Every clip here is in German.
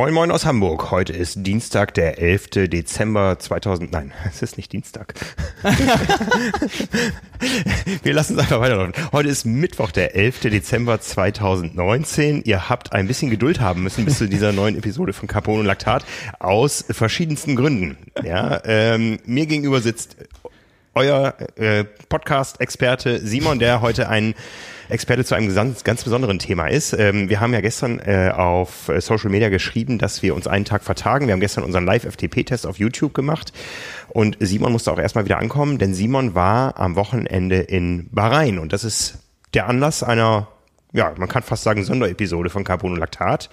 Moin Moin aus Hamburg. Heute ist Dienstag, der 11. Dezember 2000. Nein, es ist nicht Dienstag. Wir lassen es einfach weiterlaufen. Heute ist Mittwoch, der 11. Dezember 2019. Ihr habt ein bisschen Geduld haben müssen bis zu dieser neuen Episode von Carbon und Laktat aus verschiedensten Gründen. Ja, ähm, mir gegenüber sitzt euer äh, Podcast-Experte Simon, der heute ein Experte zu einem ganz, besonderen Thema ist. Ähm, wir haben ja gestern äh, auf äh, Social Media geschrieben, dass wir uns einen Tag vertagen. Wir haben gestern unseren Live-FTP-Test auf YouTube gemacht und Simon musste auch erstmal wieder ankommen, denn Simon war am Wochenende in Bahrain und das ist der Anlass einer ja, man kann fast sagen, Sonderepisode von Carbon und Laktat.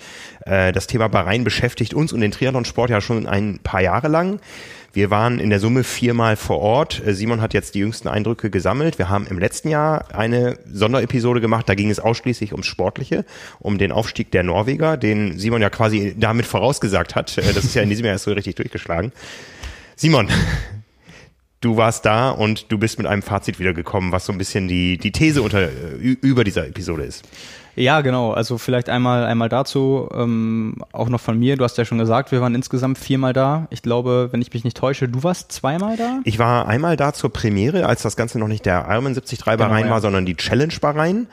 Äh, das Thema Bahrain beschäftigt uns und den Triathlon-Sport ja schon ein paar Jahre lang. Wir waren in der Summe viermal vor Ort. Äh, Simon hat jetzt die jüngsten Eindrücke gesammelt. Wir haben im letzten Jahr eine Sonderepisode gemacht. Da ging es ausschließlich ums Sportliche, um den Aufstieg der Norweger, den Simon ja quasi damit vorausgesagt hat. Äh, das ist ja in diesem Jahr erst so richtig durchgeschlagen. Simon, du warst da und du bist mit einem Fazit wiedergekommen, was so ein bisschen die, die These unter, äh, über dieser Episode ist. Ja, genau. Also vielleicht einmal einmal dazu, ähm, auch noch von mir. Du hast ja schon gesagt, wir waren insgesamt viermal da. Ich glaube, wenn ich mich nicht täusche, du warst zweimal da? Ich war einmal da zur Premiere, als das Ganze noch nicht der Ironman 73 genau, Bahrain ja. war, sondern die Challenge Bahrain.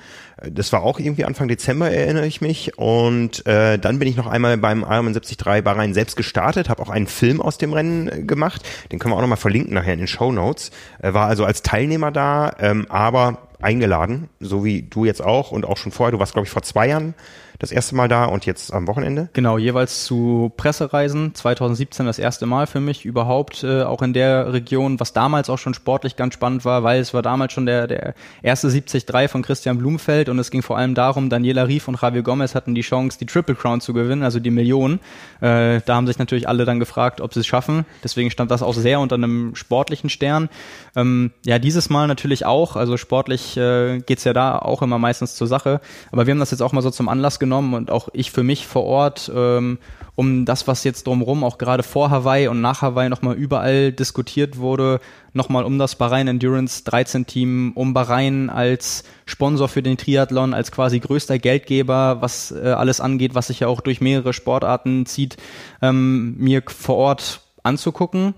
Das war auch irgendwie Anfang Dezember, erinnere ich mich. Und äh, dann bin ich noch einmal beim Ironman 73 Bahrain selbst gestartet, habe auch einen Film aus dem Rennen äh, gemacht. Den können wir auch nochmal verlinken nachher in den Show Notes. Äh, war also als Teilnehmer da, ähm, aber eingeladen, so wie du jetzt auch und auch schon vorher. Du warst, glaube ich, vor zwei Jahren das erste Mal da und jetzt am Wochenende? Genau, jeweils zu Pressereisen. 2017 das erste Mal für mich überhaupt, äh, auch in der Region, was damals auch schon sportlich ganz spannend war, weil es war damals schon der, der erste 70-3 von Christian Blumfeld und es ging vor allem darum, Daniela Rief und Javier Gomez hatten die Chance, die Triple Crown zu gewinnen, also die Million. Äh, da haben sich natürlich alle dann gefragt, ob sie es schaffen. Deswegen stand das auch sehr unter einem sportlichen Stern. Ähm, ja, dieses Mal natürlich auch, also sportlich äh, geht ja da auch immer meistens zur Sache. Aber wir haben das jetzt auch mal so zum Anlass genommen und auch ich für mich vor Ort, ähm, um das, was jetzt drumherum auch gerade vor Hawaii und nach Hawaii nochmal überall diskutiert wurde, nochmal um das Bahrain Endurance 13 Team, um Bahrain als Sponsor für den Triathlon, als quasi größter Geldgeber, was äh, alles angeht, was sich ja auch durch mehrere Sportarten zieht, ähm, mir vor Ort anzugucken.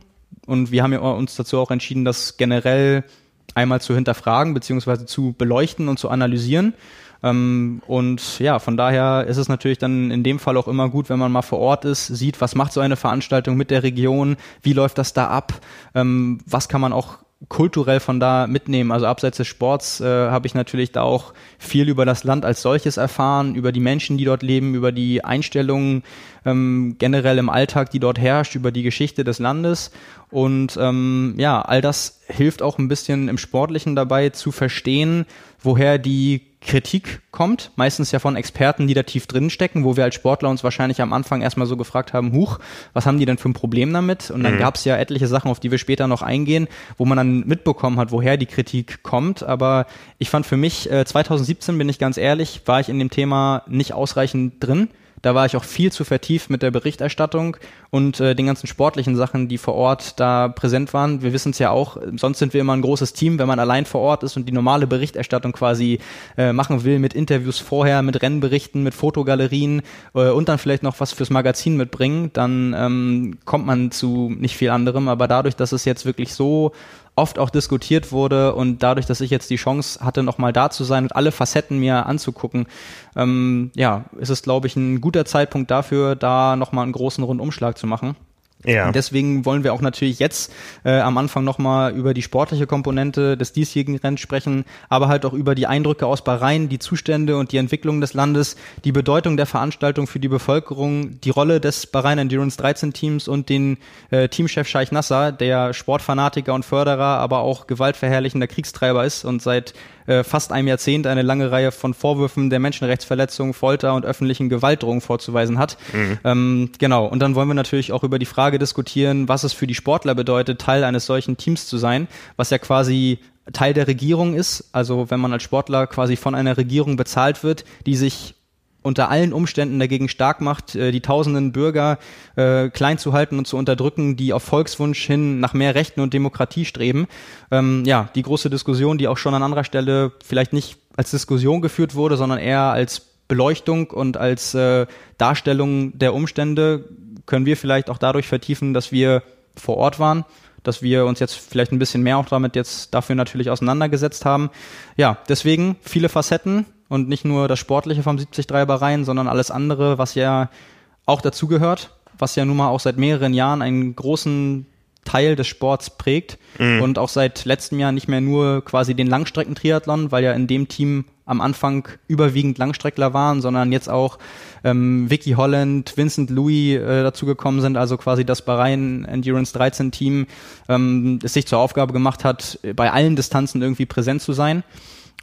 Und wir haben ja uns dazu auch entschieden, das generell einmal zu hinterfragen, beziehungsweise zu beleuchten und zu analysieren ähm, und ja, von daher ist es natürlich dann in dem Fall auch immer gut, wenn man mal vor Ort ist, sieht, was macht so eine Veranstaltung mit der Region, wie läuft das da ab, ähm, was kann man auch kulturell von da mitnehmen. Also abseits des Sports äh, habe ich natürlich da auch viel über das Land als solches erfahren, über die Menschen, die dort leben, über die Einstellungen ähm, generell im Alltag, die dort herrscht, über die Geschichte des Landes. Und ähm, ja, all das hilft auch ein bisschen im Sportlichen dabei zu verstehen, woher die Kritik kommt, meistens ja von Experten, die da tief drin stecken, wo wir als Sportler uns wahrscheinlich am Anfang erstmal so gefragt haben, huch, was haben die denn für ein Problem damit? Und dann mhm. gab es ja etliche Sachen, auf die wir später noch eingehen, wo man dann mitbekommen hat, woher die Kritik kommt. Aber ich fand für mich, äh, 2017 bin ich ganz ehrlich, war ich in dem Thema nicht ausreichend drin. Da war ich auch viel zu vertieft mit der Berichterstattung und äh, den ganzen sportlichen Sachen, die vor Ort da präsent waren. Wir wissen es ja auch, sonst sind wir immer ein großes Team, wenn man allein vor Ort ist und die normale Berichterstattung quasi äh, machen will mit Interviews vorher, mit Rennberichten, mit Fotogalerien äh, und dann vielleicht noch was fürs Magazin mitbringen, dann ähm, kommt man zu nicht viel anderem. Aber dadurch, dass es jetzt wirklich so oft auch diskutiert wurde und dadurch, dass ich jetzt die Chance hatte, nochmal da zu sein und alle Facetten mir anzugucken, ähm, ja, ist es, glaube ich, ein guter Zeitpunkt dafür, da nochmal einen großen Rundumschlag zu machen. Ja. Und deswegen wollen wir auch natürlich jetzt äh, am Anfang nochmal über die sportliche Komponente des diesjährigen Rennens sprechen, aber halt auch über die Eindrücke aus Bahrain, die Zustände und die Entwicklung des Landes, die Bedeutung der Veranstaltung für die Bevölkerung, die Rolle des Bahrain Endurance 13 Teams und den äh, Teamchef Scheich Nasser, der Sportfanatiker und Förderer, aber auch gewaltverherrlichender Kriegstreiber ist und seit äh, fast einem Jahrzehnt eine lange Reihe von Vorwürfen der Menschenrechtsverletzung, Folter und öffentlichen Gewaltdrohungen vorzuweisen hat. Mhm. Ähm, genau. Und dann wollen wir natürlich auch über die Frage diskutieren, was es für die Sportler bedeutet, Teil eines solchen Teams zu sein, was ja quasi Teil der Regierung ist, also wenn man als Sportler quasi von einer Regierung bezahlt wird, die sich unter allen Umständen dagegen stark macht, äh, die tausenden Bürger äh, klein zu halten und zu unterdrücken, die auf Volkswunsch hin nach mehr Rechten und Demokratie streben. Ähm, ja, die große Diskussion, die auch schon an anderer Stelle vielleicht nicht als Diskussion geführt wurde, sondern eher als Beleuchtung und als äh, Darstellung der Umstände können wir vielleicht auch dadurch vertiefen, dass wir vor Ort waren, dass wir uns jetzt vielleicht ein bisschen mehr auch damit jetzt dafür natürlich auseinandergesetzt haben. Ja, deswegen viele Facetten und nicht nur das Sportliche vom 73 Bahrain, sondern alles andere, was ja auch dazugehört, was ja nun mal auch seit mehreren Jahren einen großen Teil des Sports prägt mhm. und auch seit letztem Jahr nicht mehr nur quasi den Langstreckentriathlon, weil ja in dem Team am Anfang überwiegend Langstreckler waren, sondern jetzt auch ähm, Vicky Holland, Vincent Louis äh, dazugekommen sind, also quasi das Bahrain Endurance 13 Team, ähm, es sich zur Aufgabe gemacht hat, bei allen Distanzen irgendwie präsent zu sein.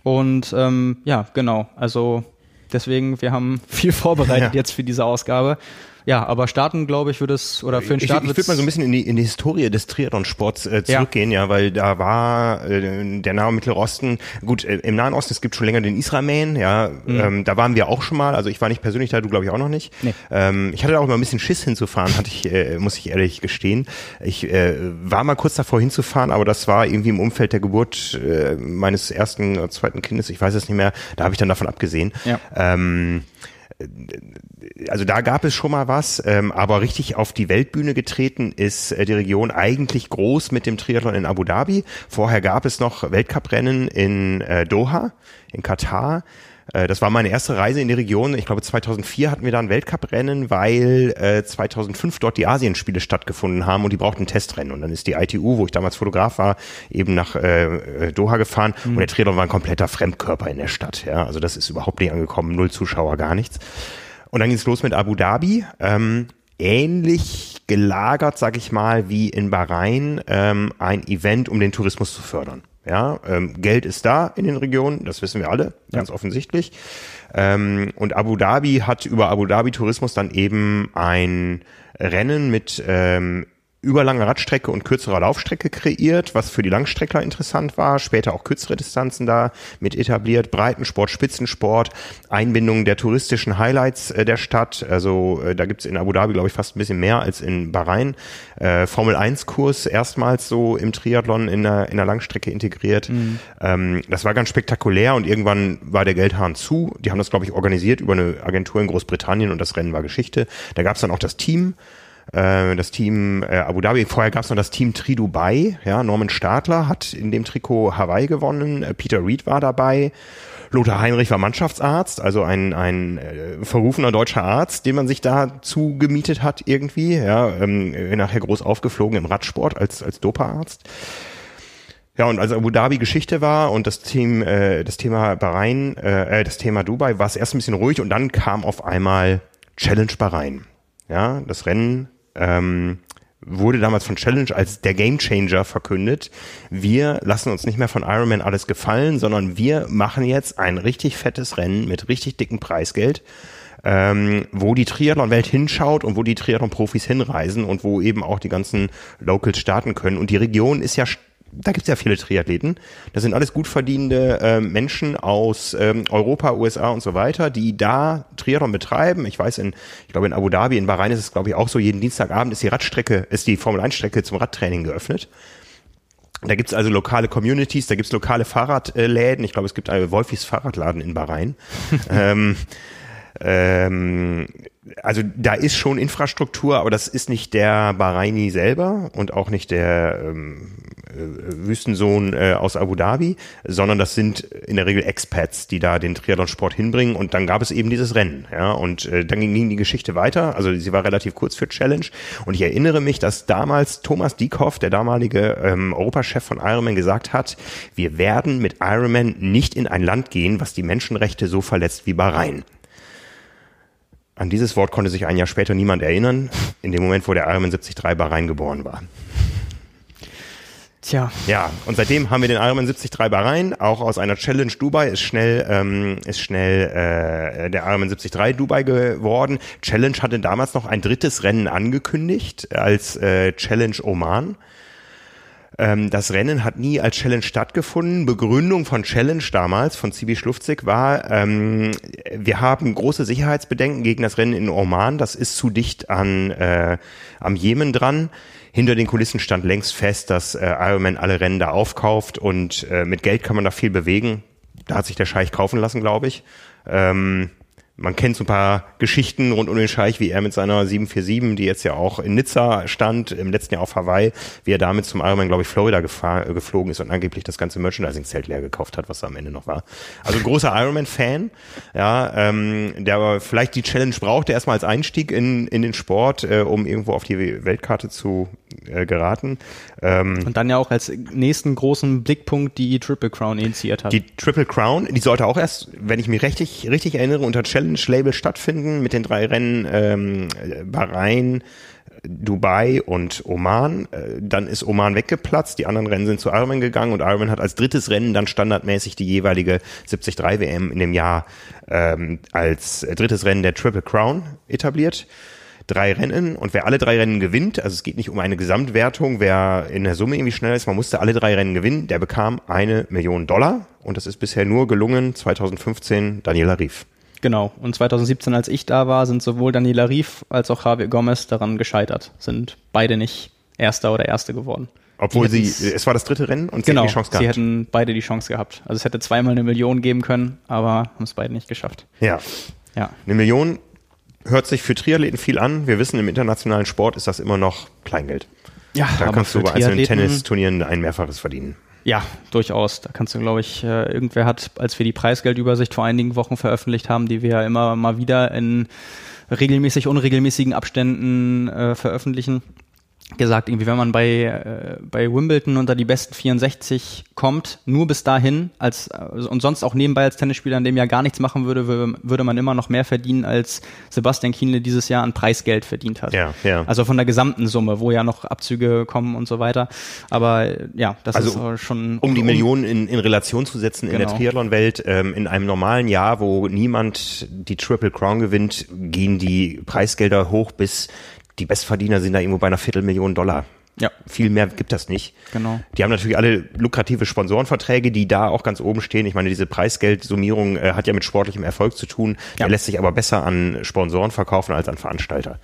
Und ähm, ja, genau, also deswegen, wir haben viel vorbereitet ja. jetzt für diese Ausgabe ja, aber starten, glaube ich, würde es, oder für den Start Ich, ich würde mal so ein bisschen in die, in die Historie des Triathlon-Sports äh, zurückgehen, ja. ja, weil da war äh, der Nahe Mittlere Osten, gut, äh, im Nahen Osten, es gibt schon länger den Israelman, ja, mhm. ähm, da waren wir auch schon mal, also ich war nicht persönlich da, du glaube ich auch noch nicht. Nee. Ähm, ich hatte da auch immer ein bisschen Schiss hinzufahren, hatte ich, äh, muss ich ehrlich gestehen. Ich äh, war mal kurz davor hinzufahren, aber das war irgendwie im Umfeld der Geburt äh, meines ersten oder zweiten Kindes, ich weiß es nicht mehr, da habe ich dann davon abgesehen. Ja. Ähm, also da gab es schon mal was, ähm, aber richtig auf die Weltbühne getreten ist äh, die Region eigentlich groß mit dem Triathlon in Abu Dhabi. Vorher gab es noch Weltcuprennen in äh, Doha, in Katar. Äh, das war meine erste Reise in die Region. Ich glaube, 2004 hatten wir da ein Weltcuprennen, weil äh, 2005 dort die Asienspiele stattgefunden haben und die brauchten ein Testrennen. Und dann ist die ITU, wo ich damals Fotograf war, eben nach äh, Doha gefahren mhm. und der Triathlon war ein kompletter Fremdkörper in der Stadt. Ja, also das ist überhaupt nicht angekommen, null Zuschauer, gar nichts. Und dann ging es los mit Abu Dhabi. Ähm, ähnlich gelagert, sag ich mal, wie in Bahrain, ähm, ein Event, um den Tourismus zu fördern. Ja, ähm, Geld ist da in den Regionen, das wissen wir alle, ganz ja. offensichtlich. Ähm, und Abu Dhabi hat über Abu Dhabi Tourismus dann eben ein Rennen mit ähm, überlange Radstrecke und kürzerer Laufstrecke kreiert, was für die Langstreckler interessant war, später auch kürzere Distanzen da mit etabliert, Breitensport, Spitzensport, Einbindung der touristischen Highlights äh, der Stadt, also äh, da gibt's in Abu Dhabi, glaube ich, fast ein bisschen mehr als in Bahrain. Äh, Formel 1 Kurs erstmals so im Triathlon in der, in der Langstrecke integriert. Mhm. Ähm, das war ganz spektakulär und irgendwann war der Geldhahn zu. Die haben das, glaube ich, organisiert über eine Agentur in Großbritannien und das Rennen war Geschichte. Da gab's dann auch das Team, äh, das Team äh, Abu Dhabi. Vorher gab es noch das Team Tri Dubai. Ja, Norman Stadler hat in dem Trikot Hawaii gewonnen. Äh, Peter Reed war dabei. Lothar Heinrich war Mannschaftsarzt, also ein, ein äh, verrufener deutscher Arzt, den man sich da zugemietet hat irgendwie. Ja, ähm, nachher groß aufgeflogen im Radsport als, als Doperarzt. Ja, und als Abu Dhabi Geschichte war und das Team, äh, das Thema Bahrain, äh, äh das Thema Dubai, war es erst ein bisschen ruhig und dann kam auf einmal Challenge Bahrain. Ja, das Rennen ähm, wurde damals von Challenge als der Gamechanger verkündet. Wir lassen uns nicht mehr von Ironman alles gefallen, sondern wir machen jetzt ein richtig fettes Rennen mit richtig dicken Preisgeld. Ähm, wo die Triathlon-Welt hinschaut und wo die Triathlon-Profis hinreisen und wo eben auch die ganzen Locals starten können. Und die Region ist ja da gibt's ja viele Triathleten. Das sind alles gut verdienende äh, Menschen aus ähm, Europa, USA und so weiter, die da Triathlon betreiben. Ich weiß, in, ich glaube in Abu Dhabi, in Bahrain ist es, glaube ich, auch so, jeden Dienstagabend ist die Radstrecke, ist die Formel-1-Strecke zum Radtraining geöffnet. Da gibt's also lokale Communities, da gibt's lokale Fahrradläden. Ich glaube, es gibt einen Wolfis Fahrradladen in Bahrain. ähm, ähm, also da ist schon Infrastruktur, aber das ist nicht der Bahraini selber und auch nicht der ähm, äh, Wüstensohn äh, aus Abu Dhabi, sondern das sind in der Regel Expats, die da den Triathlon-Sport hinbringen. Und dann gab es eben dieses Rennen, ja. Und äh, dann ging die Geschichte weiter, also sie war relativ kurz für Challenge. Und ich erinnere mich, dass damals Thomas Diekhoff, der damalige ähm, Europachef von Ironman, gesagt hat, wir werden mit Ironman nicht in ein Land gehen, was die Menschenrechte so verletzt wie Bahrain. An dieses Wort konnte sich ein Jahr später niemand erinnern, in dem Moment, wo der Ironman 73 Bahrain geboren war. Tja. Ja, und seitdem haben wir den Ironman 73 Bahrain. Auch aus einer Challenge Dubai ist schnell, ähm, ist schnell äh, der Ironman 73 Dubai geworden. Challenge hatte damals noch ein drittes Rennen angekündigt als äh, Challenge Oman. Ähm, das Rennen hat nie als Challenge stattgefunden. Begründung von Challenge damals, von Zibi Schlufzig, war, ähm, wir haben große Sicherheitsbedenken gegen das Rennen in Oman. Das ist zu dicht an, äh, am Jemen dran. Hinter den Kulissen stand längst fest, dass äh, Ironman alle Rennen da aufkauft und äh, mit Geld kann man da viel bewegen. Da hat sich der Scheich kaufen lassen, glaube ich. Ähm, man kennt so ein paar Geschichten rund um den Scheich, wie er mit seiner 747, die jetzt ja auch in Nizza stand, im letzten Jahr auf Hawaii, wie er damit zum Ironman, glaube ich, Florida geflogen ist und angeblich das ganze Merchandising-Zelt leer gekauft hat, was da am Ende noch war. Also ein großer Ironman-Fan, ja, ähm, der aber vielleicht die Challenge brauchte, erstmal als Einstieg in, in den Sport, äh, um irgendwo auf die Weltkarte zu äh, geraten. Ähm, und dann ja auch als nächsten großen Blickpunkt die Triple Crown initiiert hat. Die Triple Crown, die sollte auch erst, wenn ich mich richtig, richtig erinnere, unter Challenge Challenge-Label stattfinden mit den drei Rennen ähm, Bahrain, Dubai und Oman. Äh, dann ist Oman weggeplatzt, die anderen Rennen sind zu Ironman gegangen und Ironman hat als drittes Rennen dann standardmäßig die jeweilige 73 WM in dem Jahr ähm, als drittes Rennen der Triple Crown etabliert. Drei Rennen und wer alle drei Rennen gewinnt, also es geht nicht um eine Gesamtwertung, wer in der Summe irgendwie schneller ist, man musste alle drei Rennen gewinnen, der bekam eine Million Dollar und das ist bisher nur gelungen 2015 Daniela Rief. Genau. Und 2017, als ich da war, sind sowohl Daniela Rief als auch Javier Gomez daran gescheitert. Sind beide nicht Erster oder Erste geworden. Obwohl sie, es war das dritte Rennen und sie genau, hätten die Chance gehabt. Sie hätten beide die Chance gehabt. Also es hätte zweimal eine Million geben können, aber haben es beide nicht geschafft. Ja. Ja. Eine Million hört sich für Triathleten viel an. Wir wissen, im internationalen Sport ist das immer noch Kleingeld. Ja, da kannst du bei einzelnen Tennisturnieren ein Mehrfaches verdienen. Ja, durchaus. Da kannst du, glaube ich, äh, irgendwer hat, als wir die Preisgeldübersicht vor einigen Wochen veröffentlicht haben, die wir ja immer mal wieder in regelmäßig, unregelmäßigen Abständen äh, veröffentlichen, gesagt, irgendwie, wenn man bei, äh, bei Wimbledon unter die besten 64 kommt, nur bis dahin, als also, und sonst auch nebenbei als Tennisspieler in dem Jahr gar nichts machen würde, würde, würde man immer noch mehr verdienen, als Sebastian Kienle dieses Jahr an Preisgeld verdient hat. Ja, ja. Also von der gesamten Summe, wo ja noch Abzüge kommen und so weiter. Aber ja, das also ist schon. Um, um die Millionen in, in Relation zu setzen genau. in der genau. Triathlon-Welt, ähm, in einem normalen Jahr, wo niemand die Triple Crown gewinnt, gehen die Preisgelder hoch bis die Bestverdiener sind da irgendwo bei einer Viertelmillion Dollar. Ja. Viel mehr gibt das nicht. Genau. Die haben natürlich alle lukrative Sponsorenverträge, die da auch ganz oben stehen. Ich meine, diese Preisgeldsummierung äh, hat ja mit sportlichem Erfolg zu tun. Ja. Der lässt sich aber besser an Sponsoren verkaufen als an Veranstalter.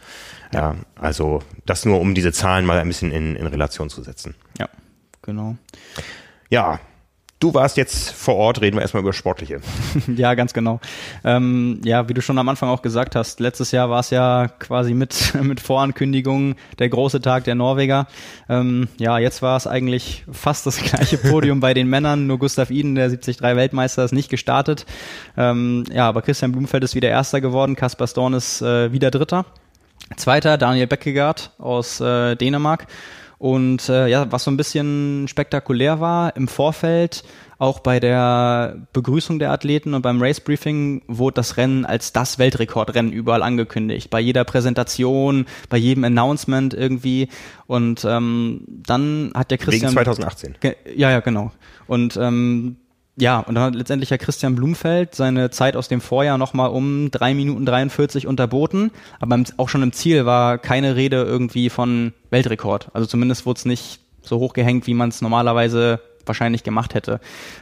Ja. ja. also das nur, um diese Zahlen mal ein bisschen in, in Relation zu setzen. Ja, genau. Ja, Du warst jetzt vor Ort, reden wir erstmal über Sportliche. ja, ganz genau. Ähm, ja, wie du schon am Anfang auch gesagt hast, letztes Jahr war es ja quasi mit, mit Vorankündigung der große Tag der Norweger. Ähm, ja, jetzt war es eigentlich fast das gleiche Podium bei den Männern, nur Gustav Iden, der 73 Weltmeister, ist nicht gestartet. Ähm, ja, aber Christian Blumfeld ist wieder Erster geworden, Kaspar Storn ist äh, wieder Dritter. Zweiter Daniel Beckegaard aus äh, Dänemark. Und äh, ja, was so ein bisschen spektakulär war im Vorfeld, auch bei der Begrüßung der Athleten und beim Race Briefing wurde das Rennen als das Weltrekordrennen überall angekündigt. Bei jeder Präsentation, bei jedem Announcement irgendwie. Und ähm, dann hat der Christian. Wegen 2018. Ja, ja, genau. Und ähm, ja, und dann hat letztendlich ja Christian Blumfeld seine Zeit aus dem Vorjahr nochmal um drei Minuten 43 unterboten. Aber auch schon im Ziel war keine Rede irgendwie von Weltrekord. Also zumindest wurde es nicht so hochgehängt, wie man es normalerweise wahrscheinlich gemacht hätte.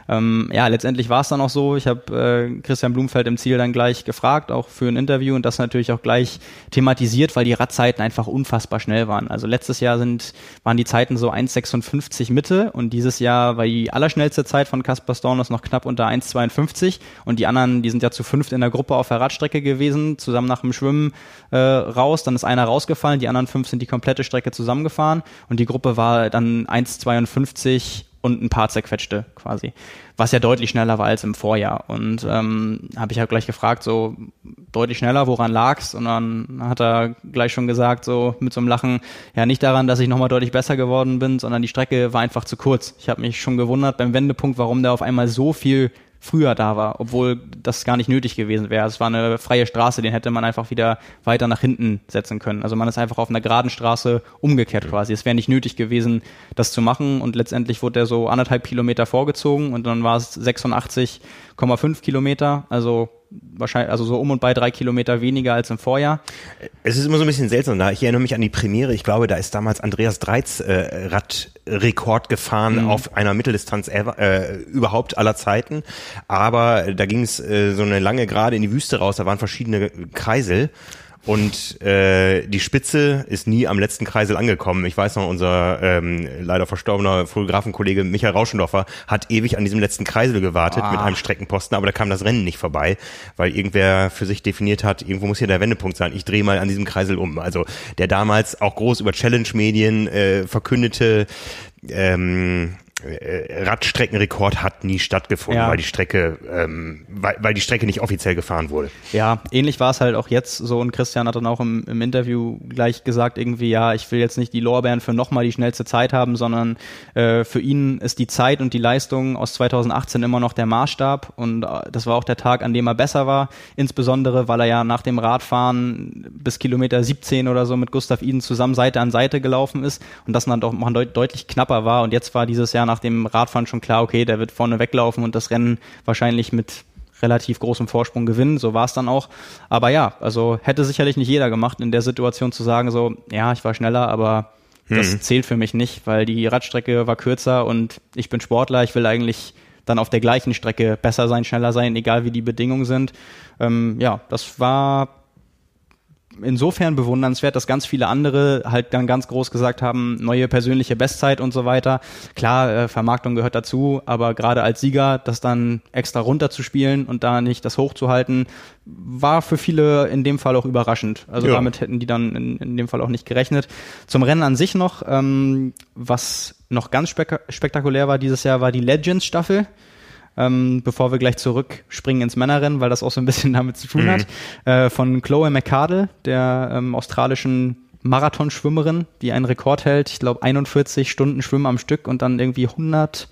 Ähm, ja, letztendlich war es dann auch so. Ich habe äh, Christian Blumfeld im Ziel dann gleich gefragt, auch für ein Interview und das natürlich auch gleich thematisiert, weil die Radzeiten einfach unfassbar schnell waren. Also letztes Jahr sind, waren die Zeiten so 1,56 Mitte und dieses Jahr war die allerschnellste Zeit von Caspar Stornos noch knapp unter 1,52 und die anderen, die sind ja zu fünft in der Gruppe auf der Radstrecke gewesen, zusammen nach dem Schwimmen äh, raus, dann ist einer rausgefallen, die anderen fünf sind die komplette Strecke zusammengefahren und die Gruppe war dann 1,52 und ein paar zerquetschte quasi, was ja deutlich schneller war als im Vorjahr. Und ähm, habe ich halt gleich gefragt, so deutlich schneller, woran lag's? Und dann hat er gleich schon gesagt, so mit so einem Lachen, ja nicht daran, dass ich nochmal deutlich besser geworden bin, sondern die Strecke war einfach zu kurz. Ich habe mich schon gewundert beim Wendepunkt, warum der auf einmal so viel früher da war, obwohl das gar nicht nötig gewesen wäre. Es war eine freie Straße, den hätte man einfach wieder weiter nach hinten setzen können. Also man ist einfach auf einer geraden Straße umgekehrt quasi. Es wäre nicht nötig gewesen, das zu machen und letztendlich wurde er so anderthalb Kilometer vorgezogen und dann war es 86,5 Kilometer, also wahrscheinlich, also so um und bei drei Kilometer weniger als im Vorjahr. Es ist immer so ein bisschen seltsam. Da ich erinnere mich an die Premiere. Ich glaube, da ist damals Andreas Dreiz äh, Radrekord gefahren mhm. auf einer Mitteldistanz ever, äh, überhaupt aller Zeiten. Aber da ging es äh, so eine lange Gerade in die Wüste raus. Da waren verschiedene Kreisel. Und äh, die Spitze ist nie am letzten Kreisel angekommen. Ich weiß noch, unser ähm, leider verstorbener Fotografenkollege Michael Rauschendorfer hat ewig an diesem letzten Kreisel gewartet ah. mit einem Streckenposten, aber da kam das Rennen nicht vorbei, weil irgendwer für sich definiert hat, irgendwo muss hier der Wendepunkt sein. Ich drehe mal an diesem Kreisel um. Also der damals auch groß über Challenge-Medien äh, verkündete ähm, äh, Radstreckenrekord hat nie stattgefunden, ja. weil die Strecke, ähm, weil, weil die Strecke nicht offiziell gefahren wurde. Ja, ähnlich war es halt auch jetzt. So und Christian hat dann auch im, im Interview gleich gesagt, irgendwie, ja, ich will jetzt nicht die Lorbeeren für nochmal die schnellste Zeit haben, sondern äh, für ihn ist die Zeit und die Leistung aus 2018 immer noch der Maßstab. Und äh, das war auch der Tag, an dem er besser war, insbesondere, weil er ja nach dem Radfahren bis Kilometer 17 oder so mit Gustav Iden zusammen Seite an Seite gelaufen ist. Und das dann doch mal deut deutlich knapper war. Und jetzt war dieses Jahr nach dem Radfahren schon klar, okay, der wird vorne weglaufen und das Rennen wahrscheinlich mit relativ großem Vorsprung gewinnen. So war es dann auch. Aber ja, also hätte sicherlich nicht jeder gemacht, in der Situation zu sagen, so, ja, ich war schneller, aber das hm. zählt für mich nicht, weil die Radstrecke war kürzer und ich bin Sportler, ich will eigentlich dann auf der gleichen Strecke besser sein, schneller sein, egal wie die Bedingungen sind. Ähm, ja, das war insofern bewundernswert, dass ganz viele andere halt dann ganz groß gesagt haben, neue persönliche Bestzeit und so weiter. Klar, äh, Vermarktung gehört dazu, aber gerade als Sieger, das dann extra runterzuspielen und da nicht das hochzuhalten, war für viele in dem Fall auch überraschend. Also ja. damit hätten die dann in, in, dem Fall auch nicht gerechnet. Zum Rennen an sich noch, ähm, was noch ganz spek spektakulär war dieses Jahr, war die Legends-Staffel ähm, bevor wir gleich zurückspringen ins Männerrennen, weil das auch so ein bisschen damit zu tun mhm. hat, äh, von Chloe McCardle, der ähm, australischen Marathonschwimmerin, die einen Rekord hält, ich glaube 41 Stunden Schwimmen am Stück und dann irgendwie 100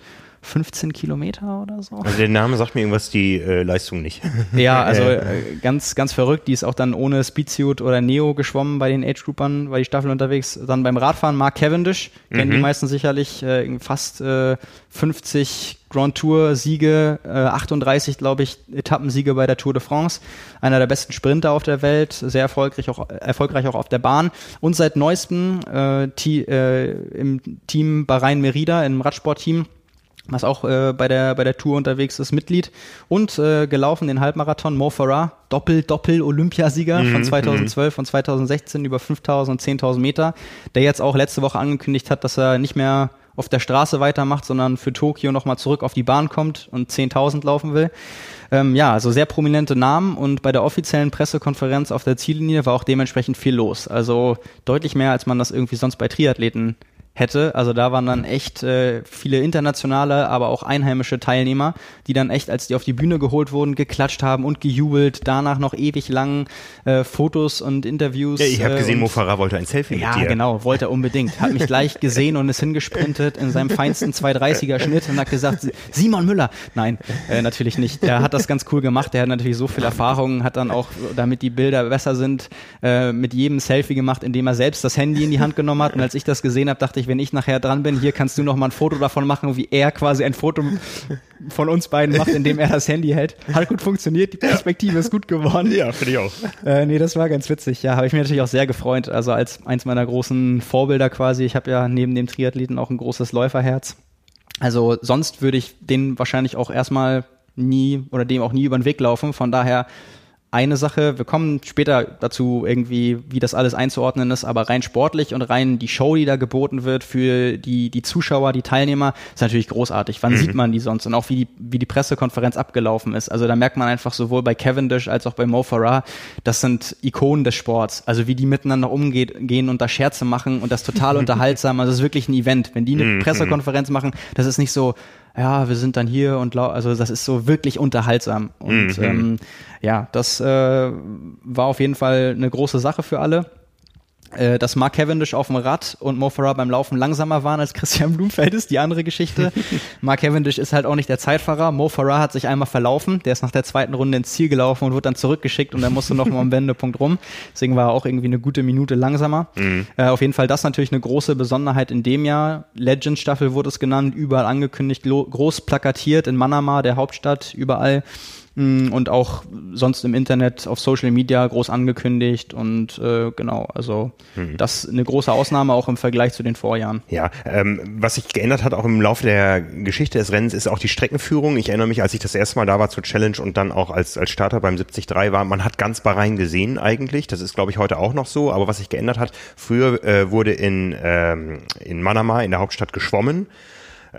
15 Kilometer oder so. Also der Name sagt mir irgendwas, die äh, Leistung nicht. Ja, also äh, ganz, ganz verrückt. Die ist auch dann ohne Speedsuit oder Neo geschwommen bei den Age-Groupern, war die Staffel unterwegs. Dann beim Radfahren Mark Cavendish, kennen mhm. die meisten sicherlich, äh, fast äh, 50 Grand Tour-Siege, äh, 38, glaube ich, Etappensiege bei der Tour de France. Einer der besten Sprinter auf der Welt, sehr erfolgreich auch, erfolgreich auch auf der Bahn. Und seit neuestem äh, äh, im Team Bahrain Merida, im Radsportteam, was auch äh, bei der bei der Tour unterwegs ist, Mitglied und äh, gelaufen den Halbmarathon Mo Farah, Doppel Doppel Olympiasieger mhm, von 2012 und 2016 über 5000 und 10.000 Meter, der jetzt auch letzte Woche angekündigt hat, dass er nicht mehr auf der Straße weitermacht, sondern für Tokio nochmal zurück auf die Bahn kommt und 10.000 laufen will. Ähm, ja, also sehr prominente Namen und bei der offiziellen Pressekonferenz auf der Ziellinie war auch dementsprechend viel los. Also deutlich mehr, als man das irgendwie sonst bei Triathleten hätte. Also da waren dann echt äh, viele internationale, aber auch einheimische Teilnehmer, die dann echt, als die auf die Bühne geholt wurden, geklatscht haben und gejubelt. Danach noch ewig lang äh, Fotos und Interviews. Ja, ich habe äh, gesehen, Mo Farah wollte ein Selfie ja, mit dir. Ja, genau, wollte er unbedingt. Hat mich gleich gesehen und ist hingesprintet in seinem feinsten 230er Schnitt und hat gesagt, Simon Müller. Nein, äh, natürlich nicht. Er hat das ganz cool gemacht. Er hat natürlich so viel Erfahrung, hat dann auch, damit die Bilder besser sind, äh, mit jedem Selfie gemacht, indem er selbst das Handy in die Hand genommen hat. Und als ich das gesehen habe, dachte ich, ich, wenn ich nachher dran bin, hier kannst du noch mal ein Foto davon machen, wie er quasi ein Foto von uns beiden macht, indem er das Handy hält. Hat gut funktioniert, die Perspektive ist gut geworden. Ja, finde ich auch. Äh, nee, das war ganz witzig. Ja, habe ich mir natürlich auch sehr gefreut. Also als eins meiner großen Vorbilder quasi. Ich habe ja neben dem Triathleten auch ein großes Läuferherz. Also sonst würde ich den wahrscheinlich auch erstmal nie oder dem auch nie über den Weg laufen. Von daher eine Sache. Wir kommen später dazu irgendwie, wie das alles einzuordnen ist, aber rein sportlich und rein die Show, die da geboten wird für die, die Zuschauer, die Teilnehmer, ist natürlich großartig. Wann mhm. sieht man die sonst? Und auch wie die, wie die Pressekonferenz abgelaufen ist. Also da merkt man einfach sowohl bei Cavendish als auch bei Mo Farah, das sind Ikonen des Sports. Also wie die miteinander umgehen und da Scherze machen und das total unterhaltsam. Also es ist wirklich ein Event. Wenn die eine mhm. Pressekonferenz machen, das ist nicht so, ja, wir sind dann hier und also das ist so wirklich unterhaltsam. Und mhm. ähm, ja, das äh, war auf jeden Fall eine große Sache für alle. Äh, dass Mark Cavendish auf dem Rad und Mo Farah beim Laufen langsamer waren als Christian Blumfeld ist die andere Geschichte. Mark Cavendish ist halt auch nicht der Zeitfahrer. Mo Farah hat sich einmal verlaufen. Der ist nach der zweiten Runde ins Ziel gelaufen und wurde dann zurückgeschickt und er musste noch mal am Wendepunkt rum. Deswegen war er auch irgendwie eine gute Minute langsamer. Mhm. Äh, auf jeden Fall das natürlich eine große Besonderheit in dem Jahr. Legend Staffel wurde es genannt, überall angekündigt, groß plakatiert in Manama, der Hauptstadt, überall und auch sonst im Internet auf Social Media groß angekündigt und äh, genau, also mhm. das eine große Ausnahme auch im Vergleich zu den Vorjahren. Ja, ähm, was sich geändert hat auch im Laufe der Geschichte des Rennens ist auch die Streckenführung. Ich erinnere mich, als ich das erste Mal da war zur Challenge und dann auch als als Starter beim 73 war, man hat ganz Bahrain gesehen eigentlich. Das ist glaube ich heute auch noch so. Aber was sich geändert hat, früher äh, wurde in ähm, in Manama in der Hauptstadt geschwommen.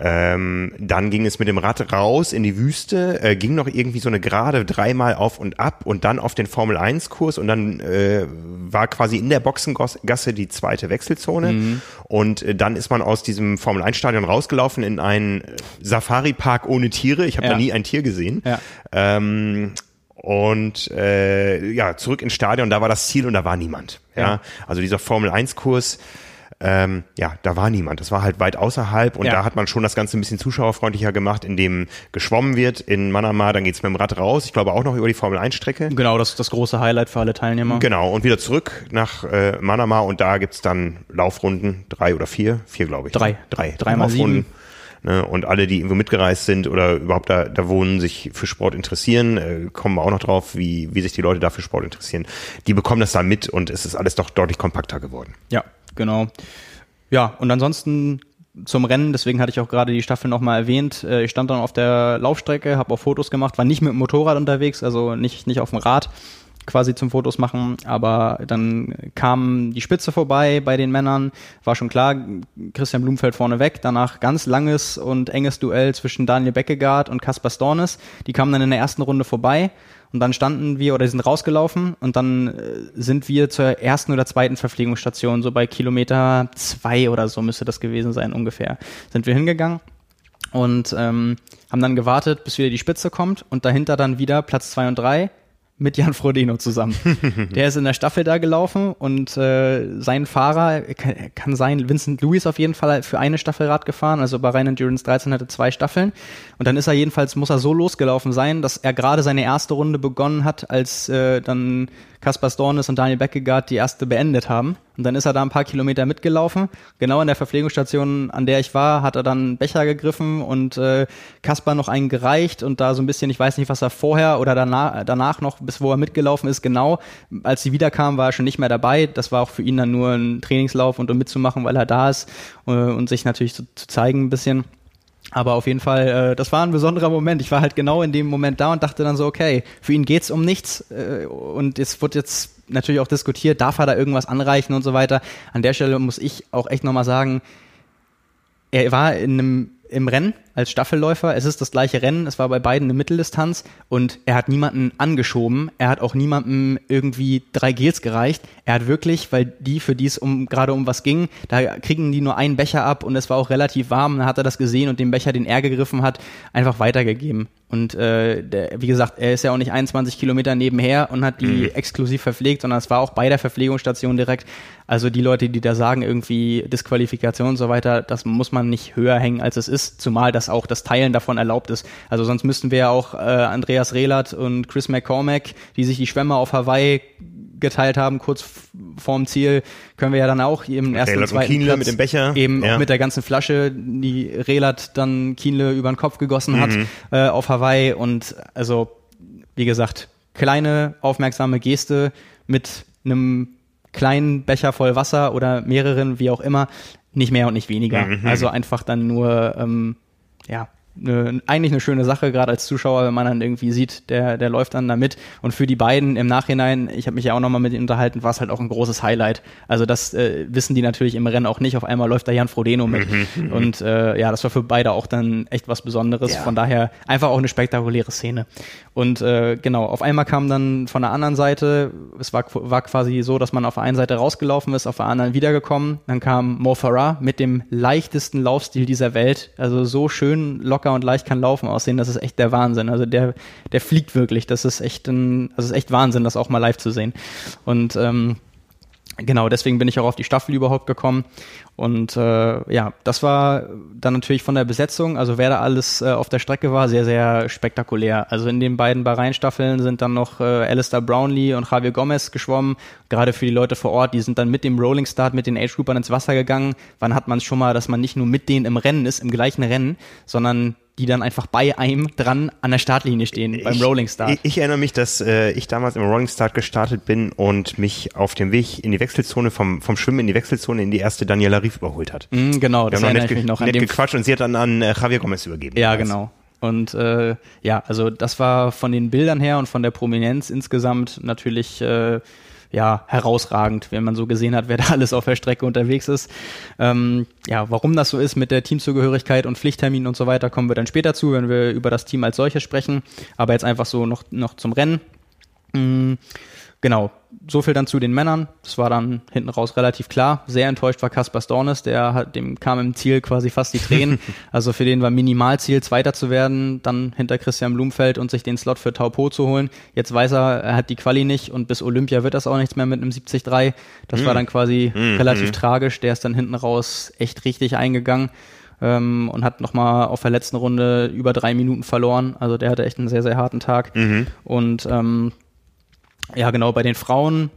Ähm, dann ging es mit dem Rad raus in die Wüste, äh, ging noch irgendwie so eine Gerade dreimal auf und ab und dann auf den Formel 1 Kurs und dann äh, war quasi in der Boxengasse die zweite Wechselzone mhm. und äh, dann ist man aus diesem Formel 1 Stadion rausgelaufen in einen Safari Park ohne Tiere. Ich habe ja. da nie ein Tier gesehen. Ja. Ähm, und äh, ja, zurück ins Stadion, da war das Ziel und da war niemand. Ja, ja. also dieser Formel 1 Kurs ähm, ja, da war niemand. Das war halt weit außerhalb und ja. da hat man schon das Ganze ein bisschen zuschauerfreundlicher gemacht, indem geschwommen wird in Manama, dann geht's mit dem Rad raus. Ich glaube auch noch über die Formel 1 Strecke. Genau, das ist das große Highlight für alle Teilnehmer. Genau, und wieder zurück nach äh, Manama und da gibt's dann Laufrunden, drei oder vier, vier glaube ich. Drei. Ne? Drei. Dreimal sieben. Ne, und alle, die irgendwo mitgereist sind oder überhaupt da, da wohnen, sich für Sport interessieren, äh, kommen wir auch noch drauf, wie, wie sich die Leute da für Sport interessieren. Die bekommen das da mit und es ist alles doch deutlich kompakter geworden. Ja, genau. Ja, und ansonsten zum Rennen, deswegen hatte ich auch gerade die Staffel nochmal erwähnt. Äh, ich stand dann auf der Laufstrecke, habe auch Fotos gemacht, war nicht mit dem Motorrad unterwegs, also nicht, nicht auf dem Rad quasi zum Fotos machen, aber dann kam die Spitze vorbei bei den Männern, war schon klar, Christian Blumfeld vorne weg, danach ganz langes und enges Duell zwischen Daniel Beckegaard und Kaspar Stornes, die kamen dann in der ersten Runde vorbei und dann standen wir oder sind rausgelaufen und dann äh, sind wir zur ersten oder zweiten Verpflegungsstation, so bei Kilometer zwei oder so müsste das gewesen sein ungefähr, sind wir hingegangen und ähm, haben dann gewartet, bis wieder die Spitze kommt und dahinter dann wieder Platz zwei und drei mit Jan Frodeno zusammen. der ist in der Staffel da gelaufen und äh, sein Fahrer kann, kann sein, Vincent Lewis auf jeden Fall für eine Staffel Rad gefahren, also bei Rhein Endurance 13 hatte zwei Staffeln und dann ist er jedenfalls, muss er so losgelaufen sein, dass er gerade seine erste Runde begonnen hat, als äh, dann Kaspar Stornes und Daniel Beckegaard die erste beendet haben. Und dann ist er da ein paar Kilometer mitgelaufen. Genau an der Verpflegungsstation, an der ich war, hat er dann einen Becher gegriffen und äh, Kaspar noch einen gereicht und da so ein bisschen, ich weiß nicht, was er vorher oder danach, danach noch, bis wo er mitgelaufen ist, genau. Als sie wiederkam, war er schon nicht mehr dabei. Das war auch für ihn dann nur ein Trainingslauf und um mitzumachen, weil er da ist äh, und sich natürlich zu, zu zeigen ein bisschen. Aber auf jeden Fall, äh, das war ein besonderer Moment. Ich war halt genau in dem Moment da und dachte dann so, okay, für ihn geht's um nichts äh, und es wird jetzt natürlich auch diskutiert, darf er da irgendwas anreichen und so weiter. An der Stelle muss ich auch echt nochmal sagen, er war in einem im Rennen als Staffelläufer. Es ist das gleiche Rennen. Es war bei beiden eine Mitteldistanz und er hat niemanden angeschoben. Er hat auch niemandem irgendwie drei Gels gereicht. Er hat wirklich, weil die, für die es um, gerade um was ging, da kriegen die nur einen Becher ab und es war auch relativ warm. Dann hat er das gesehen und den Becher, den er gegriffen hat, einfach weitergegeben. Und äh, der, wie gesagt, er ist ja auch nicht 21 Kilometer nebenher und hat die mhm. exklusiv verpflegt, sondern es war auch bei der Verpflegungsstation direkt. Also die Leute, die da sagen, irgendwie Disqualifikation und so weiter, das muss man nicht höher hängen, als es ist, zumal das auch das Teilen davon erlaubt ist. Also sonst müssten wir ja auch äh, Andreas Rehlert und Chris McCormack, die sich die Schwämme auf Hawaii geteilt haben, kurz vorm Ziel, können wir ja dann auch im ersten Rehlert und zweiten Kienle Platz mit dem Becher. eben ja. auch mit der ganzen Flasche, die Relat dann Kienle über den Kopf gegossen hat mhm. äh, auf Hawaii und also wie gesagt, kleine aufmerksame Geste mit einem kleinen Becher voll Wasser oder mehreren, wie auch immer, nicht mehr und nicht weniger. Mhm. Also einfach dann nur ähm, ja eine, eigentlich eine schöne Sache, gerade als Zuschauer, wenn man dann irgendwie sieht, der, der läuft dann da mit. Und für die beiden im Nachhinein, ich habe mich ja auch nochmal mit ihnen unterhalten, war es halt auch ein großes Highlight. Also das äh, wissen die natürlich im Rennen auch nicht. Auf einmal läuft da Jan Frodeno mit. Mhm, mhm. Und äh, ja, das war für beide auch dann echt was Besonderes. Ja. Von daher einfach auch eine spektakuläre Szene. Und äh, genau, auf einmal kam dann von der anderen Seite, es war, war quasi so, dass man auf der einen Seite rausgelaufen ist, auf der anderen wiedergekommen. Dann kam Mo Farah mit dem leichtesten Laufstil dieser Welt. Also so schön locker und leicht kann Laufen aussehen, das ist echt der Wahnsinn. Also der, der fliegt wirklich. Das ist echt ein, das ist echt Wahnsinn, das auch mal live zu sehen. Und ähm, Genau, deswegen bin ich auch auf die Staffel überhaupt gekommen. Und äh, ja, das war dann natürlich von der Besetzung, also wer da alles äh, auf der Strecke war, sehr, sehr spektakulär. Also in den beiden Bahrain-Staffeln sind dann noch äh, Alistair Brownlee und Javier Gomez geschwommen. Gerade für die Leute vor Ort, die sind dann mit dem Rolling Start, mit den Age-Groupern ins Wasser gegangen. Wann hat man es schon mal, dass man nicht nur mit denen im Rennen ist, im gleichen Rennen, sondern die dann einfach bei einem dran an der Startlinie stehen beim ich, Rolling Start. Ich, ich, erinnere mich, dass äh, ich damals im Rolling Start gestartet bin und mich auf dem Weg in die Wechselzone vom, vom Schwimmen in die Wechselzone in die erste Daniela Rief überholt hat. Mm, genau, das erinnere ich mich noch. Nett an gequatscht und sie hat dann an äh, Javier Gomez übergeben. Ja, genau. Und äh, ja, also das war von den Bildern her und von der Prominenz insgesamt natürlich äh, ja, herausragend, wenn man so gesehen hat, wer da alles auf der Strecke unterwegs ist. Ähm, ja, warum das so ist mit der Teamzugehörigkeit und Pflichtterminen und so weiter, kommen wir dann später zu, wenn wir über das Team als solches sprechen. Aber jetzt einfach so noch, noch zum Rennen. Mhm. Genau, so viel dann zu den Männern. Das war dann hinten raus relativ klar. Sehr enttäuscht war Kaspar Stornes, der hat, dem kam im Ziel quasi fast die Tränen. also für den war Minimalziel, Zweiter zu werden, dann hinter Christian Blumfeld und sich den Slot für Taupo zu holen. Jetzt weiß er, er hat die Quali nicht und bis Olympia wird das auch nichts mehr mit einem 70-3. Das mm. war hm. dann quasi mm, relativ mm. tragisch. Der ist dann hinten raus echt richtig eingegangen. Ähm, und hat nochmal auf der letzten Runde über drei Minuten verloren. Also der hatte echt einen sehr, sehr harten Tag. Mhm. Und ähm, ja, genau, bei den Frauen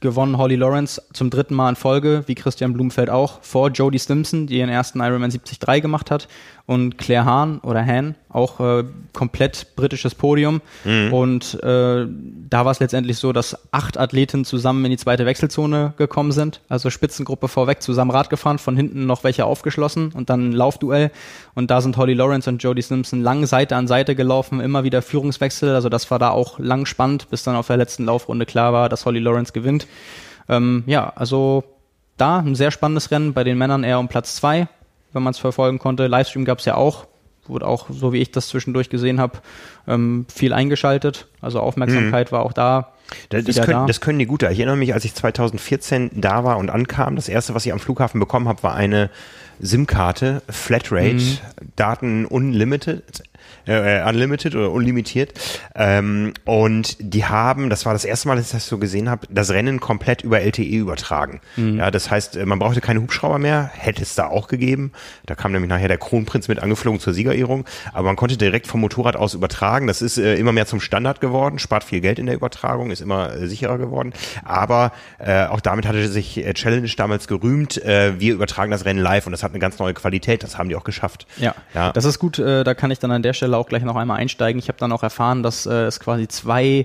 gewonnen Holly Lawrence zum dritten Mal in Folge, wie Christian Blumenfeld auch, vor Jodie Stimson, die ihren ersten Ironman 73 gemacht hat und Claire Hahn oder Han, auch äh, komplett britisches Podium. Mhm. Und äh, da war es letztendlich so, dass acht Athleten zusammen in die zweite Wechselzone gekommen sind. Also Spitzengruppe vorweg zusammen Rad gefahren, von hinten noch welche aufgeschlossen und dann ein Laufduell. Und da sind Holly Lawrence und Jodie Simpson lang Seite an Seite gelaufen, immer wieder Führungswechsel. Also das war da auch lang spannend, bis dann auf der letzten Laufrunde klar war, dass Holly Lawrence gewinnt. Ähm, ja, also da ein sehr spannendes Rennen, bei den Männern eher um Platz zwei wenn man es verfolgen konnte. Livestream gab es ja auch, wurde auch, so wie ich das zwischendurch gesehen habe, ähm, viel eingeschaltet. Also Aufmerksamkeit mhm. war auch da. Das, das, können, da. das können die gut. Ich erinnere mich, als ich 2014 da war und ankam, das erste, was ich am Flughafen bekommen habe, war eine SIM-Karte, Flatrate, mhm. Daten unlimited äh, unlimited oder unlimitiert. Ähm, und die haben, das war das erste Mal, dass ich das so gesehen habe, das Rennen komplett über LTE übertragen. Mhm. Ja, das heißt, äh, man brauchte keine Hubschrauber mehr, hätte es da auch gegeben. Da kam nämlich nachher der Kronprinz mit angeflogen zur Siegerehrung. Aber man konnte direkt vom Motorrad aus übertragen. Das ist äh, immer mehr zum Standard geworden, spart viel Geld in der Übertragung, ist immer äh, sicherer geworden. Aber äh, auch damit hatte sich äh, Challenge damals gerühmt, äh, wir übertragen das Rennen live und das hat eine ganz neue Qualität. Das haben die auch geschafft. Ja, ja. das ist gut. Äh, da kann ich dann an der Stelle auch gleich noch einmal einsteigen. Ich habe dann auch erfahren, dass äh, es quasi zwei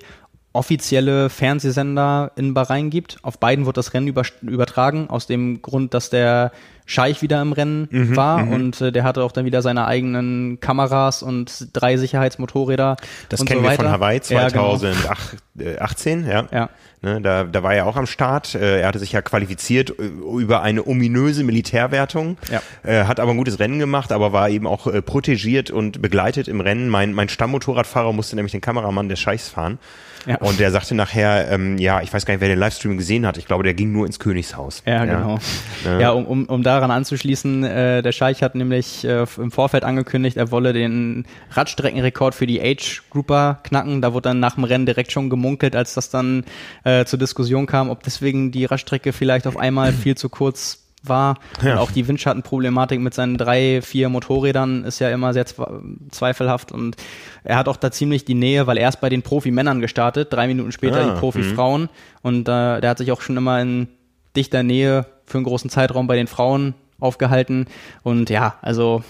offizielle Fernsehsender in Bahrain gibt. Auf beiden wird das Rennen über, übertragen, aus dem Grund, dass der Scheich wieder im Rennen mhm, war mhm. und äh, der hatte auch dann wieder seine eigenen Kameras und drei Sicherheitsmotorräder. Das kennen so wir von Hawaii 2018, ja. Genau. ja. ja. Ne, da, da war er auch am Start. Äh, er hatte sich ja qualifiziert äh, über eine ominöse Militärwertung, ja. äh, hat aber ein gutes Rennen gemacht, aber war eben auch äh, protegiert und begleitet im Rennen. Mein, mein Stammmotorradfahrer musste nämlich den Kameramann des Scheichs fahren. Ja. Und der sagte nachher, ähm, ja, ich weiß gar nicht, wer den Livestream gesehen hat. Ich glaube, der ging nur ins Königshaus. Ja, genau. Ja, ja um, um, um daran anzuschließen, äh, der Scheich hat nämlich äh, im Vorfeld angekündigt, er wolle den Radstreckenrekord für die Age-Grouper knacken. Da wurde dann nach dem Rennen direkt schon gemunkelt, als das dann äh, zur Diskussion kam, ob deswegen die Radstrecke vielleicht auf einmal viel zu kurz war. Ja. Und auch die Windschattenproblematik mit seinen drei, vier Motorrädern ist ja immer sehr zweifelhaft. Und er hat auch da ziemlich die Nähe, weil er ist bei den Profimännern gestartet, drei Minuten später ah, die Profifrauen. Mhm. Und äh, der hat sich auch schon immer in dichter Nähe für einen großen Zeitraum bei den Frauen aufgehalten. Und ja, also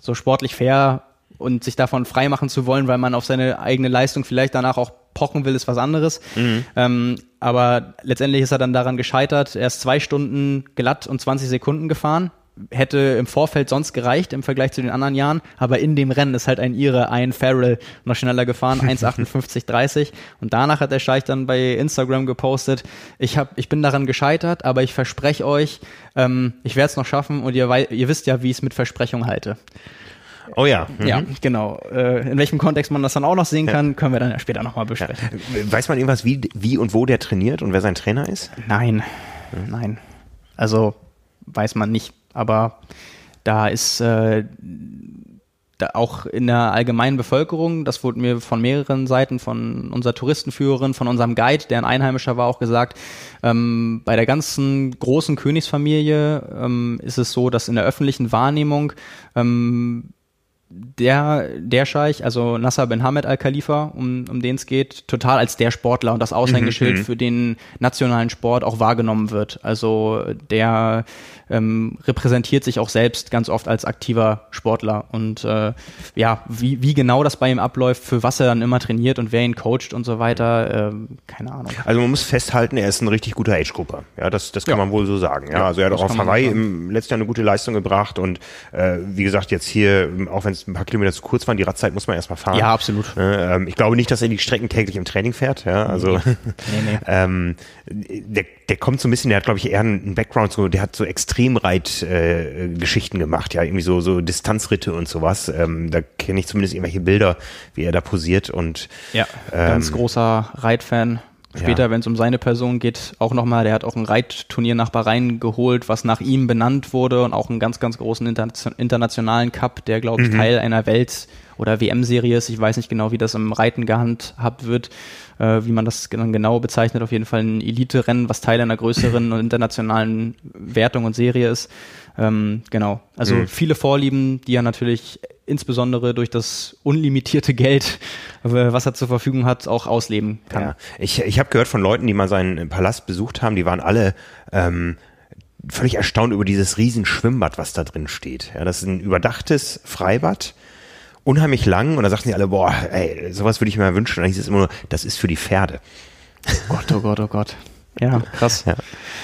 so sportlich fair und sich davon freimachen zu wollen, weil man auf seine eigene Leistung vielleicht danach auch pochen will, ist was anderes. Mhm. Ähm, aber letztendlich ist er dann daran gescheitert. Er ist zwei Stunden glatt und 20 Sekunden gefahren. Hätte im Vorfeld sonst gereicht im Vergleich zu den anderen Jahren, aber in dem Rennen ist halt ein Ire, ein Farrell noch schneller gefahren, 1,58,30 und danach hat der Scheich dann bei Instagram gepostet, ich, hab, ich bin daran gescheitert, aber ich verspreche euch, ähm, ich werde es noch schaffen und ihr, ihr wisst ja, wie ich es mit Versprechung halte. Oh ja. Mhm. Ja, genau. Äh, in welchem Kontext man das dann auch noch sehen kann, können wir dann ja später nochmal besprechen. Ja. Weiß man irgendwas, wie, wie und wo der trainiert und wer sein Trainer ist? Nein, mhm. nein. Also weiß man nicht. Aber da ist äh, da auch in der allgemeinen Bevölkerung, das wurde mir von mehreren Seiten, von unserer Touristenführerin, von unserem Guide, der ein Einheimischer war, auch gesagt, ähm, bei der ganzen großen Königsfamilie ähm, ist es so, dass in der öffentlichen Wahrnehmung ähm, der, der Scheich, also Nasser bin Hamed Al-Khalifa, um, um den es geht, total als der Sportler und das Aushängeschild Mhm, für den nationalen Sport auch wahrgenommen wird. Also der ähm, repräsentiert sich auch selbst ganz oft als aktiver Sportler. Und äh, ja, wie, wie genau das bei ihm abläuft, für was er dann immer trainiert und wer ihn coacht und so weiter, ähm, keine Ahnung. Also man muss festhalten, er ist ein richtig guter Age-Grupper. Ja, das, das kann Ja. man wohl so sagen. Ja, also er hat auch auf Hawaii im letzten Jahr eine gute Leistung gebracht und äh, wie gesagt, jetzt hier, auch wenn es ein paar Kilometer zu kurz waren, die Radzeit muss man erstmal fahren. Ja, absolut. Äh, ich glaube nicht, dass er die Strecken täglich im Training fährt. Ja, also Nee, nee. ähm, der, der kommt so ein bisschen, der hat glaube ich eher einen Background, so, der hat so Extremreit-Geschichten äh, gemacht, ja, irgendwie so so Distanzritte und sowas. Ähm, da kenne ich zumindest irgendwelche Bilder, wie er da posiert und Ja, ganz ähm, großer Reitfan. Später, Ja. wenn es um seine Person geht, auch nochmal, der hat auch ein Reitturnier nach Bahrain geholt, was nach ihm benannt wurde und auch einen ganz, ganz großen Interna- internationalen Cup, der, glaube Mhm. ich, Teil einer Welt- oder WM-Serie ist. Ich weiß nicht genau, wie das im Reiten gehandhabt wird, äh, wie man das dann genau bezeichnet. Auf jeden Fall ein Elite-Rennen, was Teil einer größeren und internationalen Wertung und Serie ist. Ähm, genau. Also Mhm. viele Vorlieben, die er natürlich insbesondere durch das unlimitierte Geld, äh, was er zur Verfügung hat, auch ausleben kann. Ja. Ich, ich habe gehört von Leuten, die mal seinen Palast besucht haben, die waren alle ähm, völlig erstaunt über dieses riesen Schwimmbad, was da drin steht. Ja, das ist ein überdachtes Freibad, unheimlich lang und da sagten die alle, boah, ey, sowas würde ich mir mal wünschen. Und dann hieß es immer nur, das ist für die Pferde. Gott, oh Gott, oh Gott. Ja, krass. Ja.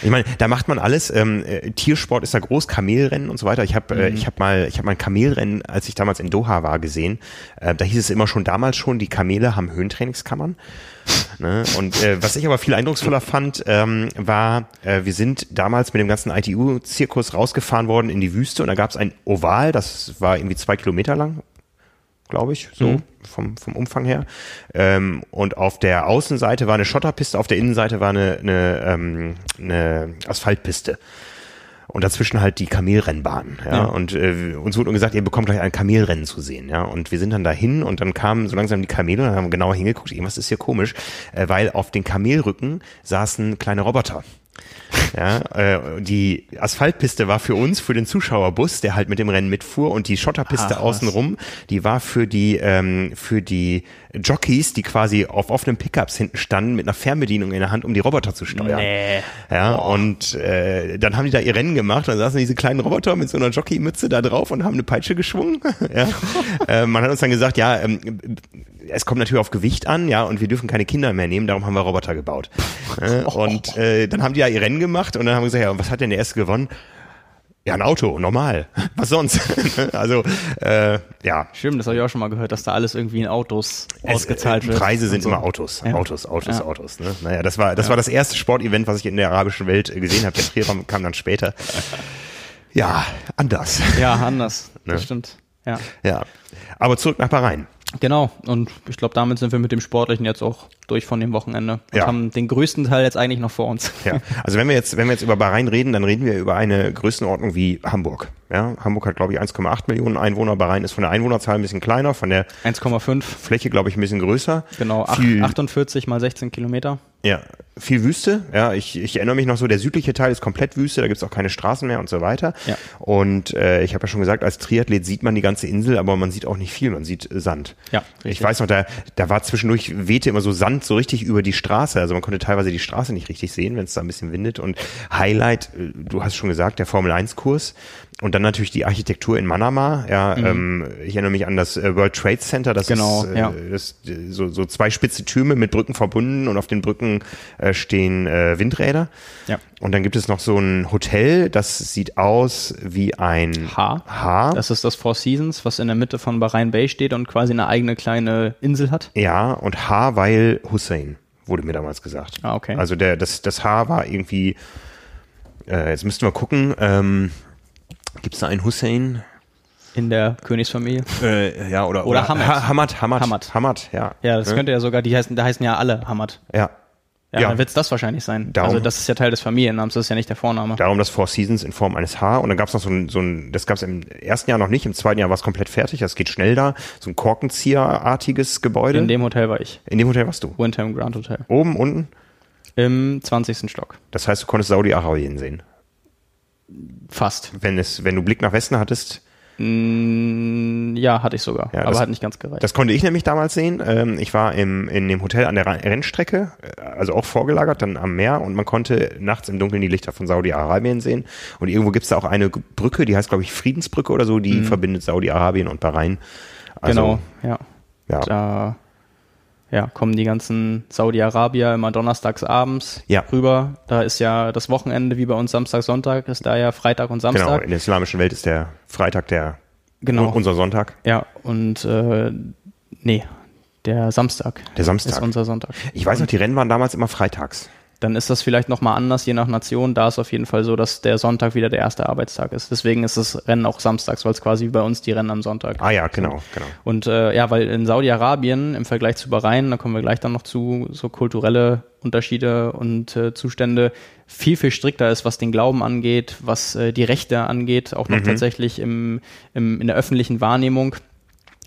Ich meine, da macht man alles. Ähm, äh, Tiersport ist da groß, Kamelrennen und so weiter. Ich habe äh, ich habe mal ich habe mal ein Kamelrennen, als ich damals in Doha war, gesehen. Äh, da hieß es immer schon damals schon, die Kamele haben Höhentrainingskammern. Ne? Und äh, was ich aber viel eindrucksvoller fand, ähm, war, äh, wir sind damals mit dem ganzen ITU-Zirkus rausgefahren worden in die Wüste und da gab es ein Oval, das war irgendwie zwei Kilometer lang, glaube ich, so Mhm. vom, vom Umfang her. Ähm, und auf der Außenseite war eine Schotterpiste, auf der Innenseite war eine, eine, ähm, eine Asphaltpiste. Und dazwischen halt die Kamelrennbahn. Ja? Ja. Und äh, uns wurde gesagt, ihr bekommt gleich ein Kamelrennen zu sehen. Ja? Und wir sind dann dahin und dann kamen so langsam die Kamele und dann haben wir genauer hingeguckt, irgendwas ist hier komisch, äh, weil auf den Kamelrücken saßen kleine Roboter. Ja, äh, die Asphaltpiste war für uns, für den Zuschauerbus, der halt mit dem Rennen mitfuhr und die Schotterpiste Ach, außenrum, die war für die ähm, für die Jockeys, die quasi auf offenen Pickups hinten standen mit einer Fernbedienung in der Hand, um die Roboter zu steuern. Nee. Ja, und äh, dann haben die da ihr Rennen gemacht, dann saßen diese kleinen Roboter mit so einer Jockeymütze da drauf und haben eine Peitsche geschwungen. ja. äh, man hat uns dann gesagt, ja, ähm, es kommt natürlich auf Gewicht an, ja, und wir dürfen keine Kinder mehr nehmen, darum haben wir Roboter gebaut. äh, und äh, dann haben die ja ihr Rennen gemacht und dann haben wir gesagt, ja, was hat denn der erste gewonnen? Ja, ein Auto, normal. Was sonst? also, äh, ja. Stimmt, das habe ich auch schon mal gehört, dass da alles irgendwie in Autos Es- ausgezahlt äh, wird. Preise sind so. immer Autos, Ja. Autos, Autos, Ja. Autos. Ne? Naja, das war das war das erste Sportevent, was ich in der arabischen Welt äh, gesehen habe. Der Triathlon kam dann später. Ja, anders. Ja, anders. Ne? Das stimmt. Ja. Ja, aber zurück nach Bahrain. Genau. Und ich glaube, damit sind wir mit dem Sportlichen jetzt auch durch von dem Wochenende und Ja. haben den größten Teil jetzt eigentlich noch vor uns. Ja, also wenn wir jetzt wenn wir jetzt über Bahrain reden, dann reden wir über eine Größenordnung wie Hamburg. Ja, Hamburg hat glaube ich 1,8 Millionen Einwohner. Bahrain ist von der Einwohnerzahl ein bisschen kleiner, von der 1,5, Fläche glaube ich ein bisschen größer. genau, ach- Viel- 48 mal 16 Kilometer. Ja, viel Wüste. Ja, ich, ich erinnere mich noch so, der südliche Teil ist komplett Wüste, da gibt's auch keine Straßen mehr und so weiter. Ja. Und äh, ich habe ja schon gesagt, als Triathlet sieht man die ganze Insel, aber man sieht auch nicht viel, man sieht äh, Sand. Ja, Ich richtig. weiß noch, da, da war zwischendurch, wehte immer so Sand so richtig über die Straße. Also man konnte teilweise die Straße nicht richtig sehen, wenn es da ein bisschen windet. Und Highlight, äh, du hast schon gesagt, der Formel-1-Kurs. Und dann natürlich die Architektur in Manama. Ja, ähm, ich erinnere mich an das äh, World Trade Center. Das Mhm. Genau, ist äh, ja. das, so, so zwei spitze Türme mit Brücken verbunden und auf den Brücken äh, stehen äh, Windräder. Ja. Und dann gibt es noch so ein Hotel, das sieht aus wie ein H. H. Das ist das Four Seasons, was in der Mitte von Bahrain Bay steht und quasi eine eigene kleine Insel hat. ja, und H, weil Hussein, wurde mir damals gesagt. Ah, okay. Also der, das, das H war irgendwie, äh, jetzt müssten wir gucken, ähm, gibt es da einen Hussein? In der Königsfamilie. Äh, ja, oder, Oder Hamad. Ha- Hamad, Hamad, Hamad. Hamad, ja. Ja, das Ne? könnte ja sogar, die heißen, da heißen ja alle Hamad. Ja. Ja, Ja. dann wird es das wahrscheinlich sein. Darum- also das ist ja Teil des Familiennamens, das ist ja nicht der Vorname. Darum das Four Seasons in Form eines H. Und dann gab es noch so ein, so ein, das gab es im ersten Jahr noch nicht, im zweiten Jahr war es komplett fertig, das geht schnell da. So ein Korkenzieherartiges Gebäude. In dem Hotel war ich. in dem Hotel warst du. Windham Grand Hotel. Oben, unten. Im 20. Stock. Das heißt, du konntest Saudi-Arabien sehen. Fast. Wenn es, wenn du Blick nach Westen hattest, Mm, ja, hatte ich sogar, Ja, aber das- hat nicht ganz gereicht. Das konnte ich nämlich damals sehen. Ähm, ich war im, in dem Hotel an der Rennstrecke, äh, also auch vorgelagert, dann am Meer und man konnte nachts im Dunkeln die Lichter von Saudi-Arabien sehen. Und irgendwo gibt es da auch eine Brücke, die heißt, glaube ich, Friedensbrücke oder so, die verbindet Saudi-Arabien und Bahrain. Also, genau, ja. Ja. Da ja, kommen die ganzen Saudi-Arabier immer donnerstags abends Ja. rüber. Da ist ja das Wochenende wie bei uns Samstag, Sonntag, ist da ja Freitag und Genau, Samstag. in der islamischen Welt ist der Freitag der Genau. unser Sonntag. Ja, und äh, nee, der Samstag. Der Samstag. Ist unser Sonntag. Ich weiß noch, die Rennen waren damals immer freitags. Dann ist das vielleicht nochmal anders, je nach Nation. Da ist auf jeden Fall so, dass der Sonntag wieder der erste Arbeitstag ist. Deswegen ist das Rennen auch samstags, weil es quasi wie bei uns die Rennen am Sonntag. Ah ja, genau, genau. Und äh, ja, weil in Saudi-Arabien im Vergleich zu Bahrain, da kommen wir gleich dann noch zu, so kulturelle Unterschiede und äh, Zustände viel, viel strikter ist, was den Glauben angeht, was äh, die Rechte angeht, auch noch tatsächlich im, im, in der öffentlichen Wahrnehmung.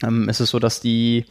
Ähm, ist es so, dass die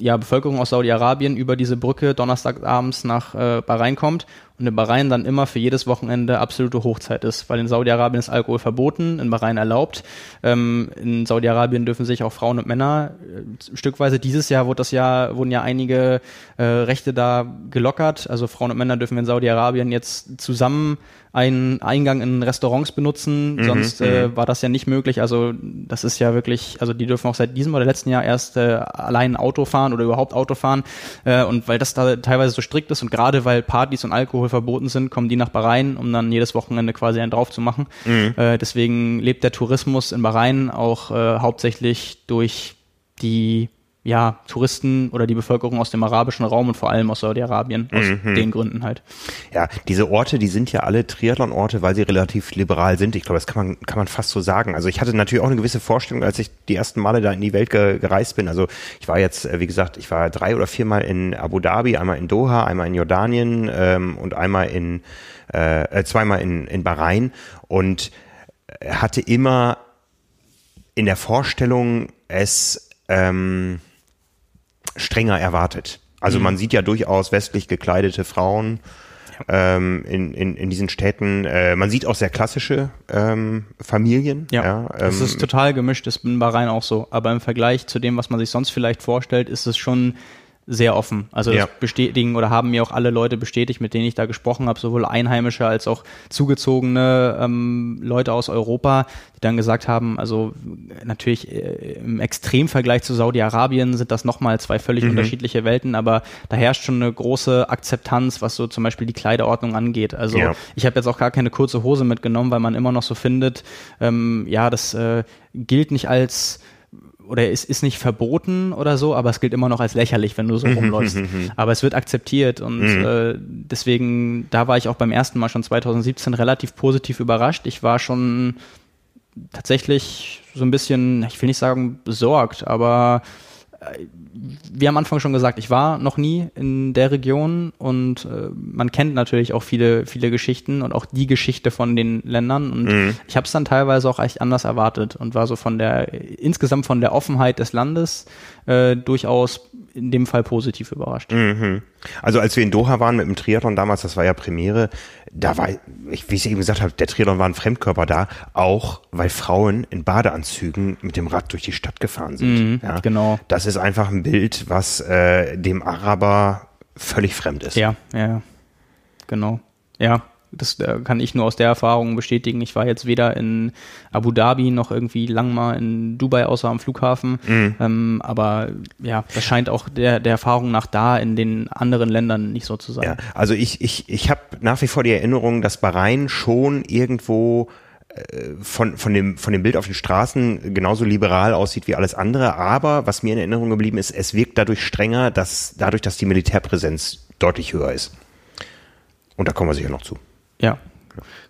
ja, Bevölkerung aus Saudi-Arabien über diese Brücke donnerstagabends nach äh, Bahrain kommt und in Bahrain dann immer für jedes Wochenende absolute Hochzeit ist, weil in Saudi-Arabien ist Alkohol verboten, in Bahrain erlaubt. Ähm, in Saudi-Arabien dürfen sich auch Frauen und Männer äh, stückweise. Dieses Jahr wurde das ja, wurden ja einige äh, Rechte da gelockert. Also Frauen und Männer dürfen in Saudi-Arabien jetzt zusammen einen Eingang in Restaurants benutzen, sonst äh, war das ja nicht möglich. Also das ist ja wirklich, also die dürfen auch seit diesem oder letzten Jahr erst äh, allein Auto fahren oder überhaupt Auto fahren. Äh, und weil das da teilweise so strikt ist und gerade weil Partys und Alkohol verboten sind, kommen die nach Bahrain, um dann jedes Wochenende quasi einen drauf zu machen. Äh, deswegen lebt der Tourismus in Bahrain auch äh, hauptsächlich durch die ja, Touristen oder die Bevölkerung aus dem arabischen Raum und vor allem aus Saudi-Arabien, aus den Gründen halt. Ja, diese Orte, die sind ja alle Triathlon-Orte, weil sie relativ liberal sind. Ich glaube, das kann man, kann man fast so sagen. Also ich hatte natürlich auch eine gewisse Vorstellung, als ich die ersten Male da in die Welt ge gereist bin. Also ich war jetzt, äh, wie gesagt, ich war drei oder viermal in Abu Dhabi, einmal in Doha, einmal in Jordanien ähm, und einmal in, äh, äh, zweimal in, in Bahrain und hatte immer in der Vorstellung es ähm, strenger erwartet. Also man sieht ja durchaus westlich gekleidete Frauen ähm, in, in, in diesen Städten. Äh, man sieht auch sehr klassische ähm, Familien. Ja, es ähm, ist total gemischt, ist in Bahrain auch so. Aber im Vergleich zu dem, was man sich sonst vielleicht vorstellt, ist es schon sehr offen. Also Ja. bestätigen oder haben mir auch alle Leute bestätigt, mit denen ich da gesprochen habe, sowohl Einheimische als auch zugezogene ähm, Leute aus Europa, die dann gesagt haben, also natürlich äh, im Extremvergleich zu Saudi-Arabien sind das nochmal zwei völlig unterschiedliche Welten, aber da herrscht schon eine große Akzeptanz, was so zum Beispiel die Kleiderordnung angeht. Also Ja. ich habe jetzt auch gar keine kurze Hose mitgenommen, weil man immer noch so findet, ähm, ja, das äh, gilt nicht als oder ist, ist nicht verboten oder so, aber es gilt immer noch als lächerlich, wenn du so rumläufst. aber es wird akzeptiert und äh, deswegen, da war ich auch beim ersten Mal schon 2017 relativ positiv überrascht. Ich war schon tatsächlich so ein bisschen, ich will nicht sagen besorgt, aber wie am Anfang schon gesagt, ich war noch nie in der Region und äh, man kennt natürlich auch viele, viele Geschichten und auch die Geschichte von den Ländern und ich habe es dann teilweise auch echt anders erwartet und war so von der insgesamt von der Offenheit des Landes äh, durchaus in dem Fall positiv überrascht. Mhm. Also als wir in Doha waren mit dem Triathlon damals, das war ja Premiere, da war, ich, wie ich eben gesagt habe, der Triathlon war ein Fremdkörper da, auch weil Frauen in Badeanzügen mit dem Rad durch die Stadt gefahren sind. ja. genau. Das ist einfach ein Bild, was äh, dem Araber völlig fremd ist. Ja, ja, ja. genau. Ja, das kann ich nur aus der Erfahrung bestätigen. Ich war jetzt weder in Abu Dhabi noch irgendwie lang mal in Dubai, außer am Flughafen. Ähm, aber ja, das scheint auch der, der Erfahrung nach da in den anderen Ländern nicht so zu sein. Ja, also ich, ich, ich habe nach wie vor die Erinnerung, dass Bahrain schon irgendwo äh, von, von, dem, von dem Bild auf den Straßen genauso liberal aussieht wie alles andere. Aber was mir in Erinnerung geblieben ist, es wirkt dadurch strenger, dass dadurch, dass die Militärpräsenz deutlich höher ist. Und da kommen wir sicher noch zu. Ja,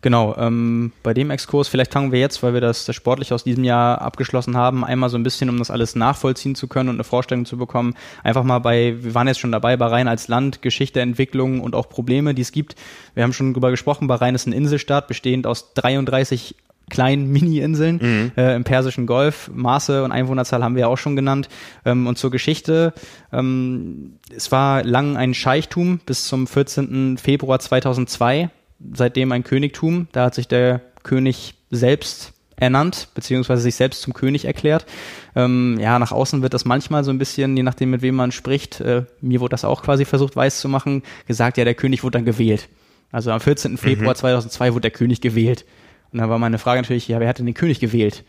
genau. Ähm, bei dem Exkurs, vielleicht fangen wir jetzt, weil wir das, das sportlich aus diesem Jahr abgeschlossen haben, einmal so ein bisschen, um das alles nachvollziehen zu können und eine Vorstellung zu bekommen, einfach mal bei, wir waren jetzt schon dabei, Bahrain als Land, Geschichte, Entwicklung und auch Probleme, die es gibt. Wir haben schon drüber gesprochen, Bahrain ist ein Inselstaat, bestehend aus 33 kleinen Mini-Inseln äh, im Persischen Golf. Maße und Einwohnerzahl haben wir ja auch schon genannt. Ähm, und zur Geschichte, ähm, es war lang ein Scheichtum bis zum 14. Februar 2002 seitdem ein Königtum. Da hat sich der König selbst ernannt, beziehungsweise sich selbst zum König erklärt. Ähm, ja, nach außen wird das manchmal so ein bisschen, je nachdem mit wem man spricht, äh, mir wurde das auch quasi versucht weiß zu machen, gesagt, ja, der König wurde dann gewählt. Also am 14. Februar mhm. 2002 wurde der König gewählt. Und dann war meine Frage natürlich, ja, wer hat denn den König gewählt?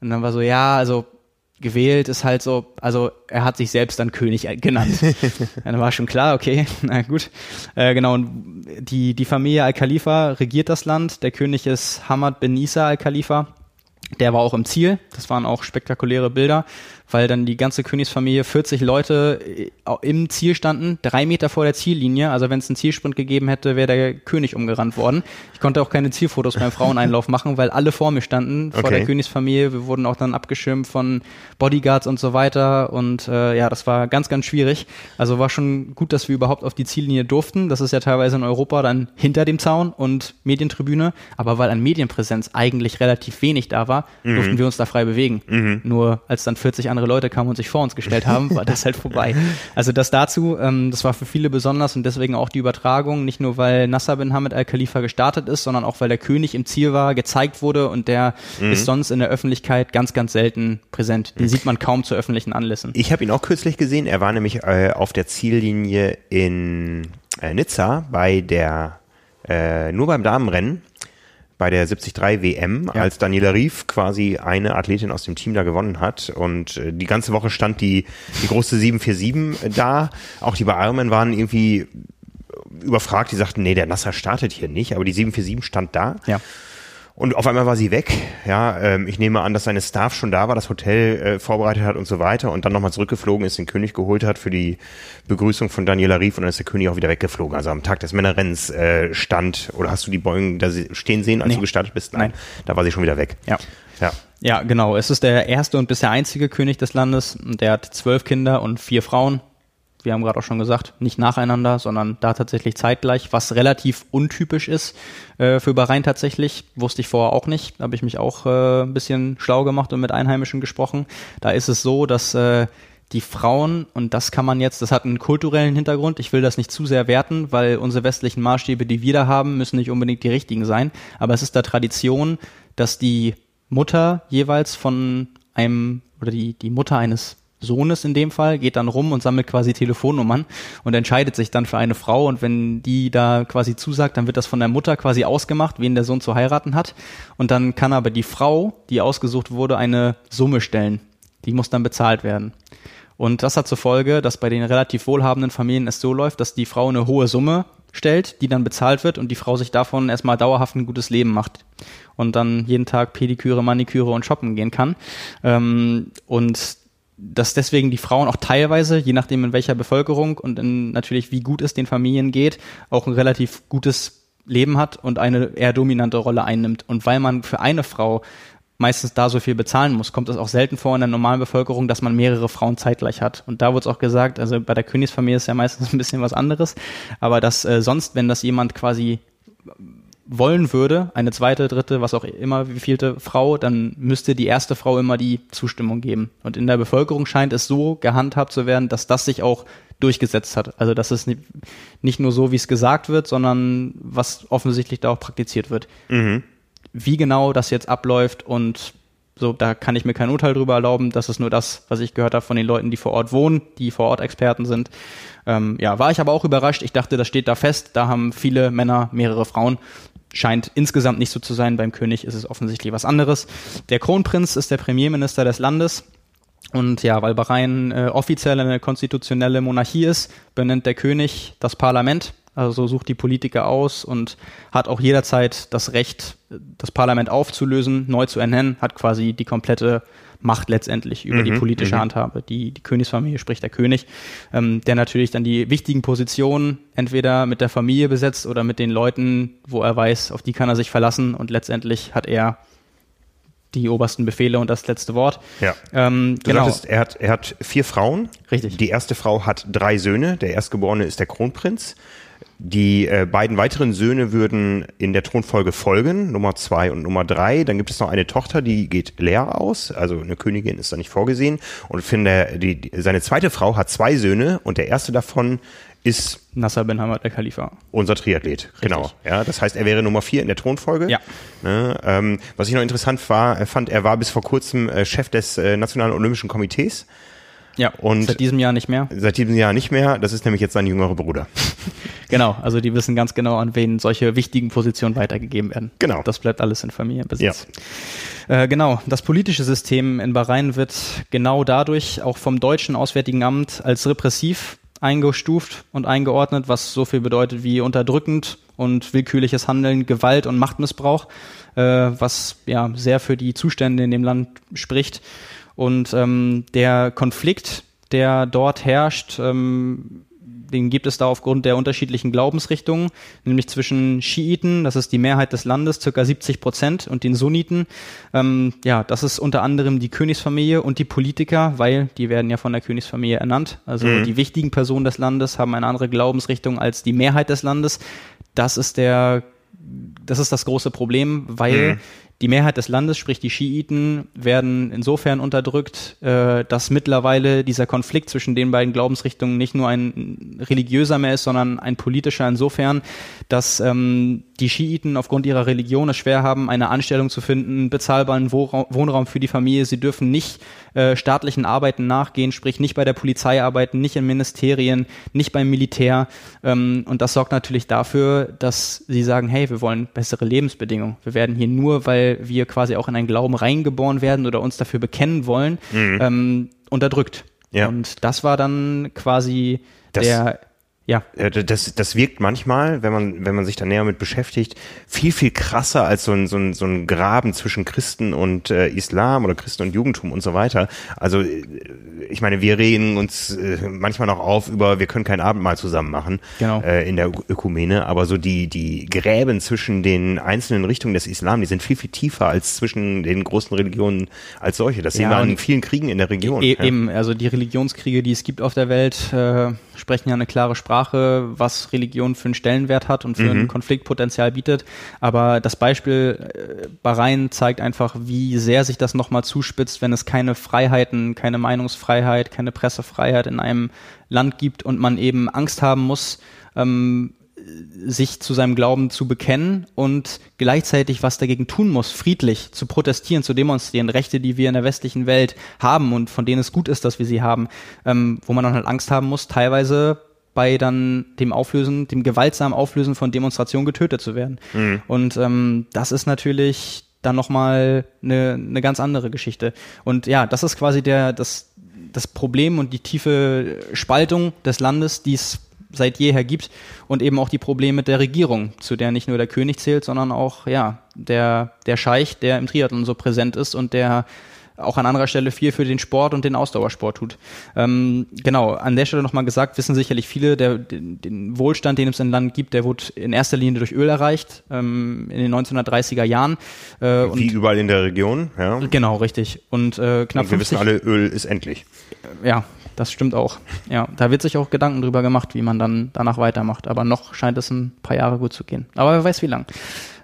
Und dann war so, ja, also gewählt ist halt so, also er hat sich selbst dann König genannt. dann war schon klar, okay, na gut. Äh, genau, und die, die Familie Al-Khalifa regiert das Land. Der König ist Hamad bin Isa Al-Khalifa. Der war auch im Ziel. Das waren auch spektakuläre Bilder weil dann die ganze Königsfamilie 40 Leute äh, im Ziel standen, drei Meter vor der Ziellinie. Also wenn es einen Zielsprint gegeben hätte, wäre der König umgerannt worden. Ich konnte auch keine Zielfotos beim Fraueneinlauf machen, weil alle vor mir standen, vor okay. der Königsfamilie. Wir wurden auch dann abgeschirmt von Bodyguards und so weiter. Und äh, ja, das war ganz, ganz schwierig. Also war schon gut, dass wir überhaupt auf die Ziellinie durften. Das ist ja teilweise in Europa dann hinter dem Zaun und Medientribüne. Aber weil an Medienpräsenz eigentlich relativ wenig da war, mhm. durften wir uns da frei bewegen. Mhm. Nur als dann 40 andere Leute kamen und sich vor uns gestellt haben, war das halt vorbei. Also das dazu, ähm, das war für viele besonders und deswegen auch die Übertragung, nicht nur weil Nasser bin Hamid al-Khalifa gestartet ist, sondern auch weil der König im Ziel war, gezeigt wurde und der mhm. ist sonst in der Öffentlichkeit ganz, ganz selten präsent. Den mhm. sieht man kaum zu öffentlichen Anlässen. Ich habe ihn auch kürzlich gesehen. Er war nämlich äh, auf der Ziellinie in äh, Nizza bei der äh, nur beim Damenrennen bei der 73 WM, ja. als Daniela Rief quasi eine Athletin aus dem Team da gewonnen hat. Und äh, die ganze Woche stand die, die große 747 da. Auch die bei Ironman waren irgendwie überfragt, die sagten, nee, der Nasser startet hier nicht, aber die 747 stand da. Ja. Und auf einmal war sie weg. Ja, ähm, ich nehme an, dass seine Staff schon da war, das Hotel äh, vorbereitet hat und so weiter und dann nochmal zurückgeflogen ist, den König geholt hat für die Begrüßung von Daniela Rief und dann ist der König auch wieder weggeflogen. Also am Tag des Männerrennens äh, stand, oder hast du die Boeing da stehen sehen, als nee. du gestartet bist? Nein. Nein. Da war sie schon wieder weg. Ja. Ja. Ja, genau. Es ist der erste und bisher einzige König des Landes. Der hat zwölf Kinder und vier Frauen wir haben gerade auch schon gesagt, nicht nacheinander, sondern da tatsächlich zeitgleich, was relativ untypisch ist äh, für Bahrain tatsächlich. Wusste ich vorher auch nicht. Da habe ich mich auch äh, ein bisschen schlau gemacht und mit Einheimischen gesprochen. Da ist es so, dass äh, die Frauen, und das kann man jetzt, das hat einen kulturellen Hintergrund, ich will das nicht zu sehr werten, weil unsere westlichen Maßstäbe, die wir da haben, müssen nicht unbedingt die richtigen sein, aber es ist da Tradition, dass die Mutter jeweils von einem, oder die, die Mutter eines Sohnes in dem Fall, geht dann rum und sammelt quasi Telefonnummern und entscheidet sich dann für eine Frau und wenn die da quasi zusagt, dann wird das von der Mutter quasi ausgemacht, wen der Sohn zu heiraten hat und dann kann aber die Frau, die ausgesucht wurde, eine Summe stellen. Die muss dann bezahlt werden. Und das hat zur Folge, dass bei den relativ wohlhabenden Familien es so läuft, dass die Frau eine hohe Summe stellt, die dann bezahlt wird und die Frau sich davon erstmal dauerhaft ein gutes Leben macht und dann jeden Tag Pediküre, Maniküre und shoppen gehen kann. Ähm, und dass deswegen die Frauen auch teilweise, je nachdem in welcher Bevölkerung und in natürlich wie gut es den Familien geht, auch ein relativ gutes Leben hat und eine eher dominante Rolle einnimmt. Und weil man für eine Frau meistens da so viel bezahlen muss, kommt es auch selten vor in der normalen Bevölkerung, dass man mehrere Frauen zeitgleich hat. Und da wurde es auch gesagt, also bei der Königsfamilie ist ja meistens ein bisschen was anderes, aber dass äh, sonst, wenn das jemand quasi wollen würde, eine zweite, dritte, was auch immer, wie vielte Frau, dann müsste die erste Frau immer die Zustimmung geben. Und in der Bevölkerung scheint es so gehandhabt zu werden, dass das sich auch durchgesetzt hat. Also dass es nicht nur so, wie es gesagt wird, sondern was offensichtlich da auch praktiziert wird. Mhm. Wie genau das jetzt abläuft und so, da kann ich mir kein Urteil drüber erlauben. Das ist nur das, was ich gehört habe von den Leuten, die vor Ort wohnen, die vor Ort Experten sind. Ähm, ja, war ich aber auch überrascht. Ich dachte, das steht da fest. Da haben viele Männer mehrere Frauen scheint insgesamt nicht so zu sein. Beim König ist es offensichtlich was anderes. Der Kronprinz ist der Premierminister des Landes. Und ja, weil Bahrain äh, offiziell eine konstitutionelle Monarchie ist, benennt der König das Parlament, also sucht die Politiker aus und hat auch jederzeit das Recht, das Parlament aufzulösen, neu zu ernennen, hat quasi die komplette Macht letztendlich über mhm, die politische mhm. Handhabe. Die, die Königsfamilie spricht der König, ähm, der natürlich dann die wichtigen Positionen entweder mit der Familie besetzt oder mit den Leuten, wo er weiß, auf die kann er sich verlassen und letztendlich hat er die obersten Befehle und das letzte Wort. Ja. Ähm, du genau. sagtest, er hat, er hat vier Frauen. Richtig. Die erste Frau hat drei Söhne. Der erstgeborene ist der Kronprinz. Die äh, beiden weiteren Söhne würden in der Thronfolge folgen, Nummer zwei und Nummer drei. Dann gibt es noch eine Tochter, die geht leer aus, also eine Königin ist da nicht vorgesehen. Und finde, die, die, seine zweite Frau hat zwei Söhne und der erste davon ist Nasser bin Hamad der Khalifa. Unser Triathlet, Richtig. genau. Ja, das heißt, er wäre Nummer vier in der Thronfolge. Ja. Ne, ähm, was ich noch interessant war, fand, er war bis vor kurzem äh, Chef des äh, Nationalen Olympischen Komitees. Ja, und seit diesem Jahr nicht mehr. Seit diesem Jahr nicht mehr. Das ist nämlich jetzt sein jüngerer Bruder. genau, also die wissen ganz genau, an wen solche wichtigen Positionen weitergegeben werden. Genau. Das bleibt alles in Familienbesitz. Ja. Äh, genau, das politische System in Bahrain wird genau dadurch auch vom deutschen Auswärtigen Amt als repressiv eingestuft und eingeordnet, was so viel bedeutet wie unterdrückend und willkürliches Handeln, Gewalt und Machtmissbrauch, äh, was ja sehr für die Zustände in dem Land spricht. Und ähm, der Konflikt, der dort herrscht, ähm, den gibt es da aufgrund der unterschiedlichen Glaubensrichtungen, nämlich zwischen Schiiten, das ist die Mehrheit des Landes, circa 70 Prozent, und den Sunniten. Ähm, ja, das ist unter anderem die Königsfamilie und die Politiker, weil die werden ja von der Königsfamilie ernannt. Also mhm. die wichtigen Personen des Landes haben eine andere Glaubensrichtung als die Mehrheit des Landes. Das ist der, das ist das große Problem, weil mhm die Mehrheit des Landes, sprich die Schiiten, werden insofern unterdrückt, äh, dass mittlerweile dieser Konflikt zwischen den beiden Glaubensrichtungen nicht nur ein religiöser mehr ist, sondern ein politischer insofern, dass ähm, die Schiiten aufgrund ihrer Religion es schwer haben, eine Anstellung zu finden, bezahlbaren Wohnraum für die Familie. Sie dürfen nicht äh, staatlichen Arbeiten nachgehen, sprich nicht bei der Polizei arbeiten, nicht in Ministerien, nicht beim Militär. Ähm, und das sorgt natürlich dafür, dass sie sagen, hey, wir wollen bessere Lebensbedingungen. Wir werden hier nur, weil wir quasi auch in einen Glauben reingeboren werden oder uns dafür bekennen wollen, mhm. ähm, unterdrückt. Ja. Und das war dann quasi das der ja. Äh, das, das wirkt manchmal, wenn man, wenn man sich da näher mit beschäftigt, viel, viel krasser als so ein, so ein, so ein Graben zwischen Christen und äh, Islam oder Christen und Jugendtum und so weiter. Also äh, ich meine, wir reden uns äh, manchmal noch auf über, wir können kein Abendmahl zusammen machen genau. äh, in der Ökumene, aber so die, die Gräben zwischen den einzelnen Richtungen des Islam, die sind viel, viel tiefer als zwischen den großen Religionen als solche. Das sehen ja, wir an vielen Kriegen in der Region. E ja. Eben, also die Religionskriege, die es gibt auf der Welt, äh, sprechen ja eine klare Sprache was Religion für einen Stellenwert hat und für mhm. ein Konfliktpotenzial bietet. Aber das Beispiel äh, Bahrain zeigt einfach, wie sehr sich das nochmal zuspitzt, wenn es keine Freiheiten, keine Meinungsfreiheit, keine Pressefreiheit in einem Land gibt und man eben Angst haben muss, ähm, sich zu seinem Glauben zu bekennen und gleichzeitig was dagegen tun muss, friedlich zu protestieren, zu demonstrieren, Rechte, die wir in der westlichen Welt haben und von denen es gut ist, dass wir sie haben, ähm, wo man dann halt Angst haben muss, teilweise bei dann dem Auflösen, dem gewaltsamen Auflösen von Demonstrationen getötet zu werden. Mhm. Und ähm, das ist natürlich dann nochmal eine, eine ganz andere Geschichte. Und ja, das ist quasi der, das, das Problem und die tiefe Spaltung des Landes, die es seit jeher gibt und eben auch die Probleme der Regierung, zu der nicht nur der König zählt, sondern auch ja der der Scheich, der im Triathlon so präsent ist und der auch an anderer Stelle viel für den Sport und den Ausdauersport tut. Ähm, genau, an der Stelle nochmal gesagt, wissen sicherlich viele, der, den, den Wohlstand, den es im Land gibt, der wurde in erster Linie durch Öl erreicht, ähm, in den 1930er Jahren. Äh, Wie überall in der Region, ja. Genau, richtig. Und äh, knapp und wir 50, wissen alle, Öl ist endlich. Ja, das stimmt auch. Ja, da wird sich auch Gedanken drüber gemacht, wie man dann danach weitermacht. Aber noch scheint es ein paar Jahre gut zu gehen. Aber wer weiß wie lang.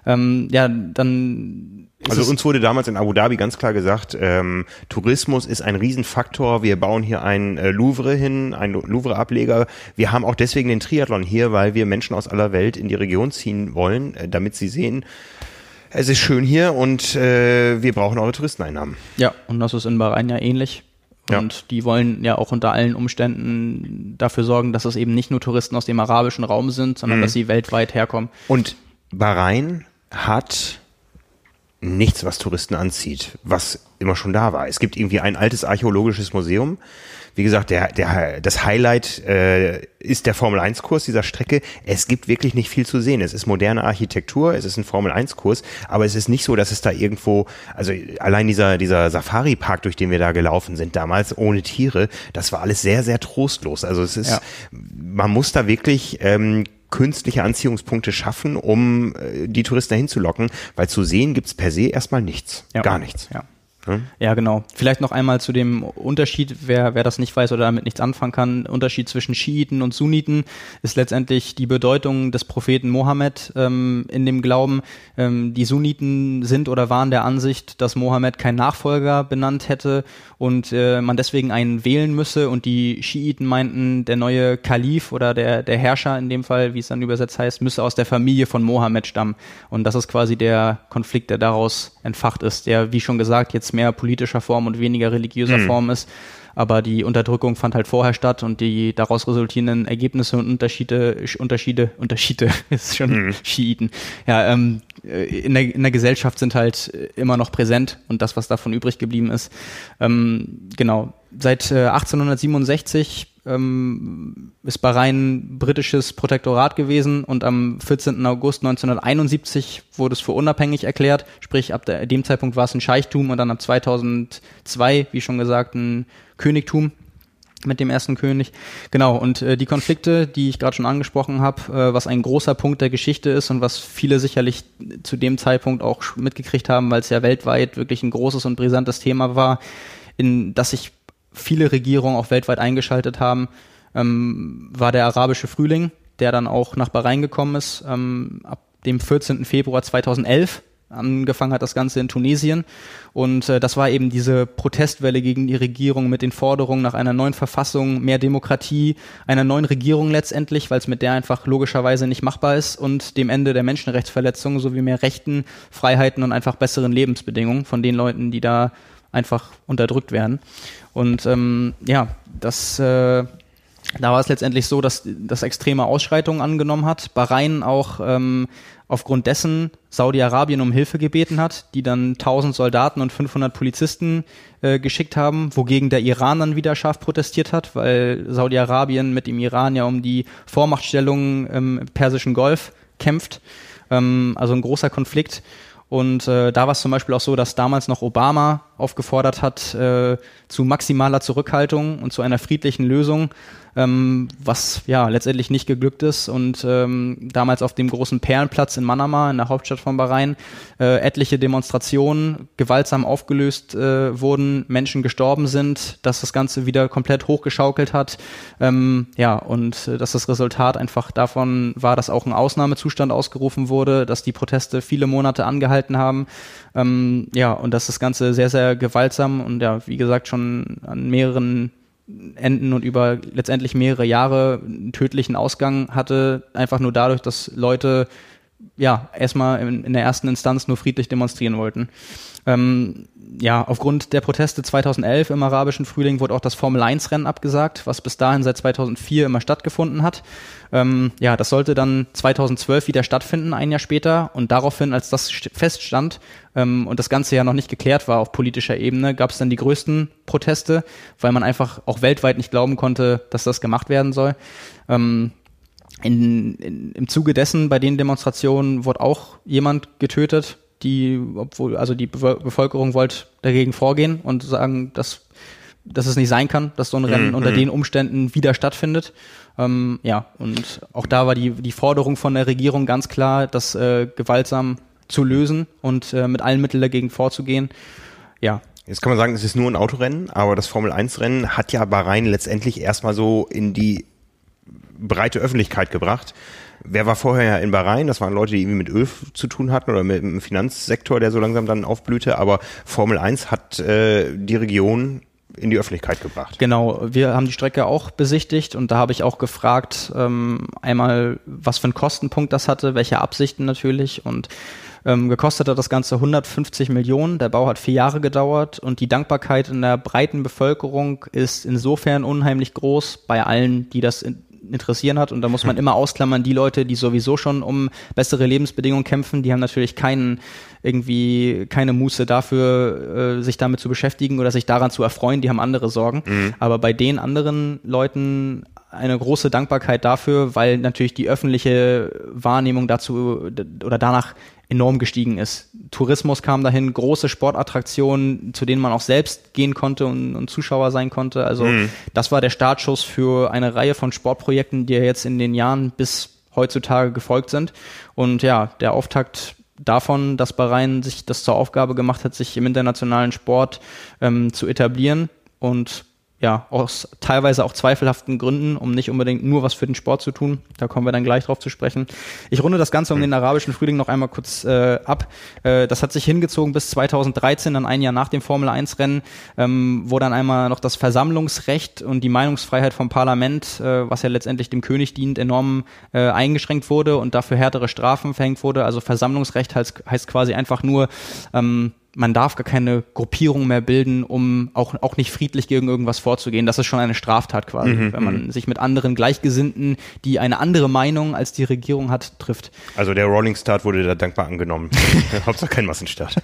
Ähm, ja, dann also uns wurde damals in Abu Dhabi ganz klar gesagt, ähm, Tourismus ist ein Riesenfaktor. Wir bauen hier ein äh, Louvre hin, ein Louvre-Ableger. Wir haben auch deswegen den Triathlon hier, weil wir Menschen aus aller Welt in die Region ziehen wollen, äh, damit sie sehen, es ist schön hier und äh, wir brauchen eure Touristeneinnahmen. Ja, und das ist in Bahrain ja ähnlich. Und ja. die wollen ja auch unter allen Umständen dafür sorgen, dass es eben nicht nur Touristen aus dem arabischen Raum sind, sondern mhm. dass sie weltweit herkommen. Und Bahrain hat nichts, was Touristen anzieht, was immer schon da war. Es gibt irgendwie ein altes archäologisches Museum. Wie gesagt, der, der, das Highlight äh, ist der Formel-1-Kurs dieser Strecke. Es gibt wirklich nicht viel zu sehen. Es ist moderne Architektur, es ist ein Formel-1-Kurs, aber es ist nicht so, dass es da irgendwo, also allein dieser, dieser Safari-Park, durch den wir da gelaufen sind, damals ohne Tiere, das war alles sehr, sehr trostlos. Also es ist, ja. man muss da wirklich ähm, künstliche Anziehungspunkte schaffen, um äh, die Touristen dahin zu locken, weil zu sehen gibt's per se erstmal nichts. Ja. Gar nichts. Ja. Ja, genau. Vielleicht noch einmal zu dem Unterschied, wer, wer das nicht weiß oder damit nichts anfangen kann. Unterschied zwischen Schiiten und Sunniten ist letztendlich die Bedeutung des Propheten Mohammed ähm, in dem Glauben. Ähm, die Sunniten sind oder waren der Ansicht, dass Mohammed keinen Nachfolger benannt hätte und äh, man deswegen einen wählen müsse und die Schiiten meinten, der neue Kalif oder der, der Herrscher in dem Fall, wie es dann übersetzt heißt, müsse aus der Familie von Mohammed stammen. Und das ist quasi der Konflikt, der daraus entfacht ist, der, wie schon gesagt, jetzt mehr politischer Form und weniger religiöser mhm. Form ist. Aber die Unterdrückung fand halt vorher statt und die daraus resultierenden Ergebnisse und Unterschiede, Unterschiede, Unterschiede, ist schon mhm. Schiiten, ja, ähm, äh, in, der, in der Gesellschaft sind halt immer noch präsent und das, was davon übrig geblieben ist. Ähm, genau. Seit äh, 1867 ähm, ist Bahrain britisches Protektorat gewesen und am 14. August 1971 wurde es für unabhängig erklärt. Sprich, ab der, dem Zeitpunkt war es ein Scheichtum und dann ab 2002, wie schon gesagt, ein Königtum mit dem ersten König. Genau, und äh, die Konflikte, die ich gerade schon angesprochen habe, äh, was ein großer Punkt der Geschichte ist und was viele sicherlich zu dem Zeitpunkt auch mitgekriegt haben, weil es ja weltweit wirklich ein großes und brisantes Thema war, in das sich viele Regierungen auch weltweit eingeschaltet haben, ähm, war der arabische Frühling, der dann auch nach Bahrain gekommen ist, ähm, ab dem 14. Februar 2011 angefangen hat das Ganze in Tunesien. Und äh, das war eben diese Protestwelle gegen die Regierung mit den Forderungen nach einer neuen Verfassung, mehr Demokratie, einer neuen Regierung letztendlich, weil es mit der einfach logischerweise nicht machbar ist und dem Ende der Menschenrechtsverletzungen sowie mehr Rechten, Freiheiten und einfach besseren Lebensbedingungen von den Leuten, die da einfach unterdrückt werden. Und ähm, ja, das äh, da war es letztendlich so, dass das extreme Ausschreitungen angenommen hat. Bahrain auch ähm, aufgrund dessen Saudi-Arabien um Hilfe gebeten hat, die dann 1000 Soldaten und 500 Polizisten äh, geschickt haben, wogegen der Iran dann wieder scharf protestiert hat, weil Saudi-Arabien mit dem Iran ja um die Vormachtstellung im Persischen Golf kämpft. Ähm, also ein großer Konflikt. Und äh, da war es zum Beispiel auch so, dass damals noch Obama aufgefordert hat äh, zu maximaler Zurückhaltung und zu einer friedlichen Lösung ähm, was ja letztendlich nicht geglückt ist und ähm, damals auf dem großen Perlenplatz in Manama, in der Hauptstadt von Bahrain, äh, etliche Demonstrationen gewaltsam aufgelöst äh, wurden, Menschen gestorben sind, dass das Ganze wieder komplett hochgeschaukelt hat, ähm, ja und äh, dass das Resultat einfach davon war, dass auch ein Ausnahmezustand ausgerufen wurde, dass die Proteste viele Monate angehalten haben, ähm, ja und dass das Ganze sehr sehr gewaltsam und ja wie gesagt schon an mehreren enden und über letztendlich mehrere Jahre einen tödlichen Ausgang hatte, einfach nur dadurch, dass Leute ja erstmal in, in der ersten Instanz nur friedlich demonstrieren wollten. Ähm, ja, aufgrund der Proteste 2011 im arabischen Frühling wurde auch das Formel-1-Rennen abgesagt, was bis dahin seit 2004 immer stattgefunden hat. Ähm, ja, das sollte dann 2012 wieder stattfinden, ein Jahr später. Und daraufhin, als das feststand ähm, und das Ganze ja noch nicht geklärt war auf politischer Ebene, gab es dann die größten Proteste, weil man einfach auch weltweit nicht glauben konnte, dass das gemacht werden soll. Ähm, in, in, Im Zuge dessen, bei den Demonstrationen, wurde auch jemand getötet, die, obwohl, also die Bevölkerung wollte dagegen vorgehen und sagen, dass, dass es nicht sein kann, dass so ein Rennen mhm. unter mhm. den Umständen wieder stattfindet. Ähm, ja, und auch da war die, die Forderung von der Regierung ganz klar, das äh, gewaltsam zu lösen und äh, mit allen Mitteln dagegen vorzugehen. Ja, Jetzt kann man sagen, es ist nur ein Autorennen, aber das Formel 1 Rennen hat ja Bahrain letztendlich erstmal so in die breite Öffentlichkeit gebracht. Wer war vorher in Bahrain? Das waren Leute, die irgendwie mit Öl zu tun hatten oder mit dem Finanzsektor, der so langsam dann aufblühte. Aber Formel 1 hat äh, die Region in die Öffentlichkeit gebracht. Genau, wir haben die Strecke auch besichtigt und da habe ich auch gefragt, ähm, einmal, was für einen Kostenpunkt das hatte, welche Absichten natürlich und ähm, gekostet hat das Ganze 150 Millionen. Der Bau hat vier Jahre gedauert und die Dankbarkeit in der breiten Bevölkerung ist insofern unheimlich groß bei allen, die das in, interessieren hat. Und da muss man immer ausklammern, die Leute, die sowieso schon um bessere Lebensbedingungen kämpfen, die haben natürlich keinen irgendwie keine Muße dafür, äh, sich damit zu beschäftigen oder sich daran zu erfreuen, die haben andere Sorgen. Mhm. Aber bei den anderen Leuten eine große Dankbarkeit dafür, weil natürlich die öffentliche Wahrnehmung dazu oder danach enorm gestiegen ist. Tourismus kam dahin, große Sportattraktionen, zu denen man auch selbst gehen konnte und, und Zuschauer sein konnte. Also mhm. das war der Startschuss für eine Reihe von Sportprojekten, die ja jetzt in den Jahren bis heutzutage gefolgt sind. Und ja, der Auftakt davon, dass Bahrain sich das zur Aufgabe gemacht hat, sich im internationalen Sport ähm, zu etablieren und ja, aus teilweise auch zweifelhaften Gründen, um nicht unbedingt nur was für den Sport zu tun. Da kommen wir dann gleich drauf zu sprechen. Ich runde das Ganze um den arabischen Frühling noch einmal kurz äh, ab. Äh, das hat sich hingezogen bis 2013, dann ein Jahr nach dem Formel 1 Rennen, ähm, wo dann einmal noch das Versammlungsrecht und die Meinungsfreiheit vom Parlament, äh, was ja letztendlich dem König dient, enorm äh, eingeschränkt wurde und dafür härtere Strafen verhängt wurde. Also Versammlungsrecht heißt, heißt quasi einfach nur, ähm, man darf gar keine Gruppierung mehr bilden, um auch, auch nicht friedlich gegen irgendwas vorzugehen. Das ist schon eine Straftat quasi, mhm, wenn man mhm. sich mit anderen Gleichgesinnten, die eine andere Meinung als die Regierung hat, trifft. Also der Rolling Start wurde da dankbar angenommen. Hauptsache kein Massenstart.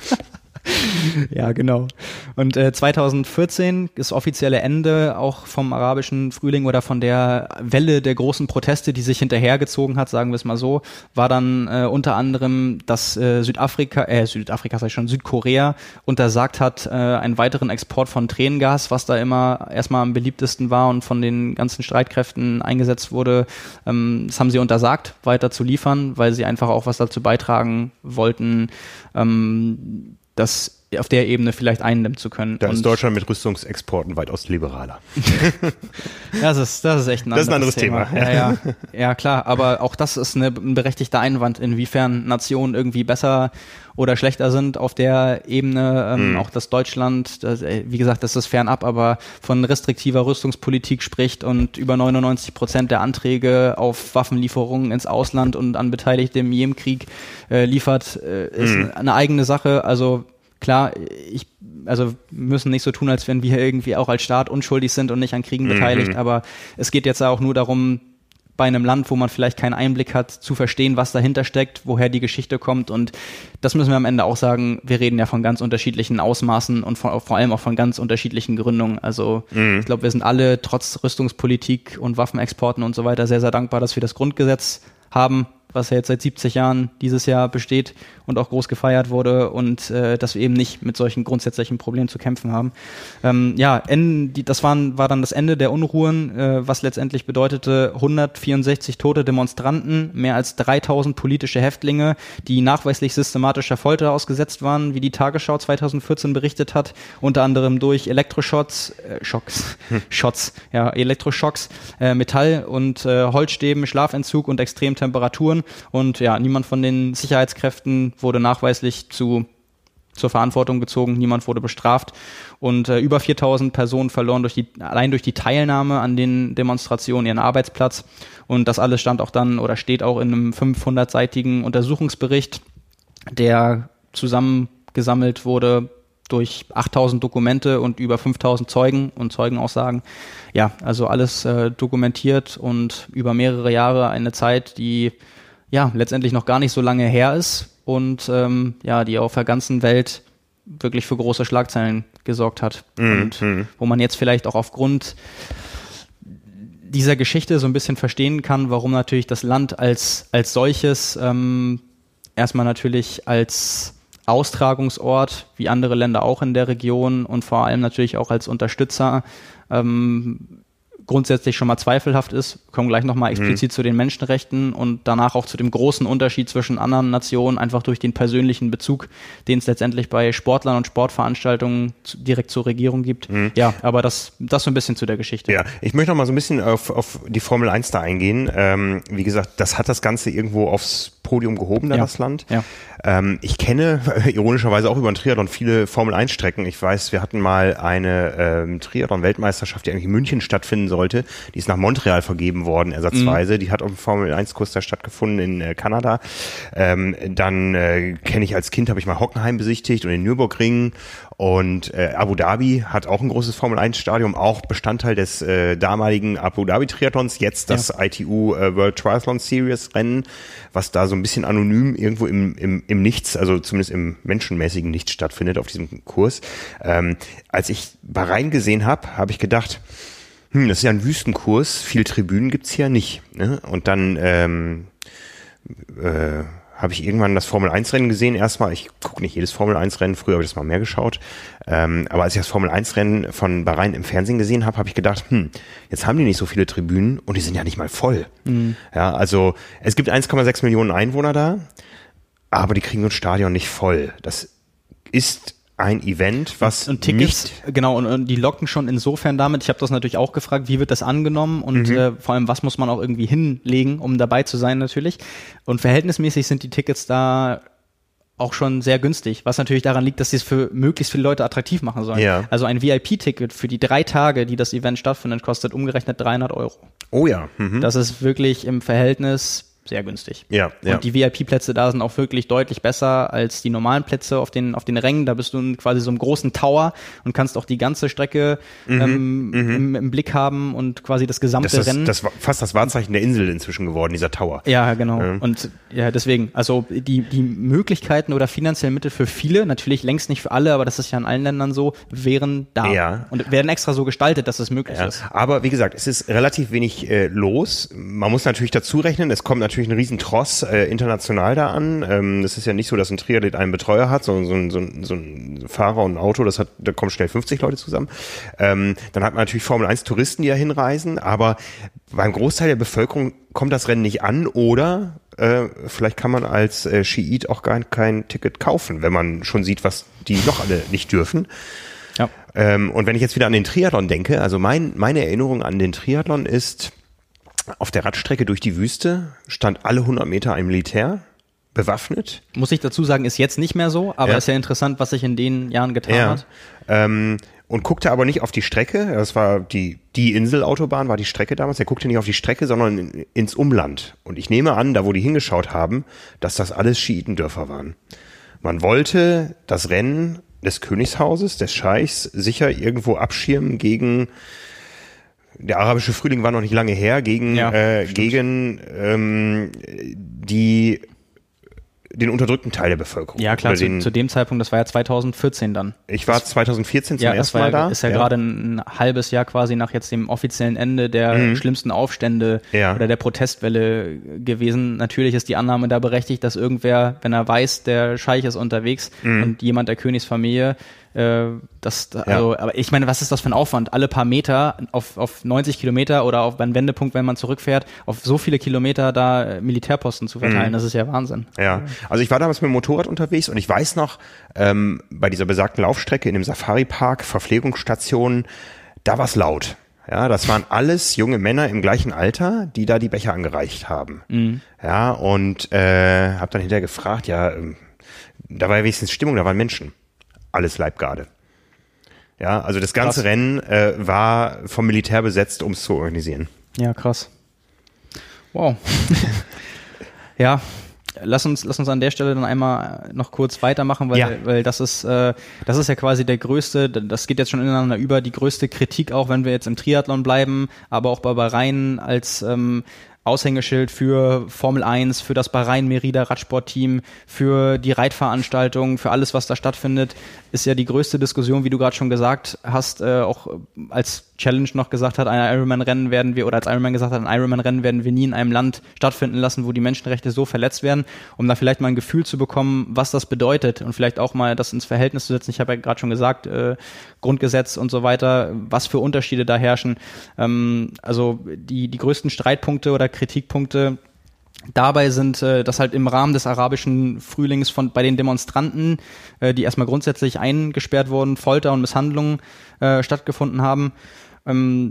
ja, genau. Und äh, 2014 das offizielle Ende auch vom arabischen Frühling oder von der Welle der großen Proteste, die sich hinterhergezogen hat, sagen wir es mal so, war dann äh, unter anderem, dass äh, Südafrika, äh, Südafrika sag ich schon, Südkorea untersagt hat, äh, einen weiteren Export von Tränengas, was da immer erstmal am beliebtesten war und von den ganzen Streitkräften eingesetzt wurde. Ähm, das haben sie untersagt, weiter zu liefern, weil sie einfach auch was dazu beitragen wollten, ähm, das auf der Ebene vielleicht eindämmen zu können. Da ist Deutschland mit Rüstungsexporten weitaus liberaler. das, ist, das ist echt ein, das ist ein anderes Thema. Thema. Ja, ja, ja, klar. Aber auch das ist eine, ein berechtigter Einwand, inwiefern Nationen irgendwie besser oder schlechter sind auf der Ebene. Ähm, mhm. Auch dass Deutschland, das, äh, wie gesagt, das ist fernab, aber von restriktiver Rüstungspolitik spricht und über 99 Prozent der Anträge auf Waffenlieferungen ins Ausland und an Beteiligte im Jemenkrieg äh, liefert, äh, ist mhm. eine eigene Sache. Also klar, ich, also müssen nicht so tun, als wenn wir irgendwie auch als Staat unschuldig sind und nicht an Kriegen mhm. beteiligt, aber es geht jetzt auch nur darum, bei einem Land, wo man vielleicht keinen Einblick hat, zu verstehen, was dahinter steckt, woher die Geschichte kommt. Und das müssen wir am Ende auch sagen, wir reden ja von ganz unterschiedlichen Ausmaßen und von, vor allem auch von ganz unterschiedlichen Gründungen. Also mhm. ich glaube, wir sind alle trotz Rüstungspolitik und Waffenexporten und so weiter sehr, sehr dankbar, dass wir das Grundgesetz haben, was ja jetzt seit 70 Jahren dieses Jahr besteht und auch groß gefeiert wurde und äh, dass wir eben nicht mit solchen grundsätzlichen Problemen zu kämpfen haben. Ähm, ja, die, das waren, war dann das Ende der Unruhen, äh, was letztendlich bedeutete 164 tote Demonstranten, mehr als 3000 politische Häftlinge, die nachweislich systematischer Folter ausgesetzt waren, wie die Tagesschau 2014 berichtet hat, unter anderem durch Elektroschocks, äh, Schocks, hm. Shots, ja, Elektroschocks, äh, Metall- und äh, Holzstäben, Schlafentzug und Extremtemperaturen und ja, niemand von den Sicherheitskräften wurde nachweislich zu zur Verantwortung gezogen, niemand wurde bestraft. Und äh, über 4000 Personen verloren durch die, allein durch die Teilnahme an den Demonstrationen ihren Arbeitsplatz. Und das alles stand auch dann oder steht auch in einem 500-seitigen Untersuchungsbericht, der zusammengesammelt wurde durch 8000 Dokumente und über 5000 Zeugen und Zeugenaussagen. Ja, also alles äh, dokumentiert und über mehrere Jahre eine Zeit, die ja letztendlich noch gar nicht so lange her ist und ähm, ja, die auf der ganzen Welt wirklich für große Schlagzeilen gesorgt hat. Mhm. Und mhm. wo man jetzt vielleicht auch aufgrund dieser Geschichte so ein bisschen verstehen kann, warum natürlich das Land als, als solches ähm, erstmal natürlich als Austragungsort, wie andere Länder auch in der Region und vor allem natürlich auch als Unterstützer ähm, grundsätzlich schon mal zweifelhaft ist. Wir kommen gleich nochmal explizit mhm. zu den Menschenrechten und danach auch zu dem großen Unterschied zwischen anderen Nationen, einfach durch den persönlichen Bezug, den es letztendlich bei Sportlern und Sportveranstaltungen zu, direkt zur Regierung gibt. Mhm. Ja, aber das, das so ein bisschen zu der Geschichte. Ja, ich möchte noch mal so ein bisschen auf, auf die Formel 1 da eingehen. Ähm, wie gesagt, das hat das Ganze irgendwo aufs Podium gehoben, da ja. das Land. Ja. Ähm, ich kenne ironischerweise auch über den Triathlon viele Formel-1-Strecken. Ich weiß, wir hatten mal eine ähm, Triathlon-Weltmeisterschaft, die eigentlich in München stattfinden sollte. Die ist nach Montreal vergeben worden, ersatzweise. Mhm. Die hat auf dem Formel-1-Kurs da stattgefunden in äh, Kanada. Ähm, dann äh, kenne ich als Kind, habe ich mal Hockenheim besichtigt und den Nürburgring und äh, Abu Dhabi hat auch ein großes Formel-1-Stadion, auch Bestandteil des äh, damaligen Abu Dhabi-Triathlons, jetzt das ja. ITU äh, World Triathlon Series Rennen, was da so ein bisschen anonym irgendwo im, im, im Nichts, also zumindest im menschenmäßigen Nichts stattfindet auf diesem Kurs. Ähm, als ich Bahrain gesehen habe, habe ich gedacht, hm, das ist ja ein Wüstenkurs, viel Tribünen gibt's hier nicht. Ne? Und dann ähm, äh, habe ich irgendwann das Formel 1 Rennen gesehen. Erstmal, ich gucke nicht jedes Formel 1 Rennen, früher habe ich das mal mehr geschaut. Ähm, aber als ich das Formel 1 Rennen von Bahrain im Fernsehen gesehen habe, habe ich gedacht, hm, jetzt haben die nicht so viele Tribünen und die sind ja nicht mal voll. Mhm. Ja, also es gibt 1,6 Millionen Einwohner da. aber die kriegen so ein Stadion nicht voll. Das ist ein Event, was und Tickets, nicht genau, und, und die locken schon insofern damit. Ich habe das natürlich auch gefragt, wie wird das angenommen und Mhm. äh, vor allem, was muss man auch irgendwie hinlegen, um dabei zu sein natürlich. Und verhältnismäßig sind die Tickets da auch schon sehr günstig, was natürlich daran liegt, dass sie es für möglichst viele Leute attraktiv machen sollen. Ja. Also ein VIP-Ticket für die drei Tage, die das Event stattfindet, kostet umgerechnet 300 Euro. Oh ja. Mhm. Das ist wirklich im Verhältnis sehr günstig. Ja, ja. Und die VIP-Plätze da sind auch wirklich deutlich besser als die normalen Plätze auf den, auf den Rängen. Da bist du in quasi so einem großen Tower und kannst auch die ganze Strecke ähm, Im, im Blick haben und quasi das gesamte Mhm, das ist Rennen. das war fast das Wahrzeichen der Insel inzwischen geworden, dieser Tower. ja, genau. Und ja, deswegen, also die, die Möglichkeiten oder finanziellen Mittel für viele, natürlich längst nicht für alle, aber das ist ja in allen Ländern so, wären da. Ja. Und werden extra so gestaltet, dass es möglich Ja, ist. aber wie gesagt, es ist relativ wenig äh, los. Man muss natürlich dazu rechnen, es kommt natürlich ein riesen Tross äh, international da an. Ähm, es ist ja nicht so, dass ein Triathlet einen Betreuer hat, sondern so ein, so ein, so ein Fahrer und ein Auto, das hat, da kommen schnell 50 Leute zusammen. Ähm, dann hat man natürlich Formel 1 Touristen, die ja hinreisen, aber beim Großteil der Bevölkerung kommt das Rennen nicht an oder äh, vielleicht kann man als äh, Schiit auch gar kein Ticket kaufen, wenn man schon sieht, was die noch alle nicht dürfen. Ja. Ähm, und wenn ich jetzt wieder an den Triathlon denke, also mein, meine Erinnerung an den Triathlon ist, auf der Radstrecke durch die Wüste stand alle 100 Meter ein Militär, bewaffnet. Muss ich dazu sagen, ist jetzt nicht mehr so, aber Ja. ist ja interessant, was sich in den Jahren getan Ja. hat. Ähm, und guckte aber nicht auf die Strecke, das war die, die Inselautobahn, war die Strecke damals, er guckte nicht auf die Strecke, sondern in, ins Umland. Und ich nehme an, da wo die hingeschaut haben, dass das alles Schiitendörfer waren. Man wollte das Rennen des Königshauses, des Scheichs, sicher irgendwo abschirmen gegen der arabische Frühling war noch nicht lange her, gegen, Ja, äh, gegen ähm, die den unterdrückten Teil der Bevölkerung. Ja, klar, zu, den, zu dem Zeitpunkt, das war ja 2014 dann. ich war 2014 zum Ja, das ersten Mal ja, da. ist ja, gerade ein halbes Jahr quasi nach jetzt dem offiziellen Ende der schlimmsten Aufstände Mhm. Ja. oder der Protestwelle gewesen. Natürlich ist die Annahme da berechtigt, dass irgendwer, wenn er weiß, der Scheich ist unterwegs Mhm. und jemand der Königsfamilie, äh, das, also, aber ich meine, was ist das für ein Aufwand? Alle paar Meter auf, auf 90 Kilometer oder auf beim Wendepunkt, wenn man zurückfährt, auf so viele Kilometer da äh, Militärposten zu Mhm. verteilen, das ist ja Wahnsinn. Ja, also ich war damals mit dem Motorrad unterwegs und ich weiß noch, ähm, bei dieser besagten Laufstrecke in dem Safari-Park, Verpflegungsstationen, da war's laut. Ja, das waren alles junge Männer im gleichen Alter, die da die Becher angereicht haben. Ja, und äh, habe dann hinterher gefragt, ja, ähm, da war ja wenigstens Stimmung, da waren Menschen. Alles Leibgarde. Ja, also das ganze Krass. Rennen äh, war vom Militär besetzt, um es zu organisieren. Ja, krass. Wow. ja, lass uns, lass uns an der Stelle dann einmal noch kurz weitermachen, weil, Ja. weil das ist, äh, das ist ja quasi der größte, das geht jetzt schon ineinander über, die größte Kritik, auch wenn wir jetzt im Triathlon bleiben, aber auch bei Bahrain als ähm, Aushängeschild für Formel 1, für das Bahrain Merida Radsportteam, für die Reitveranstaltungen, für alles, was da stattfindet, ist ja die größte Diskussion, wie du gerade schon gesagt hast, äh, auch als Challenge noch gesagt hat, ein Ironman-Rennen werden wir, oder als Ironman gesagt hat, ein Ironman-Rennen werden wir nie in einem Land stattfinden lassen, wo die Menschenrechte so verletzt werden, um da vielleicht mal ein Gefühl zu bekommen, was das bedeutet und vielleicht auch mal das ins Verhältnis zu setzen. Ich habe ja gerade schon gesagt, äh, Grundgesetz und so weiter, was für Unterschiede da herrschen. Ähm, also die, die größten Streitpunkte oder Kritikpunkte Dabei sind äh, das halt im Rahmen des arabischen Frühlings von bei den Demonstranten, äh, die erstmal grundsätzlich eingesperrt wurden, Folter und Misshandlungen äh, stattgefunden haben,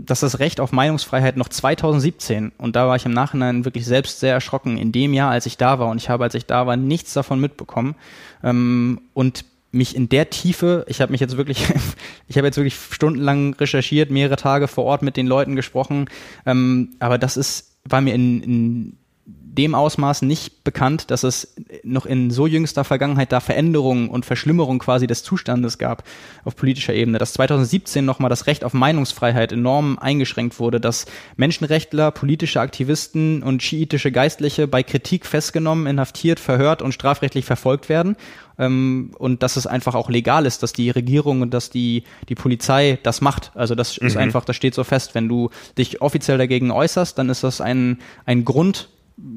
dass das Recht auf Meinungsfreiheit noch 2017 und da war ich im Nachhinein wirklich selbst sehr erschrocken in dem Jahr, als ich da war und ich habe, als ich da war, nichts davon mitbekommen. Ähm, und mich in der Tiefe, ich habe mich jetzt wirklich, ich habe jetzt wirklich stundenlang recherchiert, mehrere Tage vor Ort mit den Leuten gesprochen, ähm, aber das ist, war mir in, in dem Ausmaß nicht bekannt, dass es noch in so jüngster Vergangenheit da Veränderungen und Verschlimmerungen quasi des Zustandes gab auf politischer Ebene, dass 2017 nochmal das Recht auf Meinungsfreiheit enorm eingeschränkt wurde, dass Menschenrechtler, politische Aktivisten und schiitische Geistliche bei Kritik festgenommen, inhaftiert, verhört und strafrechtlich verfolgt werden ähm, und dass es einfach auch legal ist, dass die Regierung und dass die, die Polizei das macht. Also das ist einfach, das steht so fest. Wenn du dich offiziell dagegen äußerst, dann ist das ein, ein Grund,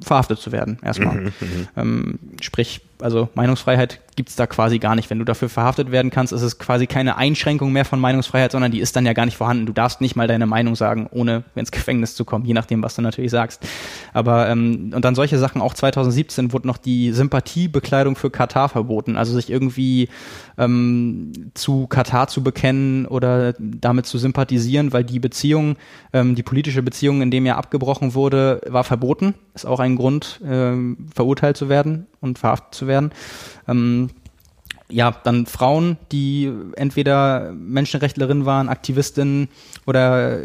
verhaftet zu werden, erstmal. ähm, sprich, also Meinungsfreiheit gibt's da quasi gar nicht. Wenn du dafür verhaftet werden kannst, ist es quasi keine Einschränkung mehr von Meinungsfreiheit, sondern die ist dann ja gar nicht vorhanden. Du darfst nicht mal deine Meinung sagen, ohne ins Gefängnis zu kommen, je nachdem, was du natürlich sagst. Aber ähm, und dann solche Sachen, auch 2017 wurde noch die Sympathiebekleidung für Katar verboten, also sich irgendwie ähm, zu Katar zu bekennen oder damit zu sympathisieren, weil die Beziehung, ähm, die politische Beziehung, in dem ja abgebrochen wurde, war verboten. Ist auch ein Grund, ähm, verurteilt zu werden und verhaftet zu werden. Ähm, ja, dann Frauen, die entweder Menschenrechtlerinnen waren, Aktivistinnen oder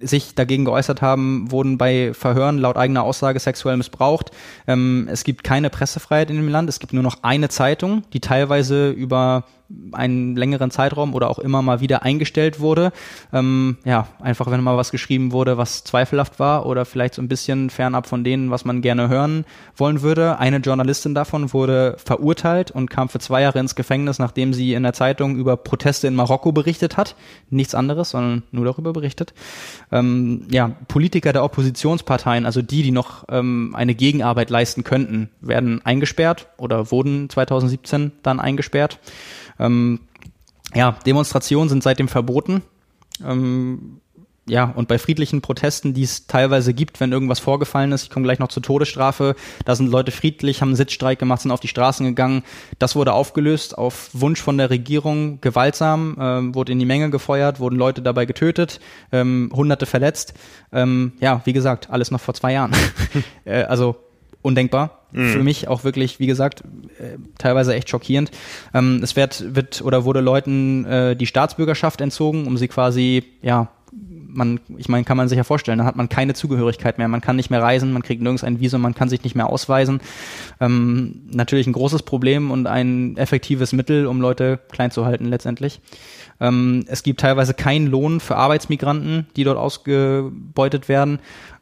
sich dagegen geäußert haben, wurden bei Verhören laut eigener Aussage sexuell missbraucht. Ähm, es gibt keine Pressefreiheit in dem Land. Es gibt nur noch eine Zeitung, die teilweise über einen längeren Zeitraum oder auch immer mal wieder eingestellt wurde. Ähm, ja, einfach wenn mal was geschrieben wurde, was zweifelhaft war oder vielleicht so ein bisschen fernab von denen, was man gerne hören wollen würde. Eine Journalistin davon wurde verurteilt und kam für zwei Jahre ins Gefängnis, nachdem sie in der Zeitung über Proteste in Marokko berichtet hat. Nichts anderes, sondern nur darüber berichtet. Ähm, ja, Politiker der Oppositionsparteien, also die, die noch ähm, eine Gegenarbeit leisten könnten, werden eingesperrt oder wurden 2017 dann eingesperrt. Ähm, ja, Demonstrationen sind seitdem verboten. Ähm, ja, und bei friedlichen Protesten, die es teilweise gibt, wenn irgendwas vorgefallen ist, ich komme gleich noch zur Todesstrafe, da sind Leute friedlich, haben einen Sitzstreik gemacht, sind auf die Straßen gegangen. Das wurde aufgelöst auf Wunsch von der Regierung, gewaltsam, ähm, wurde in die Menge gefeuert, wurden Leute dabei getötet, ähm, Hunderte verletzt. Ähm, ja, wie gesagt, alles noch vor zwei Jahren. äh, also undenkbar. Mhm. Für mich auch wirklich, wie gesagt, äh, teilweise echt schockierend. Ähm, es wird, wird oder wurde Leuten äh, die Staatsbürgerschaft entzogen, um sie quasi, ja, man, ich meine, kann man sich ja vorstellen, dann hat man keine Zugehörigkeit mehr, man kann nicht mehr reisen, man kriegt nirgends ein Visum, man kann sich nicht mehr ausweisen. Ähm, natürlich ein großes Problem und ein effektives Mittel, um Leute klein zu halten letztendlich. Ähm, es gibt teilweise keinen Lohn für Arbeitsmigranten, die dort ausgebeutet werden.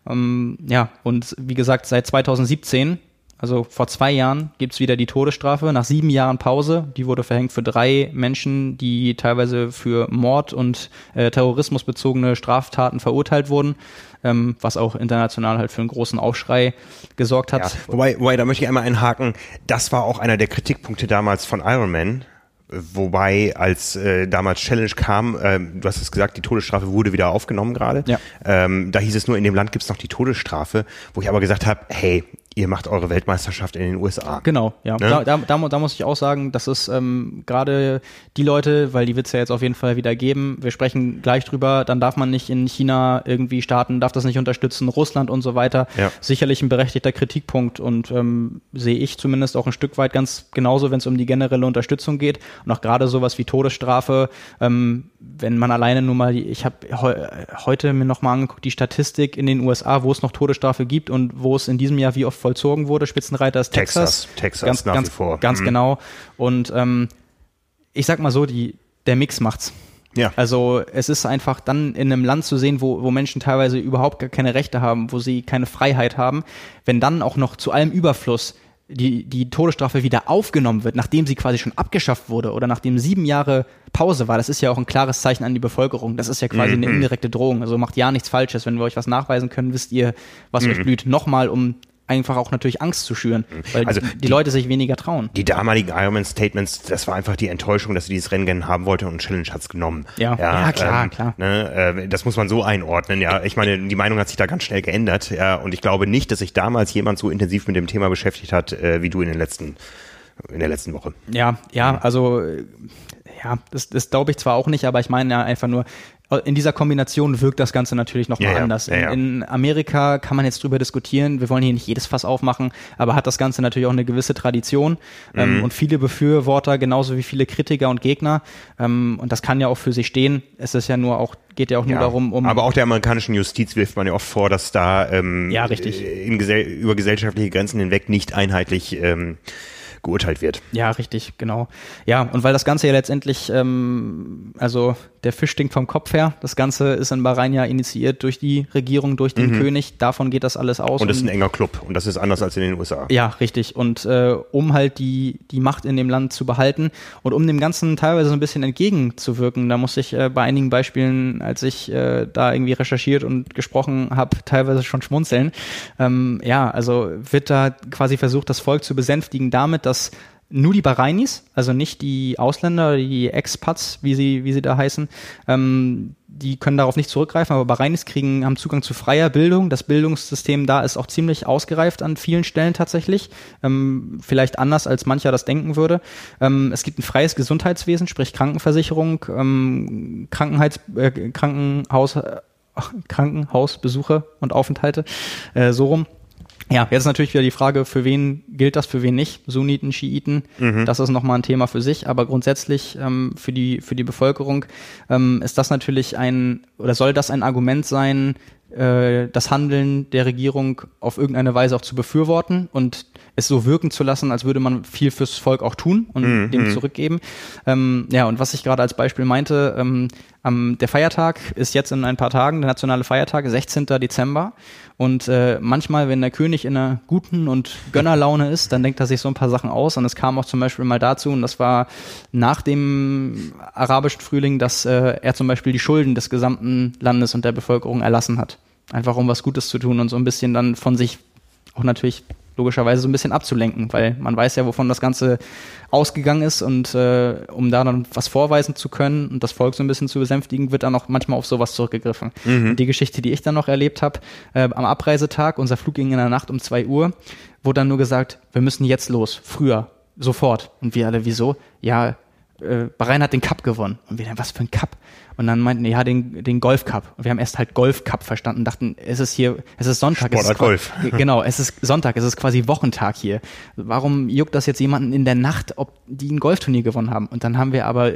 Ähm, ja, und wie gesagt, seit 2017 also vor zwei Jahren gibt's wieder die Todesstrafe nach sieben Jahren Pause. Die wurde verhängt für drei Menschen, die teilweise für Mord und äh, terrorismusbezogene Straftaten verurteilt wurden, ähm, was auch international halt für einen großen Aufschrei gesorgt hat. Ja, wobei, wobei, da möchte ich einmal einhaken, das war auch einer der Kritikpunkte damals von Iron Man, Wobei, als äh, damals Challenge kam, äh, du hast es gesagt, die Todesstrafe wurde wieder aufgenommen gerade. Ja. Ähm, da hieß es nur, in dem Land gibt's noch die Todesstrafe, wo ich aber gesagt habe, hey, ihr macht eure Weltmeisterschaft in den USA. Genau, ja. Ne? Da, da, da, da, muss ich auch sagen, das ist ähm, gerade die Leute, weil die wird es ja jetzt auf jeden Fall wieder geben, wir sprechen gleich drüber, dann darf man nicht in China irgendwie starten, darf das nicht unterstützen, Russland und so weiter. Ja. Sicherlich ein berechtigter Kritikpunkt und ähm, sehe ich zumindest auch ein Stück weit ganz genauso, wenn es um die generelle Unterstützung geht. Und auch gerade sowas wie Todesstrafe, ähm, wenn man alleine nur mal, ich habe he heute mir nochmal angeguckt, die Statistik in den USA, wo es noch Todesstrafe gibt und wo es in diesem Jahr wie oft vollzogen wurde. Spitzenreiter ist Texas. Texas, Texas ganz, nach ganz, wie vor. Ganz mhm. genau. Und ähm, ich sag mal so, die, der Mix macht's. Ja. Also es ist einfach dann in einem Land zu sehen, wo, wo Menschen teilweise überhaupt gar keine Rechte haben, wo sie keine Freiheit haben, wenn dann auch noch zu allem Überfluss die, die Todesstrafe wieder aufgenommen wird, nachdem sie quasi schon abgeschafft wurde oder nachdem sieben Jahre Pause war, das ist ja auch ein klares Zeichen an die Bevölkerung. Das ist ja quasi mhm. eine indirekte Drohung. Also macht ja nichts Falsches. Wenn wir euch was nachweisen können, wisst ihr, was mhm. euch blüht. Nochmal, um einfach auch natürlich Angst zu schüren, mhm. weil also die, die, Leute sich weniger trauen. Die damaligen Ironman-Statements, das war einfach die Enttäuschung, dass sie dieses Rennen gerne haben wollte und Challenge hat's genommen. Ja, ja, ja klar, ähm, klar. Ne, äh, das muss man so einordnen. Ja, ich meine, die Meinung hat sich da ganz schnell geändert. Ja, und ich glaube nicht, dass sich damals jemand so intensiv mit dem Thema beschäftigt hat, äh, wie du in den letzten in der letzten Woche. Ja, ja, also ja, das, das glaube ich zwar auch nicht, aber ich meine ja einfach nur, in dieser Kombination wirkt das Ganze natürlich nochmal ja, anders. Ja, ja. In, in, Amerika kann man jetzt drüber diskutieren, wir wollen hier nicht jedes Fass aufmachen, aber hat das Ganze natürlich auch eine gewisse Tradition ähm, mhm. und viele Befürworter, genauso wie viele Kritiker und Gegner. Ähm, und das kann ja auch für sich stehen. Es ist ja nur auch, geht ja auch nur darum, um. Aber auch der amerikanischen Justiz wirft man ja oft vor, dass da ähm, ja, richtig. In, über gesellschaftliche Grenzen hinweg nicht einheitlich ähm, geurteilt wird. Ja, richtig, genau. Ja, und weil das Ganze ja letztendlich, ähm, also der Fisch stinkt vom Kopf her. Das Ganze ist in Bahrain ja initiiert durch die Regierung, durch den mhm. König. Davon geht das alles aus. Und das ist ein enger Club und das ist anders als in den USA. Ja, richtig. Und äh, um halt die, die Macht in dem Land zu behalten und um dem Ganzen teilweise so ein bisschen entgegenzuwirken, da muss ich äh, bei einigen Beispielen, als ich äh, da irgendwie recherchiert und gesprochen habe, teilweise schon schmunzeln. Ähm, ja, also wird da quasi versucht, das Volk zu besänftigen damit, dass nur die Bahrainis, also nicht die Ausländer, die Expats, wie sie, wie sie da heißen, ähm, die können darauf nicht zurückgreifen, aber Bahrainis kriegen, haben Zugang zu freier Bildung. Das Bildungssystem da ist auch ziemlich ausgereift an vielen Stellen tatsächlich. Ähm, vielleicht anders, als mancher das denken würde. Ähm, es gibt ein freies Gesundheitswesen, sprich Krankenversicherung, ähm, Krankenheits, äh, Krankenhaus, äh, Krankenhausbesuche und Aufenthalte, äh, so rum. Ja, jetzt ist natürlich wieder die Frage, für wen gilt das, für wen nicht? Sunniten, Schiiten, mhm. das ist nochmal ein Thema für sich, aber grundsätzlich ähm, für, die, für die Bevölkerung ähm, ist das natürlich ein, oder soll das ein Argument sein, äh, das Handeln der Regierung auf irgendeine Weise auch zu befürworten und es so wirken zu lassen, als würde man viel fürs Volk auch tun und mhm. dem zurückgeben. Ähm, ja, und was ich gerade als Beispiel meinte, ähm, ähm, der Feiertag ist jetzt in ein paar Tagen, der nationale Feiertag, 16. Dezember. Und äh, manchmal, wenn der König in einer guten und Gönnerlaune ist, dann denkt er sich so ein paar Sachen aus. Und es kam auch zum Beispiel mal dazu, und das war nach dem arabischen Frühling, dass äh, er zum Beispiel die Schulden des gesamten Landes und der Bevölkerung erlassen hat. Einfach um was Gutes zu tun und so ein bisschen dann von sich auch natürlich logischerweise so ein bisschen abzulenken, weil man weiß ja, wovon das Ganze ausgegangen ist und äh, um da dann was vorweisen zu können und das Volk so ein bisschen zu besänftigen, wird dann auch manchmal auf sowas zurückgegriffen. Mhm. Die Geschichte, die ich dann noch erlebt habe, äh, am Abreisetag, unser Flug ging in der Nacht um zwei Uhr, wurde dann nur gesagt, wir müssen jetzt los, früher, sofort. Und wir alle, wieso? Ja, äh, Bahrain hat den Cup gewonnen. Und wir dann, was für ein Cup? Und dann meinten, ja, den, den Golf Cup. Und wir haben erst halt Golf Cup verstanden, dachten, es ist hier, es ist Sonntag. Sport es ist Golf. Genau, es ist Sonntag, es ist quasi Wochentag hier. Warum juckt das jetzt jemanden in der Nacht, ob die ein Golfturnier gewonnen haben? Und dann haben wir aber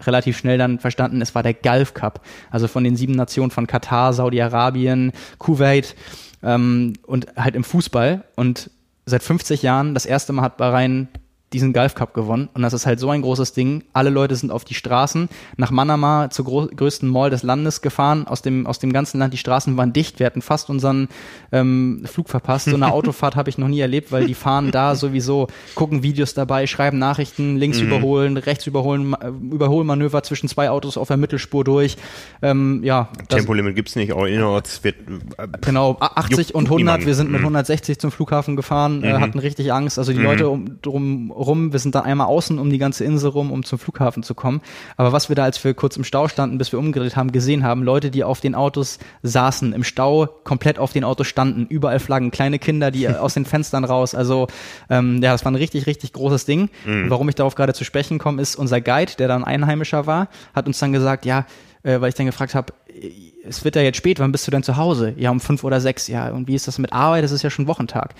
relativ schnell dann verstanden, es war der Gulf Cup. Also von den sieben Nationen von Katar, Saudi-Arabien, Kuwait ähm, und halt im Fußball. Und seit 50 Jahren das erste Mal hat Bahrain diesen Gulf Cup gewonnen und das ist halt so ein großes Ding. Alle Leute sind auf die Straßen nach Manama zur größten Mall des Landes gefahren, aus dem aus dem ganzen Land. Die Straßen waren dicht. Wir hatten fast unseren ähm, Flug verpasst. So eine Autofahrt habe ich noch nie erlebt, weil die fahren da sowieso, gucken Videos dabei, schreiben Nachrichten, links mhm. überholen, rechts überholen, Überholmanöver zwischen zwei Autos auf der Mittelspur durch. Ähm, ja, Tempolimit gibt's nicht, auch innerorts wird äh, genau 80 und 100. Niemanden. Wir sind mit 160 mhm. zum Flughafen gefahren, äh, mhm. hatten richtig Angst. Also die mhm. Leute um, drum rum. Wir sind dann einmal außen um die ganze Insel rum, um zum Flughafen zu kommen. Aber was wir da, als wir kurz im Stau standen, bis wir umgedreht haben, gesehen haben, Leute, die auf den Autos saßen, im Stau komplett auf den Autos standen, überall Flaggen, kleine Kinder, die aus den Fenstern raus. Also ähm, ja, das war ein richtig, richtig großes Ding. Mhm. warum ich darauf gerade zu sprechen komme, ist unser Guide, der dann Einheimischer war, hat uns dann gesagt, ja, äh, weil ich dann gefragt habe, es wird ja jetzt spät, wann bist du denn zu Hause? Ja, um fünf oder sechs. Ja, und wie ist das mit Arbeit? Das ist ja schon Wochentag.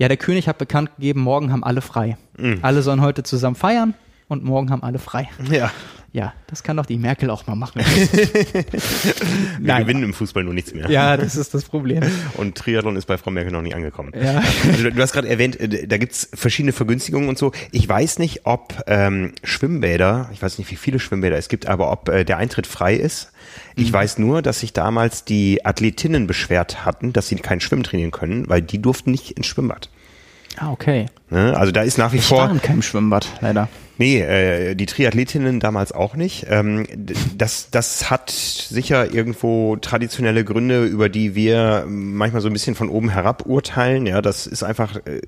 Ja, der König hat bekannt gegeben, morgen haben alle frei. Mhm. Alle sollen heute zusammen feiern und morgen haben alle frei. Ja. Ja, das kann doch die Merkel auch mal machen. Wir Nein. gewinnen im Fußball nur nichts mehr. Ja, das ist das Problem. Und Triathlon ist bei Frau Merkel noch nie angekommen. Ja. Also, du hast gerade erwähnt, äh, da gibt's verschiedene Vergünstigungen und so. Ich weiß nicht, ob ähm, Schwimmbäder, ich weiß nicht, wie viele Schwimmbäder es gibt, aber ob äh, der Eintritt frei ist. Ich mhm. weiß nur, dass sich damals die Athletinnen beschwert hatten, dass sie kein Schwimmen trainieren können, weil die durften nicht ins Schwimmbad. Ah, okay. Ne? Also da ist nach wie ich vor. War in keinem Schwimmbad, leider. Nee, äh, die Triathletinnen damals auch nicht. Ähm, das, das hat sicher irgendwo traditionelle Gründe, über die wir manchmal so ein bisschen von oben herab urteilen. Ja, das ist einfach äh,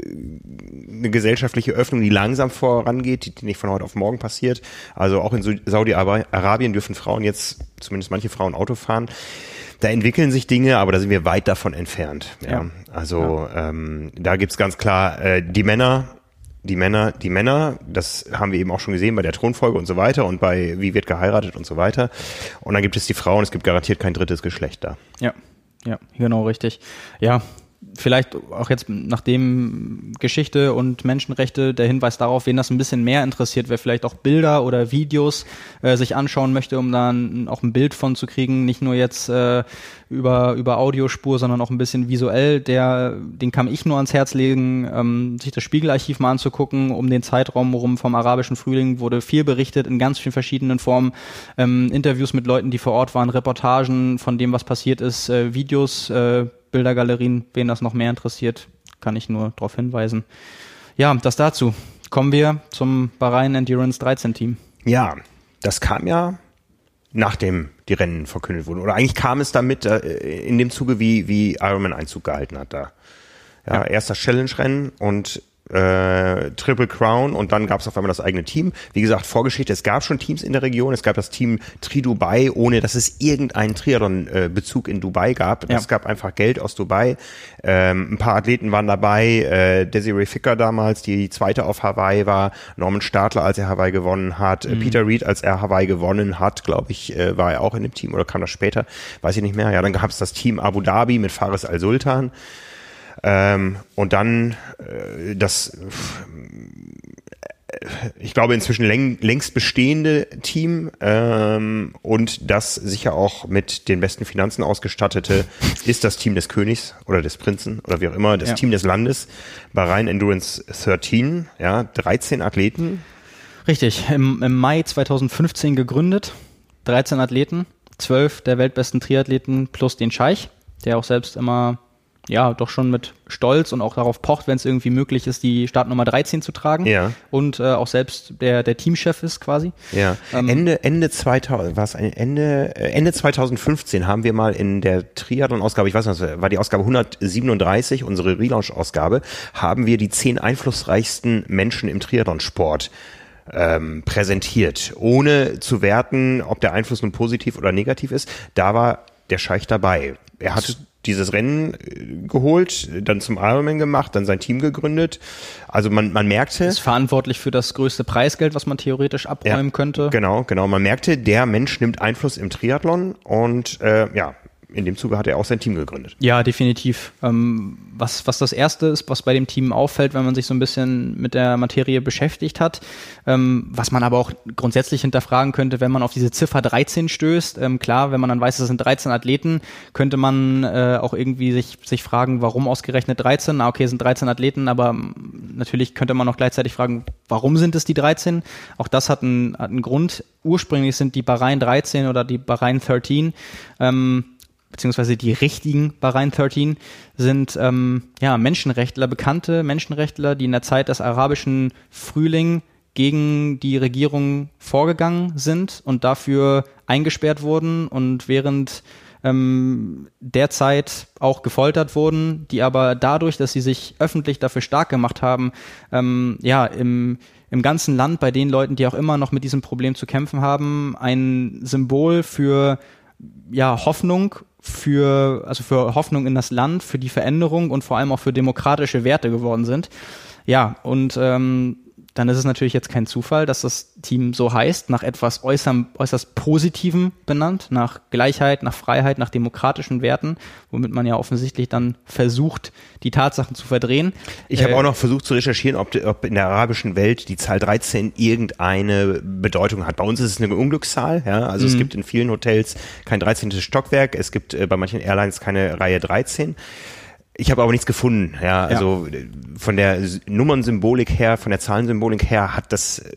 eine gesellschaftliche Öffnung, die langsam vorangeht, die, die nicht von heute auf morgen passiert. Also auch in Saudi-Arabien dürfen Frauen jetzt, zumindest manche Frauen, Auto fahren da entwickeln sich Dinge, aber da sind wir weit davon entfernt. Ja. ja. Also ja. Ähm, da gibt's ganz klar äh, die Männer, die Männer, die Männer, das haben wir eben auch schon gesehen bei der Thronfolge und so weiter und bei wie wird geheiratet und so weiter. Und dann gibt es die Frauen, es gibt garantiert kein drittes Geschlecht da. Ja, ja, genau richtig. Ja, vielleicht auch jetzt nachdem Geschichte und Menschenrechte der Hinweis darauf, wen das ein bisschen mehr interessiert, wer vielleicht auch Bilder oder Videos äh, sich anschauen möchte, um dann auch ein Bild von zu kriegen, nicht nur jetzt äh, über über Audiospur, sondern auch ein bisschen visuell. Der, den kann ich nur ans Herz legen, ähm, sich das Spiegelarchiv mal anzugucken. Um den Zeitraum rum vom arabischen Frühling wurde viel berichtet in ganz vielen verschiedenen Formen. Ähm, Interviews mit Leuten, die vor Ort waren, Reportagen von dem, was passiert ist, äh, Videos. Äh, Bildergalerien, wen das noch mehr interessiert, kann ich nur darauf hinweisen. Ja, das dazu. Kommen wir zum Bahrain Endurance 13 Team. Ja, das kam ja nachdem die Rennen verkündet wurden. Oder eigentlich kam es damit äh, in dem Zuge, wie, wie Ironman Einzug gehalten hat da. Ja, ja. erster Challenge-Rennen und äh, Triple Crown und dann gab es auf einmal das eigene Team. Wie gesagt, Vorgeschichte, es gab schon Teams in der Region, es gab das Team Tri Dubai, ohne dass es irgendeinen Triathlon-Bezug in Dubai gab. Ja. Es gab einfach Geld aus Dubai. Ähm, ein paar Athleten waren dabei, äh, Desiree Ficker damals, die zweite auf Hawaii war, Norman Stadler, als er Hawaii gewonnen hat, mhm. Peter Reed, als er Hawaii gewonnen hat, glaube ich, äh, war er auch in dem Team oder kam das später, weiß ich nicht mehr. Ja, dann gab es das Team Abu Dhabi mit Faris Al-Sultan. Ähm, und dann äh, das, äh, ich glaube, inzwischen läng, längst bestehende Team ähm, und das sicher auch mit den besten Finanzen ausgestattete ist das Team des Königs oder des Prinzen oder wie auch immer, das ja. Team des Landes, Bahrain Endurance 13, ja, 13 Athleten. Richtig, im, im Mai 2015 gegründet, 13 Athleten, 12 der weltbesten Triathleten plus den Scheich, der auch selbst immer ja, doch schon mit Stolz und auch darauf pocht, wenn es irgendwie möglich ist, die Startnummer 13 zu tragen. Ja. Und äh, auch selbst der, der Teamchef ist quasi. Ja. Ähm, Ende, Ende 2000, was Ende, äh, Ende 2015 haben wir mal in der Triathlon-Ausgabe, ich weiß nicht, war die Ausgabe 137, unsere Relaunch-Ausgabe, haben wir die zehn einflussreichsten Menschen im Triathlon-Sport ähm, präsentiert, ohne zu werten, ob der Einfluss nun positiv oder negativ ist. Da war der Scheich dabei. Er hat dieses Rennen äh, geholt, dann zum Ironman gemacht, dann sein Team gegründet. Also man, man merkte. Ist verantwortlich für das größte Preisgeld, was man theoretisch abräumen ja, könnte. Genau, genau. Man merkte, der Mensch nimmt Einfluss im Triathlon und äh, ja, in dem Zuge hat er auch sein Team gegründet. Ja, definitiv. Ähm, was, was das Erste ist, was bei dem Team auffällt, wenn man sich so ein bisschen mit der Materie beschäftigt hat, ähm, was man aber auch grundsätzlich hinterfragen könnte, wenn man auf diese Ziffer 13 stößt. Ähm, klar, wenn man dann weiß, es sind 13 Athleten, könnte man äh, auch irgendwie sich, sich fragen, warum ausgerechnet 13? Na, okay, es sind 13 Athleten, aber ähm, natürlich könnte man auch gleichzeitig fragen, warum sind es die 13? Auch das hat einen, hat einen Grund. Ursprünglich sind die Bahrain 13 oder die Bahrain 13 ähm, beziehungsweise die richtigen Bahrain 13 sind ähm, ja Menschenrechtler, bekannte Menschenrechtler, die in der Zeit des arabischen Frühling gegen die Regierung vorgegangen sind und dafür eingesperrt wurden und während ähm, derzeit auch gefoltert wurden, die aber dadurch, dass sie sich öffentlich dafür stark gemacht haben, ähm, ja, im, im ganzen Land bei den Leuten, die auch immer noch mit diesem Problem zu kämpfen haben, ein Symbol für ja, Hoffnung für, also für Hoffnung in das Land, für die Veränderung und vor allem auch für demokratische Werte geworden sind. Ja, und ähm, dann ist es natürlich jetzt kein Zufall, dass das Team so heißt, nach etwas äußerst, äußerst Positivem benannt, nach Gleichheit, nach Freiheit, nach demokratischen Werten, womit man ja offensichtlich dann versucht, die Tatsachen zu verdrehen. Ich äh, habe auch noch versucht zu recherchieren, ob, ob, in der arabischen Welt die Zahl 13 irgendeine Bedeutung hat. Bei uns ist es eine Unglückszahl, ja, also es mhm. gibt in vielen Hotels kein 13. Stockwerk, es gibt äh, bei manchen Airlines keine Reihe 13. Ich habe aber nichts gefunden. Ja, also ja. von der Nummernsymbolik her, von der Zahlensymbolik her hat das äh,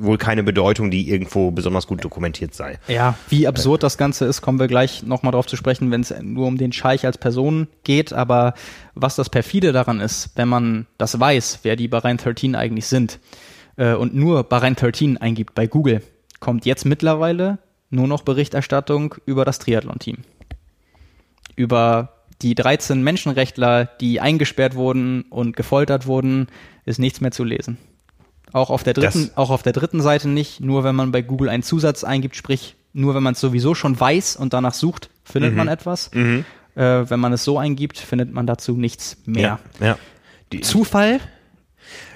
wohl keine Bedeutung, die irgendwo besonders gut dokumentiert sei. Ja, wie absurd das Ganze ist, kommen wir gleich nochmal drauf zu sprechen, wenn es nur um den Scheich als Person geht. Aber was das perfide daran ist, wenn man das weiß, wer die Bahrain 13 eigentlich sind äh, und nur Bahrain 13 eingibt bei Google, kommt jetzt mittlerweile nur noch Berichterstattung über das Triathlon-Team. Über die 13 Menschenrechtler, die eingesperrt wurden und gefoltert wurden, ist nichts mehr zu lesen. Auch auf der dritten, das auch auf der dritten Seite nicht, nur wenn man bei Google einen Zusatz eingibt, sprich, nur wenn man es sowieso schon weiß und danach sucht, findet mhm. man etwas. Mhm. Äh, wenn man es so eingibt, findet man dazu nichts mehr. Ja, ja. Die, Zufall?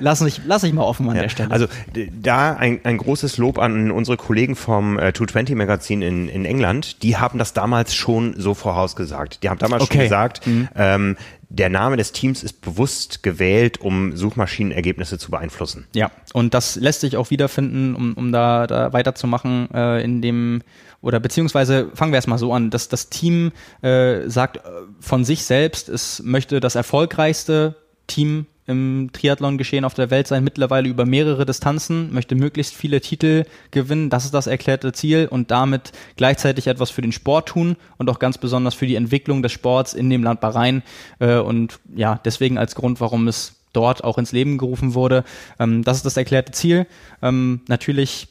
Lass ich, lass ich mal offen an ja, der Stelle. Also da ein, ein großes Lob an unsere Kollegen vom äh, 220 Magazin in, in England. Die haben das damals schon so vorausgesagt. Die haben damals okay. schon gesagt, mhm. ähm, der Name des Teams ist bewusst gewählt, um Suchmaschinenergebnisse zu beeinflussen. Ja, und das lässt sich auch wiederfinden, um, um da, da weiterzumachen, äh, in dem oder beziehungsweise fangen wir erstmal so an, dass das Team äh, sagt äh, von sich selbst, es möchte das erfolgreichste Team im Triathlon-Geschehen auf der Welt sein, mittlerweile über mehrere Distanzen, möchte möglichst viele Titel gewinnen, das ist das erklärte Ziel und damit gleichzeitig etwas für den Sport tun und auch ganz besonders für die Entwicklung des Sports in dem Land Bahrain äh, und ja, deswegen als Grund, warum es dort auch ins Leben gerufen wurde. Ähm, das ist das erklärte Ziel. Ähm, natürlich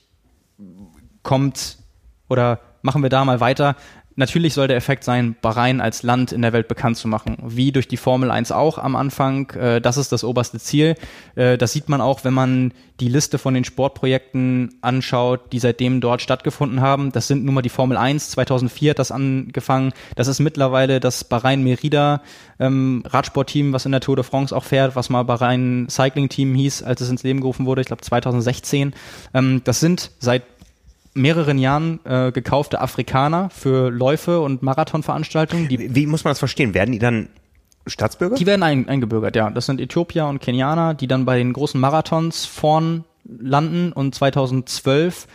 kommt oder machen wir da mal weiter. Natürlich soll der Effekt sein, Bahrain als Land in der Welt bekannt zu machen, wie durch die Formel 1 auch am Anfang. Äh, das ist das oberste Ziel. Äh, das sieht man auch, wenn man die Liste von den Sportprojekten anschaut, die seitdem dort stattgefunden haben. Das sind nun mal die Formel 1, 2004 hat das angefangen. Das ist mittlerweile das Bahrain Merida ähm, Radsportteam, was in der Tour de France auch fährt, was mal Bahrain Cycling Team hieß, als es ins Leben gerufen wurde, ich glaube 2016. Ähm, das sind seit mehreren Jahren äh, gekaufte Afrikaner für Läufe und Marathonveranstaltungen. Wie, wie muss man das verstehen? Werden die dann Staatsbürger? Die werden ein, eingebürgert, ja. Das sind Äthiopier und Kenianer, die dann bei den großen Marathons vorn landen und 2012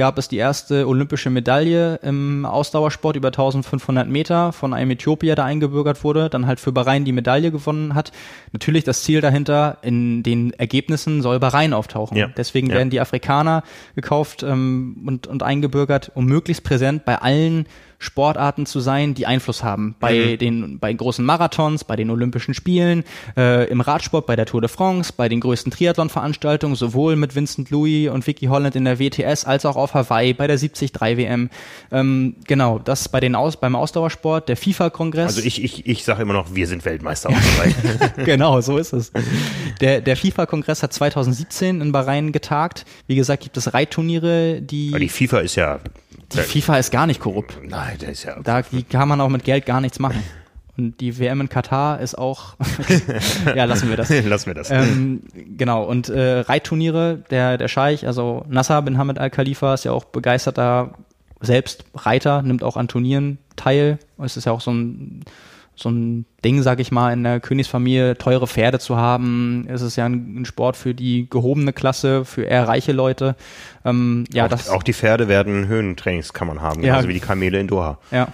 gab es die erste olympische Medaille im Ausdauersport über 1500 Meter von einem Äthiopier, der eingebürgert wurde, dann halt für Bahrain die Medaille gewonnen hat. Natürlich das Ziel dahinter, in den Ergebnissen soll Bahrain auftauchen. Ja. Deswegen ja. werden die Afrikaner gekauft ähm, und, und eingebürgert, um möglichst präsent bei allen Sportarten zu sein, die Einfluss haben. Bei mhm. den bei großen Marathons, bei den Olympischen Spielen, äh, im Radsport, bei der Tour de France, bei den größten Triathlon-Veranstaltungen, sowohl mit Vincent Louis und Vicky Holland in der WTS als auch auf Hawaii bei der 73 WM. Ähm, genau, das bei den Aus beim Ausdauersport, der FIFA-Kongress. Also ich, ich, ich sage immer noch, wir sind Weltmeister genau, so ist es. Der, der FIFA-Kongress hat 2017 in Bahrain getagt. Wie gesagt, gibt es Reitturniere, die. Aber die FIFA ist ja die FIFA ist gar nicht korrupt. Nein, der ist ja. Da kann man auch mit Geld gar nichts machen. Und die WM in Katar ist auch. ja, lassen wir das. lassen wir das. Ähm, genau. Und äh, Reitturniere, der, der Scheich, also Nasser bin Hamid Al-Khalifa, ist ja auch begeisterter selbst Reiter, nimmt auch an Turnieren teil. Es ist ja auch so ein so ein Ding, sag ich mal, in der Königsfamilie teure Pferde zu haben. Es ist ja ein, ein Sport für die gehobene Klasse, für eher reiche Leute. Ähm, ja, auch, das, auch die Pferde werden Höhentrainingskammern haben, genauso ja, wie die Kamele in Doha. Ja,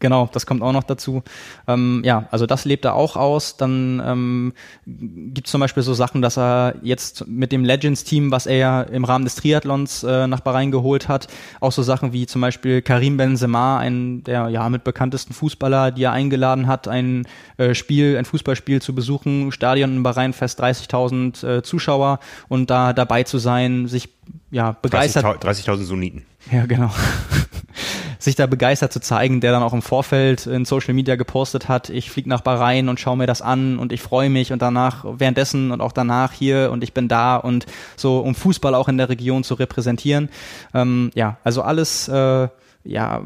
Genau, das kommt auch noch dazu. Ähm, ja, also das lebt er auch aus. Dann ähm, gibt es zum Beispiel so Sachen, dass er jetzt mit dem Legends-Team, was er ja im Rahmen des Triathlons äh, nach Bahrain geholt hat, auch so Sachen wie zum Beispiel Karim Benzema, ein der ja mit bekanntesten Fußballer, die er eingeladen hat, ein äh, Spiel, ein Fußballspiel zu besuchen, Stadion in Bahrain fest 30.000 äh, Zuschauer und da dabei zu sein, sich ja begeistert. 30.000 30 Sunniten. Ja, genau sich da begeistert zu zeigen, der dann auch im Vorfeld in Social Media gepostet hat, ich fliege nach Bahrain und schaue mir das an und ich freue mich und danach, währenddessen und auch danach hier und ich bin da und so, um Fußball auch in der Region zu repräsentieren. Ähm, ja, also alles, äh, ja,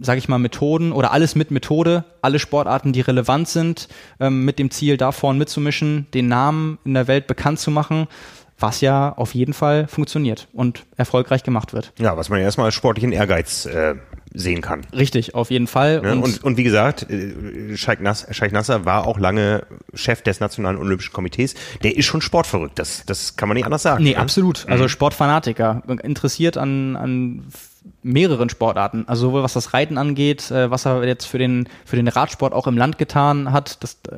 sage ich mal, Methoden oder alles mit Methode, alle Sportarten, die relevant sind, ähm, mit dem Ziel, da vorn mitzumischen, den Namen in der Welt bekannt zu machen was ja auf jeden Fall funktioniert und erfolgreich gemacht wird. Ja, was man ja erstmal als sportlichen Ehrgeiz äh, sehen kann. Richtig, auf jeden Fall. Ja, und, und, und, wie gesagt, äh, Scheich, Nass, Scheich Nasser war auch lange Chef des Nationalen Olympischen Komitees. Der ist schon sportverrückt, das, das kann man nicht anders sagen. Nee, ne? absolut. Also mhm. Sportfanatiker, interessiert an, an mehreren Sportarten. Also sowohl was das Reiten angeht, äh, was er jetzt für den, für den Radsport auch im Land getan hat. Das, äh,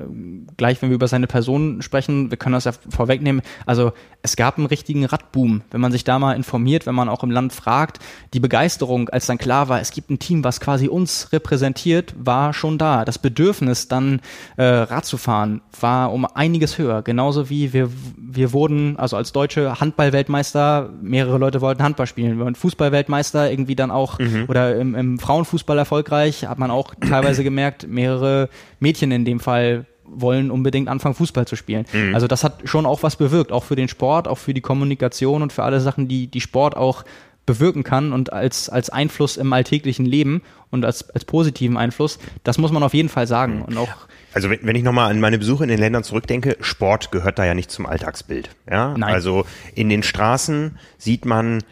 gleich, wenn wir über seine Person sprechen, wir können das ja vorwegnehmen. Also es gab einen richtigen Radboom. Wenn man sich da mal informiert, wenn man auch im Land fragt, die Begeisterung, als dann klar war, es gibt ein Team, was quasi uns repräsentiert, war schon da. Das Bedürfnis, dann äh, Rad zu fahren, war um einiges höher. Genauso wie wir, wir wurden, also als deutsche Handball-Weltmeister, mehrere Leute wollten Handball spielen. Wir waren Fußball-Weltmeister, irgendwie dann auch mhm. oder im, im Frauenfußball erfolgreich, hat man auch teilweise gemerkt, mehrere Mädchen in dem Fall wollen unbedingt anfangen, Fußball zu spielen. Mhm. Also das hat schon auch was bewirkt, auch für den Sport, auch für die Kommunikation und für alle Sachen, die die Sport auch bewirken kann und als, als Einfluss im alltäglichen Leben und als, als positiven Einfluss, das muss man auf jeden Fall sagen. Mhm. Und auch also wenn, wenn ich nochmal an meine Besuche in den Ländern zurückdenke, Sport gehört da ja nicht zum Alltagsbild. Ja? Nein. Also in den Straßen sieht man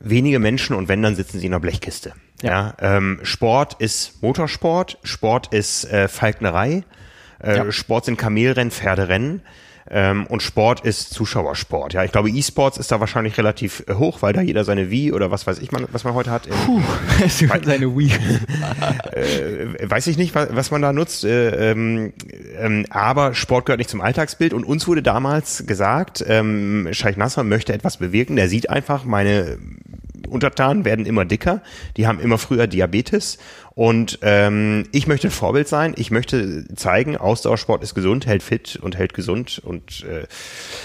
wenige Menschen und wenn, dann sitzen sie in einer Blechkiste. Ja. ja ähm, Sport ist Motorsport, Sport ist äh, Falknerei, äh, ja. Sport sind Kamelrennen, Pferderennen. Ähm, und Sport ist Zuschauersport. Ja, ich glaube, E-Sports ist da wahrscheinlich relativ äh, hoch, weil da jeder seine Wii oder was weiß ich, man, was man heute hat. Puh, seine Wii. äh, weiß ich nicht, was, was man da nutzt. Äh, ähm, ähm, aber Sport gehört nicht zum Alltagsbild. Und uns wurde damals gesagt, ähm, Scheich Nasser möchte etwas bewirken. Der sieht einfach, meine Untertanen werden immer dicker, die haben immer früher Diabetes und ähm, ich möchte ein Vorbild sein. Ich möchte zeigen, Ausdauersport ist gesund, hält fit und hält gesund. Und äh,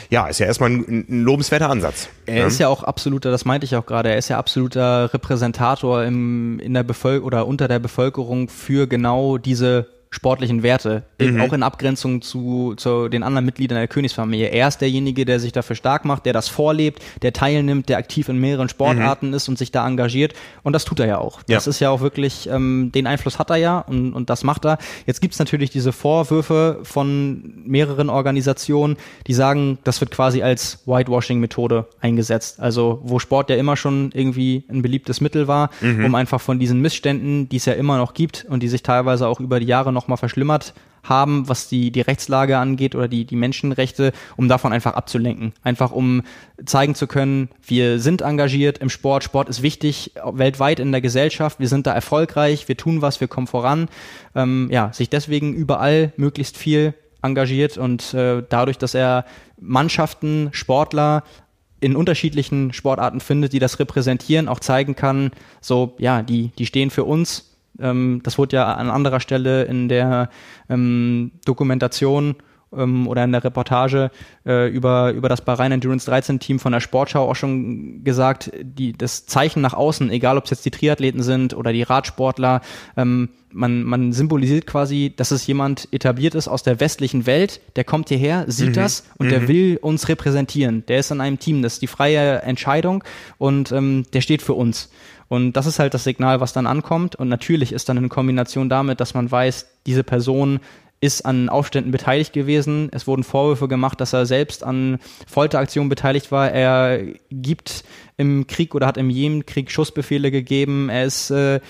ja, ist ja erstmal ein, ein lobenswerter Ansatz. Er. Ne? ist ja auch absoluter, das meinte ich auch gerade, er ist ja absoluter Repräsentator im, in der Bevölkerung oder unter der Bevölkerung für genau diese sportlichen Werte, mhm. auch in Abgrenzung zu, zu den anderen Mitgliedern der Königsfamilie. Er ist derjenige, der sich dafür stark macht, der das vorlebt, der teilnimmt, der aktiv in mehreren Sportarten mhm. ist und sich da engagiert. Und das tut er ja auch. Ja. Das ist ja auch wirklich, ähm, den Einfluss hat er ja und, und das macht er. Jetzt gibt's natürlich diese Vorwürfe von mehreren Organisationen, die sagen, das wird quasi als Whitewashing-Methode eingesetzt. Also wo Sport ja immer schon irgendwie ein beliebtes Mittel war, mhm. um einfach von diesen Missständen, die es ja immer noch gibt und die sich teilweise auch über die Jahre noch nochmal verschlimmert haben, was die, die Rechtslage angeht oder die, die Menschenrechte, um davon einfach abzulenken. Einfach um zeigen zu können, wir sind engagiert im Sport, Sport ist wichtig, weltweit in der Gesellschaft, wir sind da erfolgreich, wir tun was, wir kommen voran. Ähm, ja, sich deswegen überall möglichst viel engagiert und äh, dadurch, dass er Mannschaften, Sportler in unterschiedlichen Sportarten findet, die das repräsentieren, auch zeigen kann, so, ja, die, die stehen für uns, ähm, das wurde ja an anderer Stelle in der ähm, Dokumentation ähm, oder in der Reportage äh, über, über das Bahrain Endurance 13 Team von der Sportschau auch schon gesagt, die, das Zeichen nach außen, egal ob es jetzt die Triathleten sind oder die Radsportler, ähm, man, man symbolisiert quasi, dass es jemand etabliert ist aus der westlichen Welt, der kommt hierher, sieht mhm. das und mhm. der will uns repräsentieren. Der ist in einem Team, das ist die freie Entscheidung und ähm, der steht für uns. Und das ist halt das Signal, was dann ankommt. Und natürlich ist dann in Kombination damit, dass man weiß, diese Person ist an Aufständen beteiligt gewesen. Es wurden Vorwürfe gemacht, dass er selbst an Folteraktionen beteiligt war. Er gibt im Krieg oder hat im Jemenkrieg Schussbefehle gegeben. Er ist äh,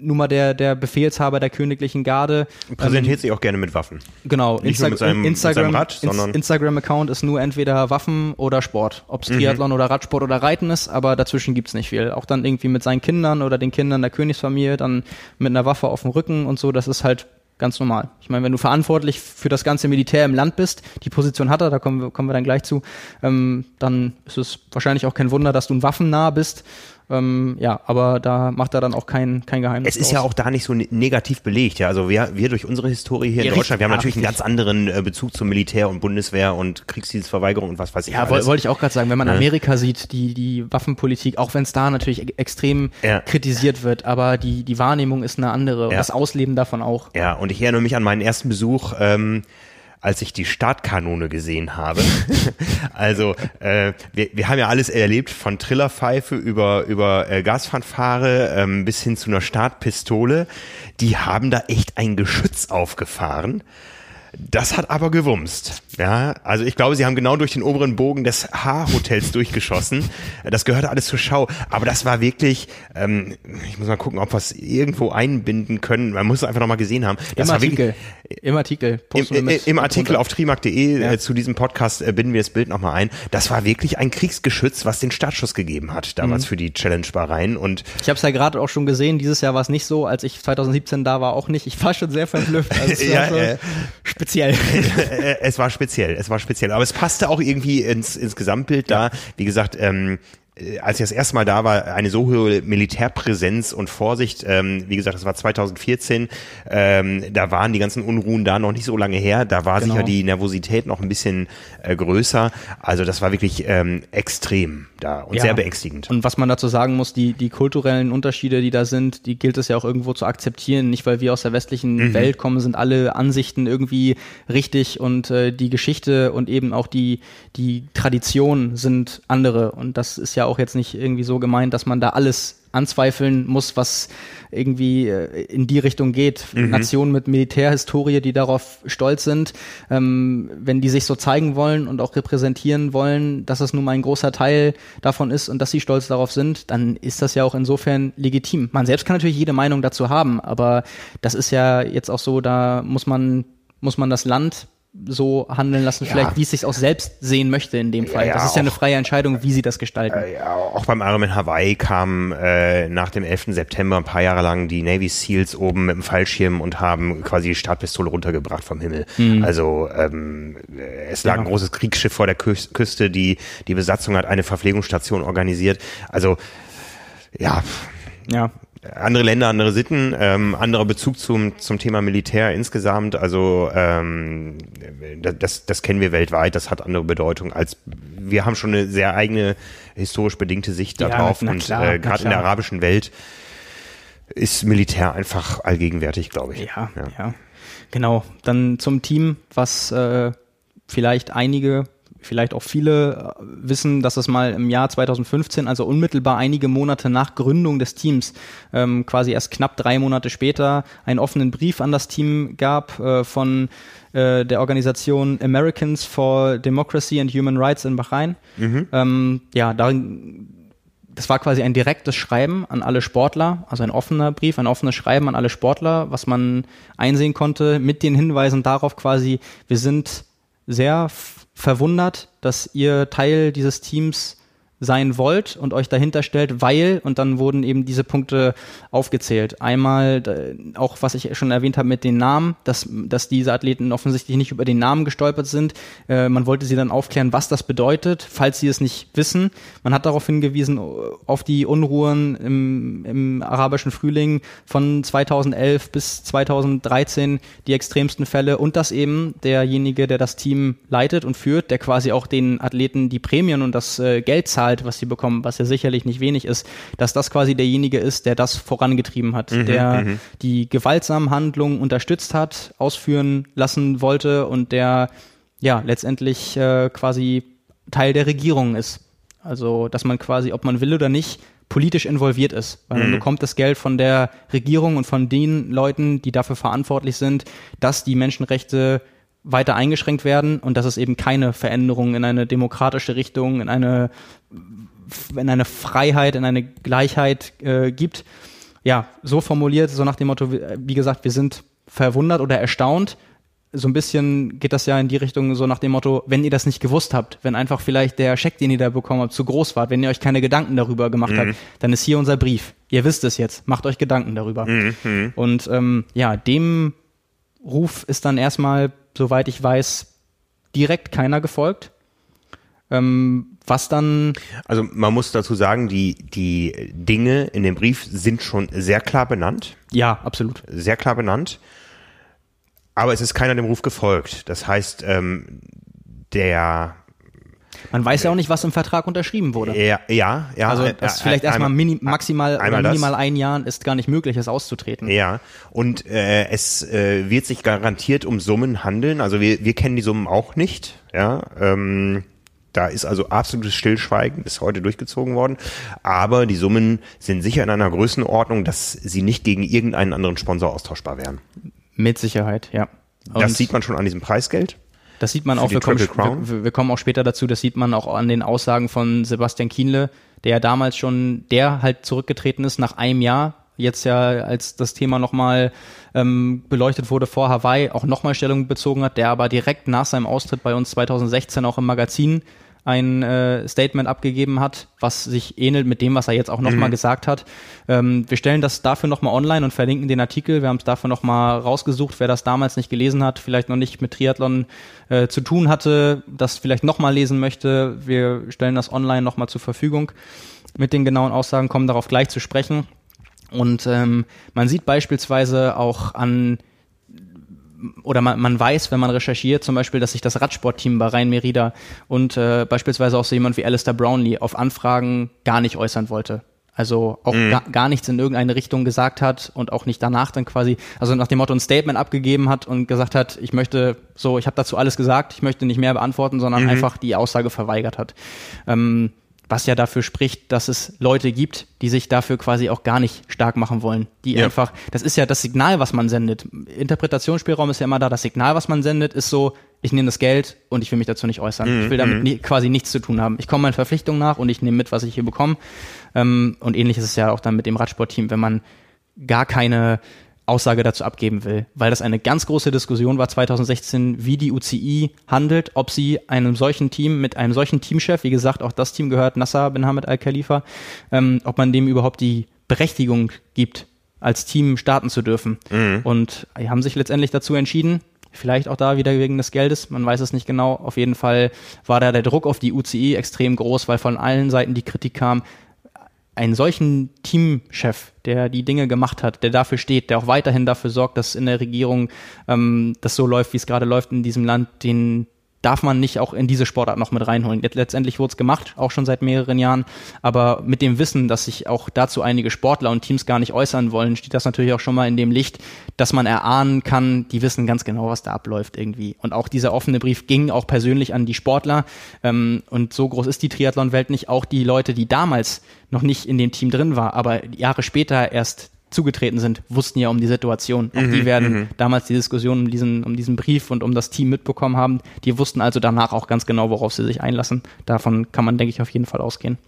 nun mal der, der Befehlshaber der königlichen Garde. Präsentiert ähm, sich auch gerne mit Waffen. Genau. Nicht Insta nur mit seinem, Instagram, mit seinem Rad, sondern Instagram-Account ist nur entweder Waffen oder Sport. Ob es mhm. Triathlon mhm. oder Radsport oder Reiten ist, aber dazwischen gibt's nicht viel. Auch dann irgendwie mit seinen Kindern oder den Kindern der Königsfamilie, dann mit einer Waffe auf dem Rücken und so, das ist halt ganz normal. Ich meine, wenn du verantwortlich für das ganze Militär im Land bist, die Position hat er, da kommen wir, kommen wir dann gleich zu, ähm, dann ist es wahrscheinlich auch kein Wunder, dass du ein waffennah bist ähm, ja, aber da macht er dann auch kein, kein Geheimnis. Es ist ja auch da nicht so ne-, negativ belegt. Ja, also wir, wir durch unsere Historie hier ja, in Deutschland, wir haben natürlich richtig. einen ganz anderen äh, Bezug zum Militär und Bundeswehr und Kriegsdienstverweigerung und was weiß ich. Ja, wollte ich auch gerade sagen, wenn man ja. Amerika sieht, die, die Waffenpolitik, auch wenn es da natürlich e-, extrem ja. kritisiert wird, aber die, die Wahrnehmung ist eine andere und das Ausleben davon auch. Ja, und ich erinnere mich an meinen ersten Besuch. Ähm, als ich die Startkanone gesehen habe. also äh, wir, wir haben ja alles erlebt, von Trillerpfeife über, über äh, Gasfanfare ähm, bis hin zu einer Startpistole. Die haben da echt ein Geschütz aufgefahren. Das hat aber gewumst. Ja, also ich glaube, sie haben genau durch den oberen Bogen des H-Hotels durchgeschossen. Das gehörte alles zur Schau. Aber das war wirklich, ähm, ich muss mal gucken, ob wir es irgendwo einbinden können. Man muss es einfach nochmal gesehen haben. Das Im Artikel. Wirklich, Im Artikel. Im, im, im Artikel auf trimark.de ja. äh, zu diesem Podcast äh, binden wir das Bild nochmal ein. Das war wirklich ein Kriegsgeschütz, was den Startschuss gegeben hat, damals mhm. für die Challenge Bahrain. Und ich habe es ja gerade auch schon gesehen, dieses Jahr war es nicht so, als ich 2017 da war, auch nicht. Ich war schon sehr verblüfft. Also ja, äh, speziell. es war speziell, es war speziell. Aber es passte auch irgendwie ins, ins Gesamtbild da. Wie gesagt, ähm, äh, als ich das erste Mal da war, eine so hohe Militärpräsenz und Vorsicht. Ähm, wie gesagt, das war 2014. Ähm, da waren die ganzen Unruhen da noch nicht so lange her. Da war genau. sicher die Nervosität noch ein bisschen äh, größer. Also das war wirklich ähm, extrem da und ja. sehr beängstigend. Und was man dazu sagen muss, die, die kulturellen Unterschiede, die da sind, die gilt es ja auch irgendwo zu akzeptieren. Nicht, weil wir aus der westlichen mhm. Welt kommen, sind alle Ansichten irgendwie richtig und äh, die Geschichte und eben auch die, die Tradition sind andere. Und das ist ja ja auch jetzt nicht irgendwie so gemeint, dass man da alles anzweifeln muss, was irgendwie äh, in die Richtung geht. Mhm. Nationen mit Militärhistorie, die darauf stolz sind, ähm, wenn die sich so zeigen wollen und auch repräsentieren wollen, dass es nun mal ein großer Teil davon ist und dass sie stolz darauf sind, dann ist das ja auch insofern legitim. Man selbst kann natürlich jede Meinung dazu haben, aber das ist ja jetzt auch so, da muss man muss man das Land so handeln lassen, ja. vielleicht wie es sich auch selbst sehen möchte in dem Fall. Ja, das ist ja eine freie Entscheidung, wie sie das gestalten. Äh, ja, auch beim Ironman Hawaii kam äh, nach dem 11. September ein paar Jahre lang die Navy Seals oben mit dem Fallschirm und haben quasi die Startpistole runtergebracht vom Himmel. Mhm. Also ähm, es lag ein großes Kriegsschiff vor der Küste, die die Besatzung hat eine Verpflegungsstation organisiert. Also ja, ja andere Länder, andere Sitten, ähm, anderer Bezug zum, zum Thema Militär insgesamt. Also ähm, das, das kennen wir weltweit, das hat andere Bedeutung als wir haben schon eine sehr eigene historisch bedingte Sicht darauf ja, und äh, gerade in der arabischen Welt ist Militär einfach allgegenwärtig, glaube ich. Ja, ja, ja, Genau. Dann zum Team, was äh, vielleicht einige vielleicht auch viele äh, wissen, dass es mal im Jahr 2015, also unmittelbar einige Monate nach Gründung des Teams, ähm, quasi erst knapp drei Monate später, einen offenen Brief an das Team gab äh, von äh, der Organisation Americans for Democracy and Human Rights in Bahrain. Mhm. Ähm, ja, darin das war quasi ein direktes Schreiben an alle Sportler, also ein offener Brief, ein offenes Schreiben an alle Sportler, was man einsehen konnte, mit den Hinweisen darauf quasi, wir sind sehr verwundert, dass ihr Teil dieses Teams sein wollt und euch dahinter stellt, weil, und dann wurden eben diese Punkte aufgezählt. Einmal auch, was ich schon erwähnt habe mit den Namen, dass, dass diese Athleten offensichtlich nicht über den Namen gestolpert sind. Äh, man wollte sie dann aufklären, was das bedeutet, falls sie es nicht wissen. Man hat darauf hingewiesen, auf die Unruhen im, im arabischen Frühling von 2011 bis 2013, die extremsten Fälle und dass eben derjenige, der das Team leitet und führt, der quasi auch den Athleten die Prämien und das äh, Geld zahlt, Gehalt, was sie bekommen, was ja sicherlich nicht wenig ist, dass das quasi derjenige ist, der das vorangetrieben hat, mhm, der mhm. die gewaltsamen Handlungen unterstützt hat, ausführen lassen wollte und der ja letztendlich äh, quasi Teil der Regierung ist. Also, dass man quasi, ob man will oder nicht, politisch involviert ist. Weil man mhm. bekommt das Geld von der Regierung und von den Leuten, die dafür verantwortlich sind, dass die Menschenrechte weiter eingeschränkt werden und dass es eben keine Veränderung in eine demokratische Richtung, in eine, in eine Freiheit, in eine Gleichheit äh, gibt. Ja, so formuliert, so nach dem Motto, wie gesagt, wir sind verwundert oder erstaunt. So ein bisschen geht das ja in die Richtung, so nach dem Motto, wenn ihr das nicht gewusst habt, wenn einfach vielleicht der Scheck, den ihr da bekommen habt, zu groß war, wenn ihr euch keine Gedanken darüber gemacht mhm. habt, dann ist hier unser Brief. Ihr wisst es jetzt, macht euch Gedanken darüber. Mhm. Und ähm, ja, dem Ruf ist dann erstmal soweit ich weiß, direkt keiner gefolgt. Ähm, was dann. Also man muss dazu sagen, die, die Dinge in dem Brief sind schon sehr klar benannt. Ja, absolut. Sehr klar benannt. Aber es ist keiner dem Ruf gefolgt. Das heißt, ähm, der man weiß ja auch nicht, was im Vertrag unterschrieben wurde. Ja, ja. ja also das äh, vielleicht erstmal mini, maximal oder minimal das. ein Jahr ist gar nicht möglich, es auszutreten. Ja, und äh, es äh, wird sich garantiert um Summen handeln. Also wir, wir kennen die Summen auch nicht. Ja, ähm, da ist also absolutes Stillschweigen bis heute durchgezogen worden. Aber die Summen sind sicher in einer Größenordnung, dass sie nicht gegen irgendeinen anderen Sponsor austauschbar wären. Mit Sicherheit, ja. Und das sieht man schon an diesem Preisgeld. Das sieht man auch, wir kommen, wir, wir kommen, auch später dazu, das sieht man auch an den Aussagen von Sebastian Kienle, der ja damals schon, der halt zurückgetreten ist nach einem Jahr, jetzt ja, als das Thema nochmal ähm, beleuchtet wurde vor Hawaii, auch nochmal Stellung bezogen hat, der aber direkt nach seinem Austritt bei uns 2016 auch im Magazin ein äh, Statement abgegeben hat, was sich ähnelt mit dem, was er jetzt auch nochmal mhm. gesagt hat. Ähm, wir stellen das dafür nochmal online und verlinken den Artikel. Wir haben es dafür nochmal rausgesucht, wer das damals nicht gelesen hat, vielleicht noch nicht mit Triathlon äh, zu tun hatte, das vielleicht nochmal lesen möchte. Wir stellen das online nochmal zur Verfügung. Mit den genauen Aussagen kommen darauf gleich zu sprechen. Und ähm, man sieht beispielsweise auch an oder man, man weiß, wenn man recherchiert, zum Beispiel, dass sich das Radsportteam bei Rhein Merida und äh, beispielsweise auch so jemand wie Alistair Brownlee auf Anfragen gar nicht äußern wollte. Also auch mhm. gar, gar nichts in irgendeine Richtung gesagt hat und auch nicht danach dann quasi, also nach dem Motto ein Statement abgegeben hat und gesagt hat, ich möchte so, ich habe dazu alles gesagt, ich möchte nicht mehr beantworten, sondern mhm. einfach die Aussage verweigert hat. Ähm, was ja dafür spricht, dass es Leute gibt, die sich dafür quasi auch gar nicht stark machen wollen. Die ja. einfach, das ist ja das Signal, was man sendet. Interpretationsspielraum ist ja immer da. Das Signal, was man sendet, ist so, ich nehme das Geld und ich will mich dazu nicht äußern. Mhm. Ich will damit mhm. nie, quasi nichts zu tun haben. Ich komme meinen Verpflichtungen nach und ich nehme mit, was ich hier bekomme. Ähm, und ähnlich ist es ja auch dann mit dem Radsportteam, wenn man gar keine Aussage dazu abgeben will, weil das eine ganz große Diskussion war 2016, wie die UCI handelt, ob sie einem solchen Team mit einem solchen Teamchef, wie gesagt, auch das Team gehört Nasser bin Hamid Al-Khalifa, ähm, ob man dem überhaupt die Berechtigung gibt, als Team starten zu dürfen. Mhm. Und die haben sich letztendlich dazu entschieden, vielleicht auch da wieder wegen des Geldes, man weiß es nicht genau. Auf jeden Fall war da der Druck auf die UCI extrem groß, weil von allen Seiten die Kritik kam, einen solchen Teamchef, der die Dinge gemacht hat, der dafür steht, der auch weiterhin dafür sorgt, dass in der Regierung ähm, das so läuft, wie es gerade läuft in diesem Land, den darf man nicht auch in diese Sportart noch mit reinholen. Letztendlich wurde es gemacht, auch schon seit mehreren Jahren, aber mit dem Wissen, dass sich auch dazu einige Sportler und Teams gar nicht äußern wollen, steht das natürlich auch schon mal in dem Licht, dass man erahnen kann, die wissen ganz genau, was da abläuft irgendwie. Und auch dieser offene Brief ging auch persönlich an die Sportler ähm, und so groß ist die Triathlon-Welt nicht. Auch die Leute, die damals noch nicht in dem Team drin war, aber Jahre später erst zugetreten sind, wussten ja um die Situation. Auch mhm, die werden mhm. damals die Diskussion um diesen, um diesen Brief und um das Team mitbekommen haben. Die wussten also danach auch ganz genau, worauf sie sich einlassen. Davon kann man, denke ich, auf jeden Fall ausgehen.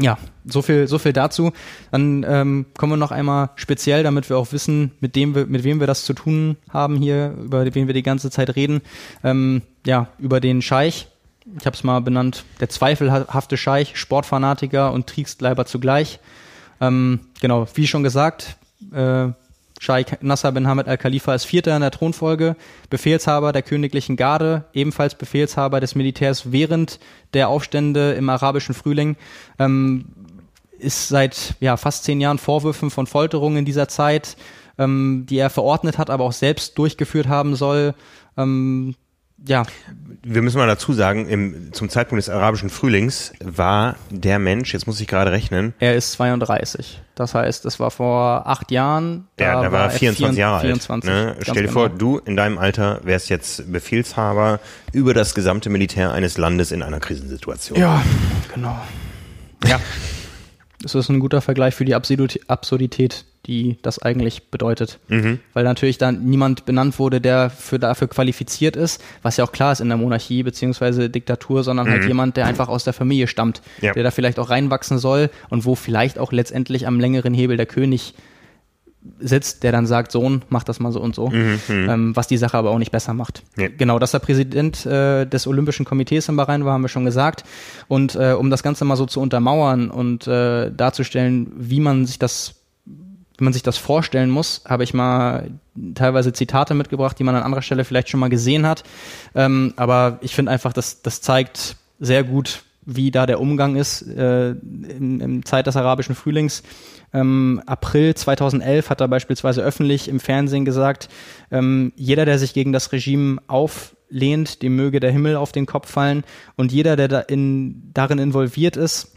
Ja, so viel, so viel dazu. Dann ähm, kommen wir noch einmal speziell, damit wir auch wissen, mit dem wir, mit wem wir das zu tun haben hier, über wen wir die ganze Zeit reden. Ähm, ja, über den Scheich. Ich habe es mal benannt, der zweifelhafte Scheich, Sportfanatiker und Kriegsleiber zugleich. Ähm, genau, wie schon gesagt, äh, Scheich Nasser bin Hamid al-Khalifa ist Vierter in der Thronfolge, Befehlshaber der königlichen Garde, ebenfalls Befehlshaber des Militärs während der Aufstände im arabischen Frühling, ähm, ist seit ja, fast zehn Jahren Vorwürfen von Folterungen in dieser Zeit, ähm, die er verordnet hat, aber auch selbst durchgeführt haben soll, ähm, ja. Wir müssen mal dazu sagen, im, zum Zeitpunkt des arabischen Frühlings war der Mensch, jetzt muss ich gerade rechnen. Er ist 32. Das heißt, es war vor acht Jahren. Ja, da, da war er 24 Jahre 24, alt. Ne? Stell dir genau. vor, du in deinem Alter wärst jetzt Befehlshaber über das gesamte Militär eines Landes in einer Krisensituation. Ja, genau. Ja. Das ist ein guter Vergleich für die Absurdität die das eigentlich bedeutet. Mhm. Weil natürlich dann niemand benannt wurde, der für dafür qualifiziert ist, was ja auch klar ist in der Monarchie beziehungsweise Diktatur, sondern halt mhm. halt jemand, der einfach aus der Familie stammt, ja. der da vielleicht auch reinwachsen soll und wo vielleicht auch letztendlich am längeren Hebel der König sitzt, der dann sagt, Sohn, mach das mal so und so, mhm, mhm. ähm, was die Sache aber auch nicht besser macht. Ja. Genau, dass er Präsident äh, des Olympischen Komitees in Bahrain war, haben wir schon gesagt. Und äh, um das Ganze mal so zu untermauern und äh, darzustellen, wie man sich das wie man sich das vorstellen muss, habe ich mal teilweise Zitate mitgebracht, die man an anderer Stelle vielleicht schon mal gesehen hat. Ähm, aber ich finde einfach, dass das zeigt sehr gut, wie da der Umgang ist äh, in, in Zeit des arabischen Frühlings. Ähm, April 2011 hat er beispielsweise öffentlich im Fernsehen gesagt, ähm, jeder, der sich gegen das Regime auflehnt, dem möge der Himmel auf den Kopf fallen und jeder, der da in, darin involviert ist,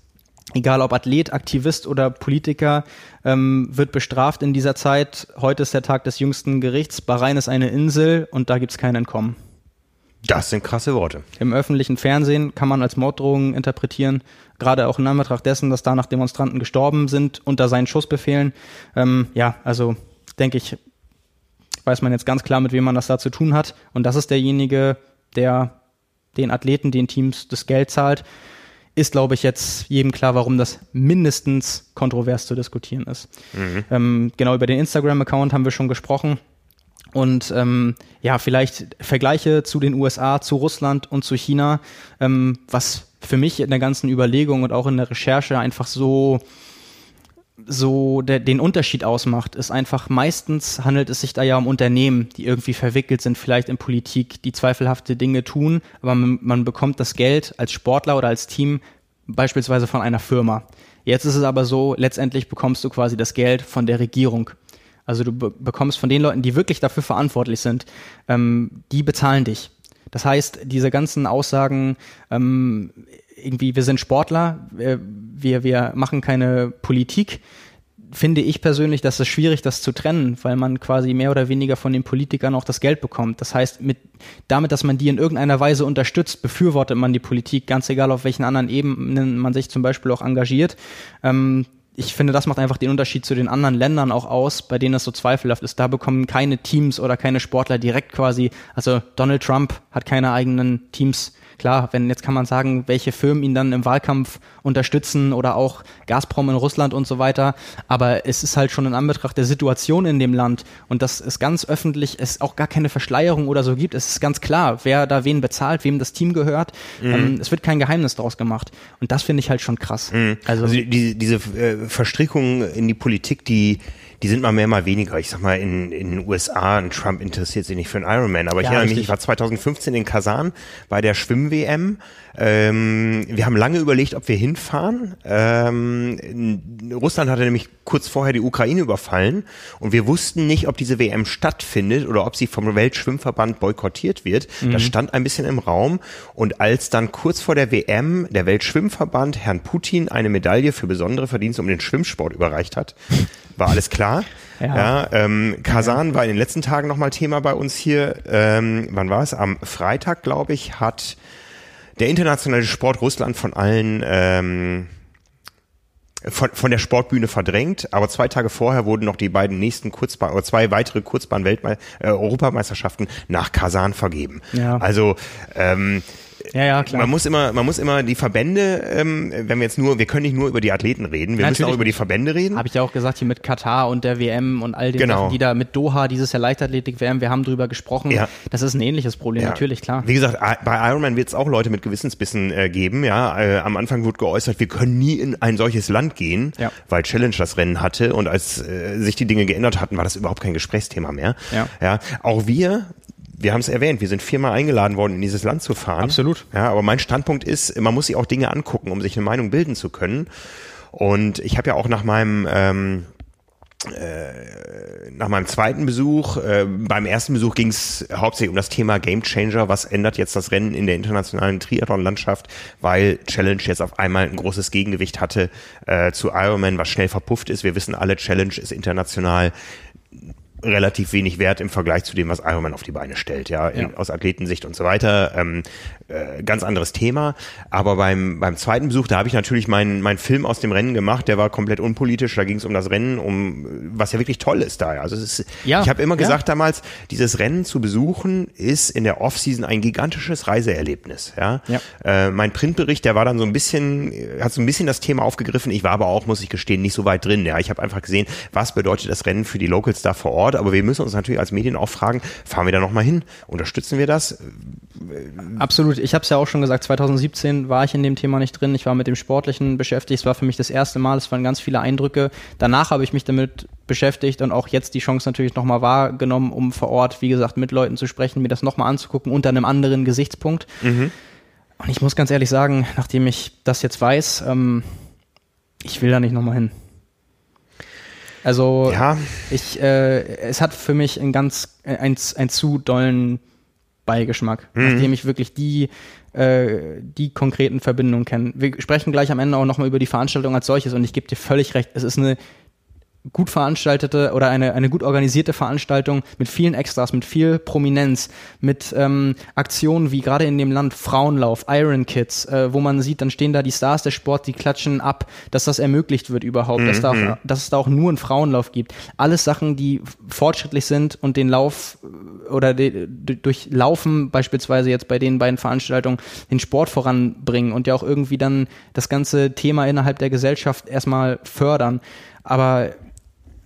egal ob Athlet, Aktivist oder Politiker, ähm, wird bestraft in dieser Zeit. Heute ist der Tag des jüngsten Gerichts. Bahrain ist eine Insel und da gibt's kein Entkommen. Das sind krasse Worte. Im öffentlichen Fernsehen kann man als Morddrohungen interpretieren, gerade auch in Anbetracht dessen, dass danach Demonstranten gestorben sind unter seinen Schussbefehlen. Ähm, ja, also denke ich, weiß man jetzt ganz klar, mit wem man das da zu tun hat. Und das ist derjenige, der den Athleten, den Teams das Geld zahlt ist, glaube ich, jetzt jedem klar, warum das mindestens kontrovers zu diskutieren ist. Mhm. Ähm, genau über den Instagram-Account haben wir schon gesprochen. Und ähm, ja, vielleicht Vergleiche zu den USA, zu Russland und zu China, ähm, was für mich in der ganzen Überlegung und auch in der Recherche einfach so so der, den Unterschied ausmacht, ist einfach meistens handelt es sich da ja um Unternehmen, die irgendwie verwickelt sind, vielleicht in Politik, die zweifelhafte Dinge tun, aber man, man bekommt das Geld als Sportler oder als Team beispielsweise von einer Firma. Jetzt ist es aber so, letztendlich bekommst du quasi das Geld von der Regierung. Also du be bekommst von den Leuten, die wirklich dafür verantwortlich sind, ähm, die bezahlen dich. Das heißt, diese ganzen Aussagen, ähm, irgendwie, wir sind Sportler, wir, wir machen keine Politik, finde ich persönlich, dass es schwierig, das zu trennen, weil man quasi mehr oder weniger von den Politikern auch das Geld bekommt. Das heißt, mit, damit, dass man die in irgendeiner Weise unterstützt, befürwortet man die Politik, ganz egal auf welchen anderen Ebenen man sich zum Beispiel auch engagiert. Ähm, ich finde, das macht einfach den Unterschied zu den anderen Ländern auch aus, bei denen es so zweifelhaft ist. Da bekommen keine Teams oder keine Sportler direkt quasi, also Donald Trump hat keine eigenen Teams Klar, wenn jetzt kann man sagen, welche Firmen ihn dann im Wahlkampf unterstützen oder auch Gazprom in Russland und so weiter. Aber es ist halt schon in Anbetracht der Situation in dem Land und dass es ganz öffentlich es auch gar keine Verschleierung oder so gibt. Es ist ganz klar, wer da wen bezahlt, wem das Team gehört. Mhm. Ähm, es wird kein Geheimnis daraus gemacht. Und das finde ich halt schon krass. Mhm. Also, also die, diese äh, Verstrickung in die Politik, die die sind mal mehr, mal weniger. Ich sag mal, in, in den USA, ein Trump interessiert sich nicht für einen Ironman. Aber ja, ich erinnere mich, ich war 2015 in Kasan bei der Schwimm-WM. Ähm, wir haben lange überlegt, ob wir hinfahren. Ähm, Russland hatte nämlich kurz vorher die Ukraine überfallen und wir wussten nicht, ob diese WM stattfindet oder ob sie vom Weltschwimmverband boykottiert wird. Mhm. Das stand ein bisschen im Raum. Und als dann kurz vor der WM der Weltschwimmverband Herrn Putin eine Medaille für besondere Verdienste um den Schwimmsport überreicht hat, war alles klar. Ja. ja ähm, Kasan war in den letzten Tagen nochmal Thema bei uns hier. Ähm, wann war es? Am Freitag, glaube ich, hat der internationale Sport Russland von allen ähm, von, von der Sportbühne verdrängt, aber zwei Tage vorher wurden noch die beiden nächsten Kurzbahn oder zwei weitere Kurzbahn-Weltmeisterschaften äh, nach Kasan vergeben. Ja. Also ähm, ja, ja, klar. Man muss immer, man muss immer die Verbände, ähm, wenn wir jetzt nur, wir können nicht nur über die Athleten reden, wir ja, müssen auch über die Verbände reden. Habe ich ja auch gesagt, hier mit Katar und der WM und all den genau. Sachen, die da mit Doha, dieses Jahr Leichtathletik-WM, wir haben drüber gesprochen. Ja. Das ist ein ähnliches Problem, ja. natürlich, klar. Wie gesagt, bei Ironman wird es auch Leute mit Gewissensbissen äh, geben, ja. Äh, am Anfang wurde geäußert, wir können nie in ein solches Land gehen, ja. weil Challenge das Rennen hatte und als äh, sich die Dinge geändert hatten, war das überhaupt kein Gesprächsthema mehr. Ja. ja. Auch wir wir haben es erwähnt, wir sind viermal eingeladen worden, in dieses Land zu fahren. Absolut. Ja, aber mein Standpunkt ist, man muss sich auch Dinge angucken, um sich eine Meinung bilden zu können. Und ich habe ja auch nach meinem ähm, äh, nach meinem zweiten Besuch, äh, beim ersten Besuch ging es hauptsächlich um das Thema Game Changer. Was ändert jetzt das Rennen in der internationalen Triathlon-Landschaft, weil Challenge jetzt auf einmal ein großes Gegengewicht hatte äh, zu Ironman, was schnell verpufft ist. Wir wissen alle, Challenge ist international relativ wenig wert im Vergleich zu dem, was Ironman auf die Beine stellt, ja, ja. In, aus Athletensicht und so weiter. Ähm, äh, ganz anderes Thema. Aber beim, beim zweiten Besuch, da habe ich natürlich meinen mein Film aus dem Rennen gemacht, der war komplett unpolitisch, da ging es um das Rennen, um was ja wirklich toll ist da. Also es ist, ja, ich habe immer ja. gesagt damals, dieses Rennen zu besuchen, ist in der Offseason ein gigantisches Reiseerlebnis. Ja? ja. Äh, mein Printbericht, der war dann so ein bisschen, hat so ein bisschen das Thema aufgegriffen. Ich war aber auch, muss ich gestehen, nicht so weit drin. Ja, ich habe einfach gesehen, was bedeutet das Rennen für die Locals da vor Ort. Aber wir müssen uns natürlich als Medien auch fragen, fahren wir da nochmal hin? Unterstützen wir das? Absolut. Ich habe es ja auch schon gesagt, 2017 war ich in dem Thema nicht drin. Ich war mit dem Sportlichen beschäftigt. Es war für mich das erste Mal. Es waren ganz viele Eindrücke. Danach habe ich mich damit beschäftigt und auch jetzt die Chance natürlich nochmal wahrgenommen, um vor Ort, wie gesagt, mit Leuten zu sprechen, mir das nochmal anzugucken unter einem anderen Gesichtspunkt. Mhm. Und ich muss ganz ehrlich sagen, nachdem ich das jetzt weiß, ähm, ich will da nicht nochmal hin. Also ja. ich, äh, es hat für mich einen ganz, ein, ein zu dollen Beigeschmack, mhm. nachdem ich wirklich die, äh, die konkreten Verbindungen kenne. Wir sprechen gleich am Ende auch nochmal über die Veranstaltung als solches und ich gebe dir völlig recht, es ist eine gut veranstaltete oder eine, eine gut organisierte Veranstaltung mit vielen Extras, mit viel Prominenz, mit ähm, Aktionen wie gerade in dem Land Frauenlauf, Iron Kids, äh, wo man sieht, dann stehen da die Stars des Sports, die klatschen ab, dass das ermöglicht wird überhaupt, mhm. dass, da auch, mhm. dass es da auch nur einen Frauenlauf gibt. Alles Sachen, die fortschrittlich sind und den Lauf äh, oder de, durch Laufen beispielsweise jetzt bei den beiden Veranstaltungen den Sport voranbringen und ja auch irgendwie dann das ganze Thema innerhalb der Gesellschaft erstmal fördern. Aber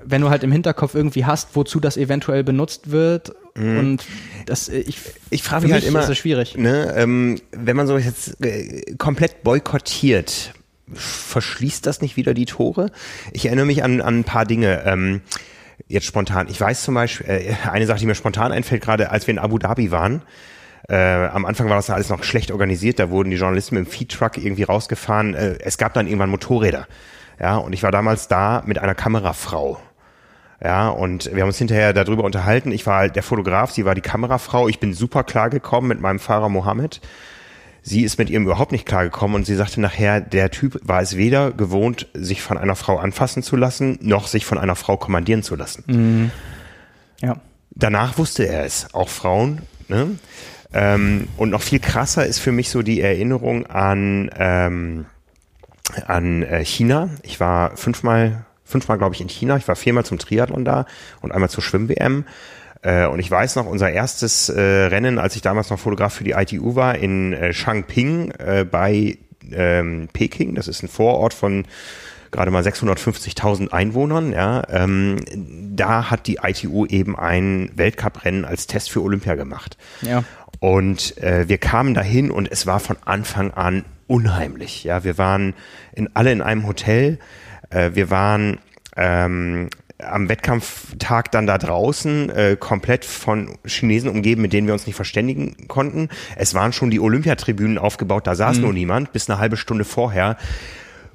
wenn du halt im Hinterkopf irgendwie hast, wozu das eventuell benutzt wird mhm. und das äh, ich ich frage mich halt immer ist das schwierig ne, ähm, wenn man so jetzt äh, komplett boykottiert verschließt das nicht wieder die Tore ich erinnere mich an, an ein paar Dinge ähm, jetzt spontan ich weiß zum Beispiel äh, eine Sache die mir spontan einfällt gerade als wir in Abu Dhabi waren äh, am Anfang war das alles noch schlecht organisiert, da wurden die Journalisten mit dem Feedtruck irgendwie rausgefahren. Äh, es gab dann irgendwann Motorräder. Ja, und ich war damals da mit einer Kamerafrau. Ja, und wir haben uns hinterher darüber unterhalten. Ich war halt der Fotograf, sie war die Kamerafrau. Ich bin super klar gekommen mit meinem Fahrer Mohammed. sie ist mit ihm überhaupt nicht klargekommen und sie sagte nachher, der Typ war es weder gewohnt, sich von einer Frau anfassen zu lassen, noch sich von einer Frau kommandieren zu lassen. Mhm. Ja. Danach wusste er es, auch Frauen. Ne? Ähm, und noch viel krasser ist für mich so die Erinnerung an, ähm, an äh, China. Ich war fünfmal, fünfmal glaube ich in China. Ich war viermal zum Triathlon da und einmal zur Schwimm-WM. Äh, und ich weiß noch, unser erstes äh, Rennen, als ich damals noch Fotograf für die ITU war, in äh, Changping äh, bei ähm, Peking. Das ist ein Vorort von gerade mal 650.000 Einwohnern. Ja, ähm, da hat die ITU eben ein Weltcuprennen als Test für Olympia gemacht. Ja. Und äh, wir kamen dahin und es war von Anfang an unheimlich. Ja, wir waren in, alle in einem Hotel. Äh, wir waren ähm, am Wettkampftag dann da draußen äh, komplett von Chinesen umgeben, mit denen wir uns nicht verständigen konnten. Es waren schon die Olympiatribünen aufgebaut, da saß mhm. nur niemand, bis eine halbe Stunde vorher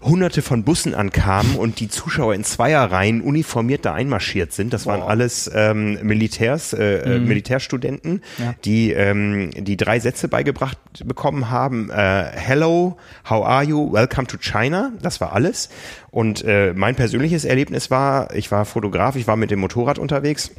hunderte von Bussen ankamen und die Zuschauer in Zweierreihen uniformiert da einmarschiert sind. Das waren alles ähm, Militärs, äh, äh, mhm. Militärstudenten, ja. die ähm, die drei Sätze beigebracht bekommen haben. Äh, Hello, how are you? Welcome to China. Das war alles. Und äh, mein persönliches Erlebnis war, ich war Fotograf, ich war mit dem Motorrad unterwegs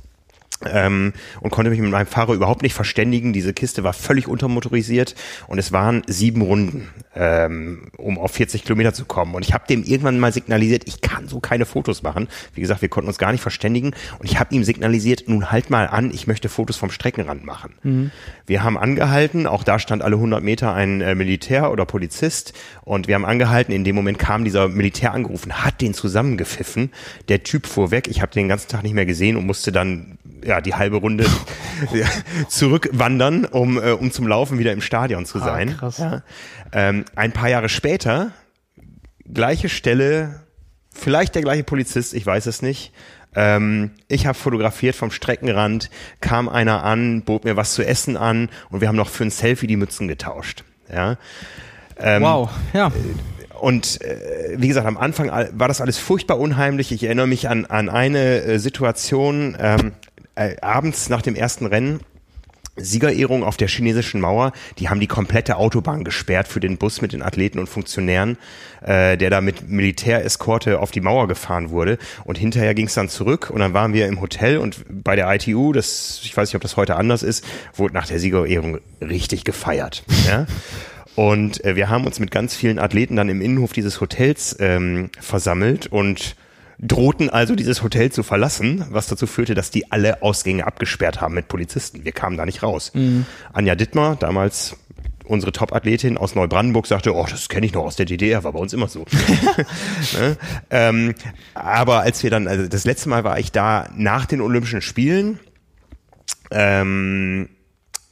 ähm, und konnte mich mit meinem Fahrer überhaupt nicht verständigen. Diese Kiste war völlig untermotorisiert und es waren sieben Runden, ähm, um auf 40 Kilometer zu kommen. Und ich habe dem irgendwann mal signalisiert, ich kann so keine Fotos machen. Wie gesagt, wir konnten uns gar nicht verständigen. Und ich habe ihm signalisiert, nun halt mal an, ich möchte Fotos vom Streckenrand machen. Mhm. Wir haben angehalten, auch da stand alle 100 Meter ein äh, Militär oder Polizist. Und wir haben angehalten, in dem Moment kam dieser Militär angerufen, hat den zusammengepfiffen. Der Typ fuhr weg, ich habe den ganzen Tag nicht mehr gesehen und musste dann ja, die halbe Runde zurückwandern, um, äh, um zum Laufen wieder im Stadion zu ah, sein. Ah, krass. Ja. Ähm, ein paar Jahre später, gleiche Stelle, vielleicht der gleiche Polizist, ich weiß es nicht. Ähm, ich habe fotografiert vom Streckenrand, kam einer an, bot mir was zu essen an und wir haben noch für ein Selfie die Mützen getauscht. Ja. Ähm, wow, ja. Und äh, wie gesagt, am Anfang war das alles furchtbar unheimlich. Ich erinnere mich an, an eine äh, Situation, ähm, äh, abends nach dem ersten Rennen Siegerehrung auf der chinesischen Mauer, die haben die komplette Autobahn gesperrt für den Bus mit den Athleten und Funktionären, äh, der da mit Militäreskorte auf die Mauer gefahren wurde. Und hinterher ging es dann zurück und dann waren wir im Hotel und bei der ITU, das, ich weiß nicht, ob das heute anders ist, wurde nach der Siegerehrung richtig gefeiert. Ja? Und äh, wir haben uns mit ganz vielen Athleten dann im Innenhof dieses Hotels ähm, versammelt und drohten also dieses Hotel zu verlassen, was dazu führte, dass die alle Ausgänge abgesperrt haben mit Polizisten. Wir kamen da nicht raus. Mhm. Anja Dittmar, damals unsere Top-Athletin aus Neubrandenburg sagte, oh, das kenne ich noch aus der DDR, war bei uns immer so. ne? ähm, aber als wir dann, also das letzte Mal war ich da nach den Olympischen Spielen ähm,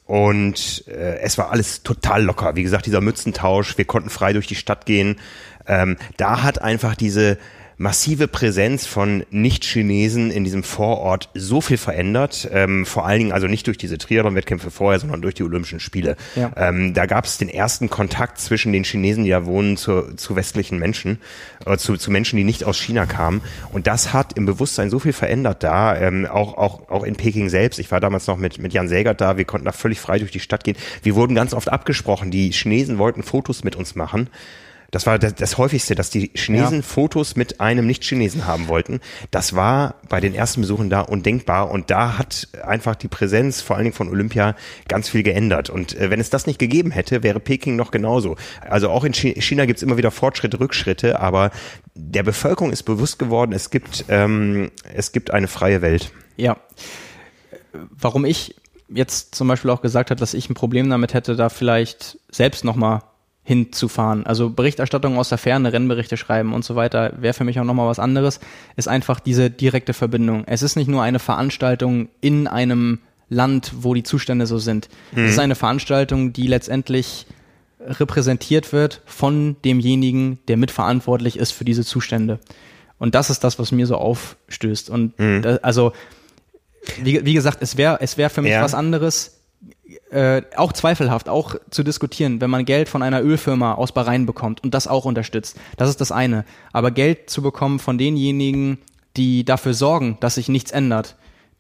und äh, es war alles total locker. Wie gesagt, dieser Mützentausch, wir konnten frei durch die Stadt gehen. Ähm, da hat einfach diese massive Präsenz von Nicht-Chinesen in diesem Vorort so viel verändert. Ähm, vor allen Dingen also nicht durch diese Triathlon-Wettkämpfe vorher, sondern durch die Olympischen Spiele. Ja. Ähm, da gab es den ersten Kontakt zwischen den Chinesen, die da wohnen, zu, zu westlichen Menschen, äh, zu, zu Menschen, die nicht aus China kamen. Und das hat im Bewusstsein so viel verändert da, ähm, auch, auch, auch in Peking selbst. Ich war damals noch mit, mit Jan Sägert da, wir konnten da völlig frei durch die Stadt gehen. Wir wurden ganz oft abgesprochen, die Chinesen wollten Fotos mit uns machen. Das war das, das häufigste, dass die Chinesen ja. Fotos mit einem Nicht-Chinesen haben wollten. Das war bei den ersten Besuchen da undenkbar und da hat einfach die Präsenz vor allen Dingen von Olympia ganz viel geändert. Und äh, wenn es das nicht gegeben hätte, wäre Peking noch genauso. Also auch in China gibt es immer wieder Fortschritte, Rückschritte, aber der Bevölkerung ist bewusst geworden, es gibt, ähm, es gibt eine freie Welt. Ja. Warum ich jetzt zum Beispiel auch gesagt habe, dass ich ein Problem damit hätte, da vielleicht selbst nochmal hinzufahren. Also Berichterstattung aus der Ferne, Rennberichte schreiben und so weiter, wäre für mich auch nochmal was anderes, ist einfach diese direkte Verbindung. Es ist nicht nur eine Veranstaltung in einem Land, wo die Zustände so sind. Mhm. Es ist eine Veranstaltung, die letztendlich repräsentiert wird von demjenigen, der mitverantwortlich ist für diese Zustände. Und das ist das, was mir so aufstößt. Und mhm. da, also, wie, wie, gesagt, es wäre es wäre für mich ja. was anderes, äh, auch zweifelhaft, auch zu diskutieren, wenn man Geld von einer Ölfirma aus Bahrain bekommt und das auch unterstützt. Das ist das eine. Aber Geld zu bekommen von denjenigen, die dafür sorgen, dass sich nichts ändert,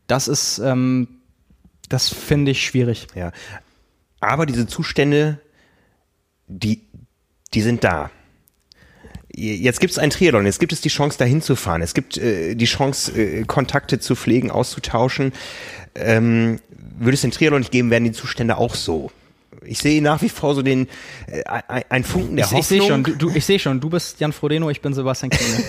das ist, ähm, das finde ich schwierig. Ja. Aber diese Zustände die, die sind da. Jetzt gibt es ein Triathlon, jetzt gibt es die Chance, dahin zu fahren. Es gibt äh, die Chance, äh, Kontakte zu pflegen, auszutauschen. Ähm, würde es den Triathlon nicht geben, wären die Zustände auch so. Ich sehe nach wie vor so den äh, ein, Funken der ich, Hoffnung. Ich sehe schon, du, ich sehe schon, du bist Jan Frodeno, ich bin Sebastian Kiene.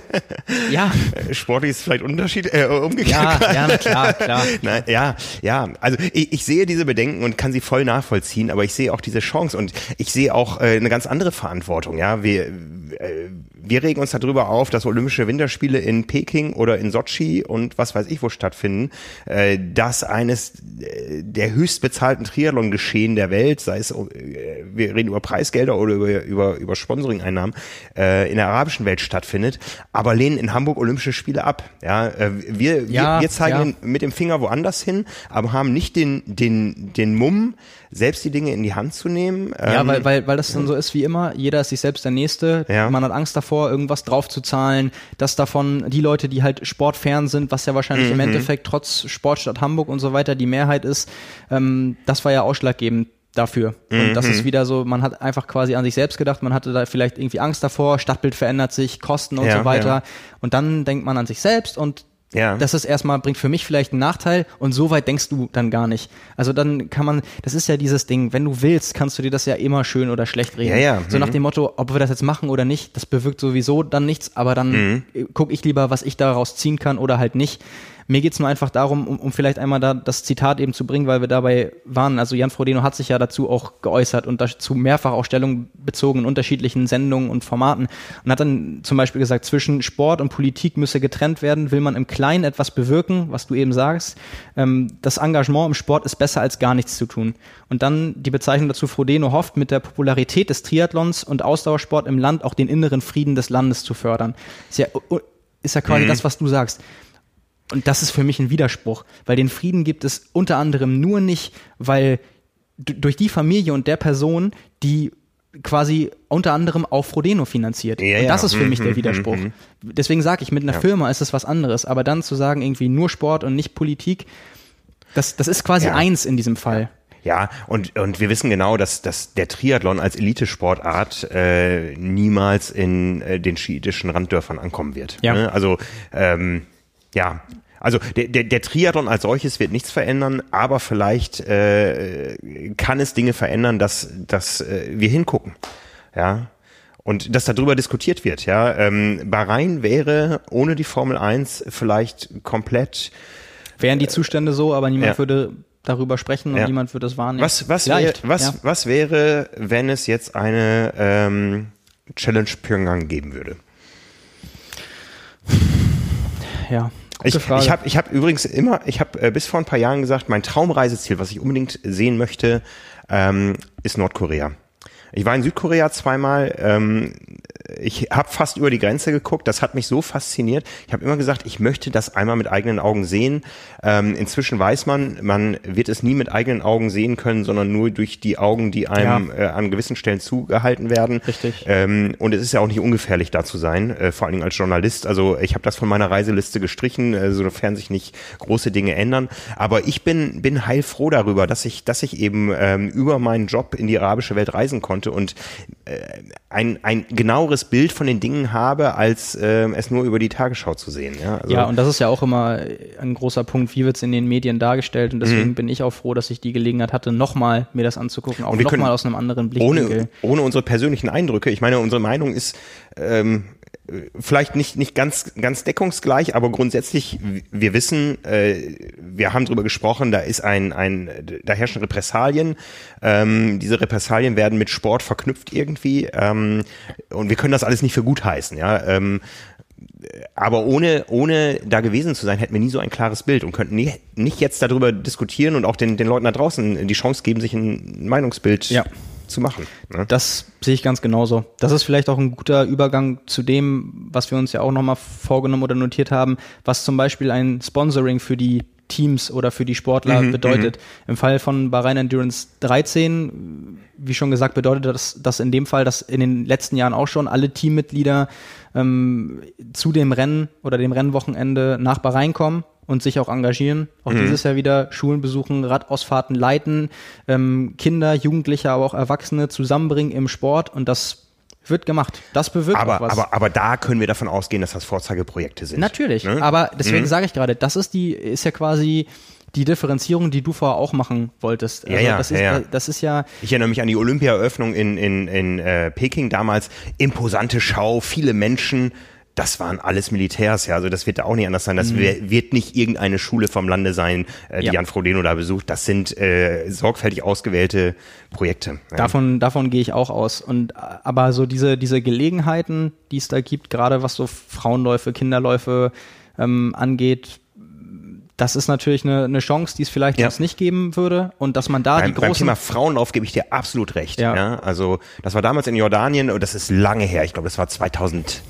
ja. Sportlich ist vielleicht Unterschied, äh, umgekehrt. Ja, ja, na klar, klar. Nein, ja, ja. Also ich, ich sehe diese Bedenken und kann sie voll nachvollziehen, aber ich sehe auch diese Chance und ich sehe auch äh, eine ganz andere Verantwortung. Ja, wir äh, wir regen uns darüber auf, dass Olympische Winterspiele in Peking oder in Sochi und was weiß ich wo stattfinden, äh, dass eines äh, der höchst bezahlten Triathlon-Geschehen der Welt, sei es, äh, wir reden über Preisgelder oder über, über, über Sponsoring-Einnahmen, äh, in der arabischen Welt stattfindet, aber lehnen in Hamburg Olympische Spiele ab. Ja, äh, wir, ja, wir, wir zeigen ja. mit dem Finger woanders hin, aber haben nicht den, den, den Mumm, selbst die Dinge in die Hand zu nehmen. Ja, ähm, weil, weil, weil das dann so ist wie immer, jeder ist sich selbst der Nächste. Ja. Man hat Angst davor, irgendwas draufzuzahlen, dass davon die Leute, die halt sportfern sind, was ja wahrscheinlich mhm. im Endeffekt trotz Sportstadt Hamburg und so weiter die Mehrheit ist, ähm, das war ja ausschlaggebend dafür. Und mhm. das ist wieder so, man hat einfach quasi an sich selbst gedacht, man hatte da vielleicht irgendwie Angst davor, Stadtbild verändert sich, Kosten und ja, so weiter. Ja. Und dann denkt man an sich selbst und ja. Das ist erstmal, bringt für mich vielleicht einen Nachteil und so weit denkst du dann gar nicht. Also dann kann man, das ist ja dieses Ding, wenn du willst, kannst du dir das ja immer schön oder schlecht reden. Ja, ja. So nach mhm. dem Motto, ob wir das jetzt machen oder nicht, das bewirkt sowieso dann nichts, aber dann mhm. gucke ich lieber, was ich daraus ziehen kann oder halt nicht. Mir geht's nur einfach darum, um, um vielleicht einmal da das Zitat eben zu bringen, weil wir dabei waren. Also Jan Frodeno hat sich ja dazu auch geäußert und dazu mehrfach auch Stellung bezogen in unterschiedlichen Sendungen und Formaten und hat dann zum Beispiel gesagt, zwischen Sport und Politik müsse getrennt werden. Will man im Kleinen etwas bewirken, was du eben sagst, ähm, das Engagement im Sport ist besser als gar nichts zu tun. Und dann die Bezeichnung dazu, Frodeno hofft, mit der Popularität des Triathlons und Ausdauersport im Land auch den inneren Frieden des Landes zu fördern. Ist ja, ist ja quasi mhm. das, was du sagst. Und das ist für mich ein Widerspruch, weil den Frieden gibt es unter anderem nur nicht, weil durch die Familie und der Person, die quasi unter anderem auch Frodeno finanziert. Ja, und das ja. ist für mich der mhm, Widerspruch. Mhm, mhm. Deswegen sage ich, mit einer ja. Firma ist es was anderes, aber dann zu sagen, irgendwie nur Sport und nicht Politik, das, das ist quasi eins in diesem Fall. Ja, und, und wir wissen genau, dass, dass der Triathlon als Elitesportart äh, niemals in äh, den schiitischen Randdörfern ankommen wird. Ja. Ne? Also ähm, ja, also der, der, der Triathlon als solches wird nichts verändern, aber vielleicht äh, kann es Dinge verändern, dass, dass äh, wir hingucken. Ja. Und dass darüber diskutiert wird, ja. Ähm, Bahrain wäre ohne die Formel 1 vielleicht komplett. Wären die Zustände so, aber niemand ja. würde darüber sprechen und ja. niemand würde es wahrnehmen. Was, was, wär, was, ja. was wäre, wenn es jetzt eine ähm, Challenge Pyongyang geben würde? Ja. Ich, ich habe ich hab übrigens immer, ich habe äh, bis vor ein paar Jahren gesagt, mein Traumreiseziel, was ich unbedingt sehen möchte, ähm, ist Nordkorea. Ich war in Südkorea zweimal. Ähm, ich habe fast über die Grenze geguckt. Das hat mich so fasziniert. Ich habe immer gesagt, ich möchte das einmal mit eigenen Augen sehen. Ähm, inzwischen weiß man, man wird es nie mit eigenen Augen sehen können, sondern nur durch die Augen, die einem ja. äh, an gewissen Stellen zugehalten werden. Richtig. Ähm, und es ist ja auch nicht ungefährlich, da zu sein, äh, vor allen Dingen als Journalist. Also ich habe das von meiner Reiseliste gestrichen, äh, sofern sich nicht große Dinge ändern. Aber ich bin bin heilfroh darüber, dass ich dass ich eben ähm, über meinen Job in die arabische Welt reisen konnte und äh, ein, ein genaueres Bild von den Dingen habe, als äh, es nur über die Tagesschau zu sehen. Ja, also ja und das ist ja auch immer ein großer Punkt, wie wird es in den Medien dargestellt und deswegen mhm. bin ich auch froh, dass ich die Gelegenheit hatte, nochmal mir das anzugucken, auch nochmal aus einem anderen Blickwinkel. Ohne, ohne unsere persönlichen Eindrücke, ich meine, unsere Meinung ist ähm, vielleicht nicht nicht ganz ganz deckungsgleich, aber grundsätzlich wir wissen, äh, wir haben darüber gesprochen, da ist ein ein da herrschen Repressalien. Ähm, diese Repressalien werden mit Sport verknüpft irgendwie ähm, und wir können das alles nicht für gut heißen, ja. Ähm, aber ohne, ohne da gewesen zu sein, hätten wir nie so ein klares Bild und könnten nie, nicht jetzt darüber diskutieren und auch den, den Leuten da draußen die Chance geben, sich ein Meinungsbild ja zu machen. Ne? Das sehe ich ganz genauso. Das ist vielleicht auch ein guter Übergang zu dem, was wir uns ja auch nochmal vorgenommen oder notiert haben, was zum Beispiel ein Sponsoring für die Teams oder für die Sportler mhm, bedeutet. Mhm. Im Fall von Bahrain Endurance 13, wie schon gesagt, bedeutet das, das in dem Fall, dass in den letzten Jahren auch schon alle Teammitglieder ähm, zu dem Rennen oder dem Rennwochenende nach Bahrain kommen und sich auch engagieren. Auch mhm. dieses Jahr wieder Schulen besuchen, Radausfahrten leiten, ähm, Kinder, Jugendliche, aber auch Erwachsene zusammenbringen im Sport und das wird gemacht. Das bewirkt aber, auch was. Aber, aber da können wir davon ausgehen, dass das Vorzeigeprojekte sind. Natürlich. Ne? Aber deswegen mhm. sage ich gerade, das ist die, ist ja quasi die Differenzierung, die du vorher auch machen wolltest. Also ja, ja, das ist, ja, ja. Das ist ja. Ich erinnere mich an die Olympiaeröffnung in, in, in äh, Peking damals. Imposante Schau, viele Menschen. Das waren alles Militärs, ja. Also das wird auch nicht anders sein. Das mhm. wird nicht irgendeine Schule vom Lande sein, äh, die ja. Jan Frodeno da besucht. Das sind äh, sorgfältig ausgewählte Projekte. Ja. Davon, davon gehe ich auch aus. Und aber so diese, diese Gelegenheiten, die es da gibt, gerade was so Frauenläufe, Kinderläufe ähm, angeht, das ist natürlich eine, eine Chance, die es vielleicht ja. sonst nicht geben würde und dass man da beim, die großen... Beim Thema Frauenlauf gebe ich dir absolut recht. Ja. ja. Also das war damals in Jordanien und das ist lange her. Ich glaube, das war 2000...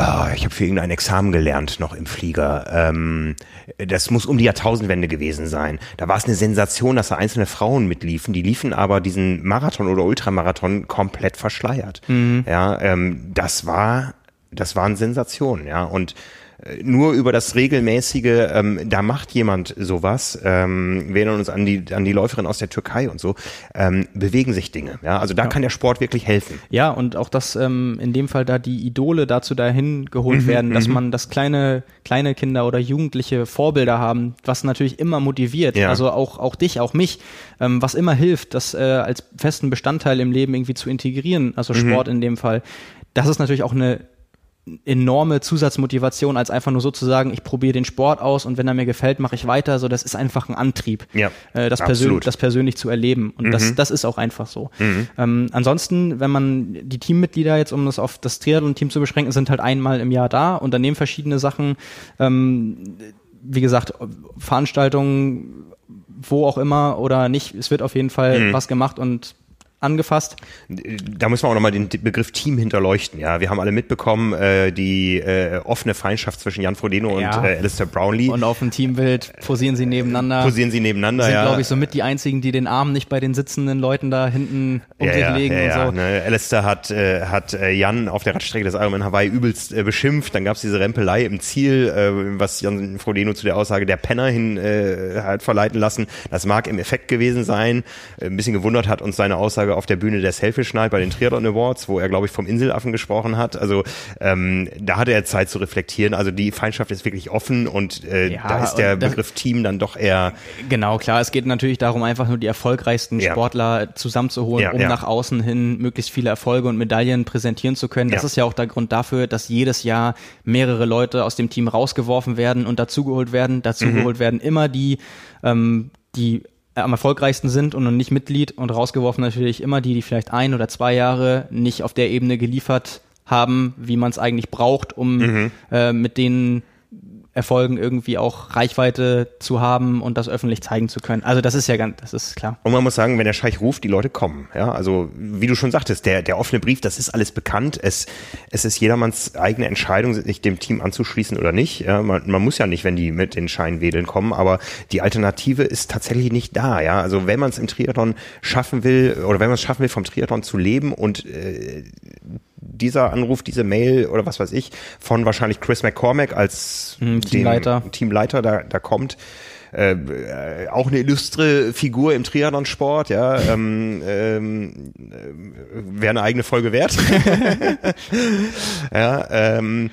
Oh, ich habe für irgendein Examen gelernt noch im Flieger. Ähm, das muss um die Jahrtausendwende gewesen sein. Da war es eine Sensation, dass da einzelne Frauen mitliefen. Die liefen aber diesen Marathon oder Ultramarathon komplett verschleiert. Mhm. Ja, ähm, das war das waren Sensationen, ja. Und nur über das regelmäßige, ähm, da macht jemand sowas, ähm, wir erinnern uns an die, an die Läuferin aus der Türkei und so, ähm, bewegen sich Dinge. Ja? Also da ja. kann der Sport wirklich helfen. Ja, und auch dass ähm, in dem Fall da die Idole dazu dahin geholt mhm, werden, dass mhm. man das kleine, kleine Kinder oder Jugendliche Vorbilder haben, was natürlich immer motiviert. Ja. Also auch, auch dich, auch mich, ähm, was immer hilft, das äh, als festen Bestandteil im Leben irgendwie zu integrieren, also mhm. Sport mhm. in dem Fall. Das ist natürlich auch eine enorme Zusatzmotivation, als einfach nur so zu sagen, ich probiere den Sport aus und wenn er mir gefällt, mache ich weiter. So, das ist einfach ein Antrieb, ja, äh, das, persönlich, das persönlich zu erleben. Und mhm. das, das ist auch einfach so. Mhm. Ähm, ansonsten, wenn man die Teammitglieder jetzt, um das auf das Triathlon-Team zu beschränken, sind halt einmal im Jahr da, unternehmen verschiedene Sachen. Ähm, wie gesagt, Veranstaltungen, wo auch immer oder nicht, es wird auf jeden Fall mhm. was gemacht und angefasst. Da müssen wir auch nochmal den Begriff Team hinterleuchten. Ja, wir haben alle mitbekommen, äh, die äh, offene Feindschaft zwischen Jan Frodeno ja. und äh, Alistair Brownlee. Und auf dem Teambild posieren sie nebeneinander. Posieren sie nebeneinander, sind, ja. glaube ich, somit die einzigen, die den Arm nicht bei den sitzenden Leuten da hinten um ja, sich ja, legen ja, und so. Ne? Alistair hat, äh, hat äh, Jan auf der Radstrecke des Ironman Hawaii übelst äh, beschimpft. Dann gab es diese Rempelei im Ziel, äh, was Jan Frodeno zu der Aussage der Penner hin äh, hat verleiten lassen. Das mag im Effekt gewesen sein. Äh, ein bisschen gewundert hat uns seine Aussage auf der Bühne der Selfish Night bei den Triathlon Awards, wo er, glaube ich, vom Inselaffen gesprochen hat. Also ähm, da hatte er Zeit zu reflektieren. Also die Feindschaft ist wirklich offen und äh, ja, da ist der Begriff Team dann doch eher. Genau, klar. Es geht natürlich darum, einfach nur die erfolgreichsten ja. Sportler zusammenzuholen, ja, um nach außen hin möglichst viele Erfolge und Medaillen präsentieren zu können. Das ist ja auch der Grund dafür, dass jedes Jahr mehrere Leute aus dem Team rausgeworfen werden und dazugeholt werden. Dazugeholt mhm. werden immer die, ähm, die am erfolgreichsten sind und nicht Mitglied und rausgeworfen natürlich immer die, die vielleicht ein oder zwei Jahre nicht auf der Ebene geliefert haben, wie man es eigentlich braucht, um mhm. äh, mit denen Erfolgen irgendwie auch Reichweite zu haben und das öffentlich zeigen zu können. Also das ist ja ganz, das ist klar. Und man muss sagen, wenn der Scheich ruft, die Leute kommen. Ja, also wie du schon sagtest, der, der offene Brief, das ist alles bekannt. Es, es ist jedermanns eigene Entscheidung, sich dem Team anzuschließen oder nicht. Ja, man, man muss ja nicht, wenn die mit den Scheinwedeln kommen, aber die Alternative ist tatsächlich nicht da. Ja, also wenn man es im Triathlon schaffen will oder wenn man es schaffen will, vom Triathlon zu leben und äh, dieser Anruf, diese Mail oder was weiß ich von wahrscheinlich Chris McCormack als hm, Teamleiter, Teamleiter da, da kommt. Äh, äh, auch eine illustre Figur im Triathlon-Sport, ja, ähm, ähm, äh, wäre eine eigene Folge wert. ja, ähm,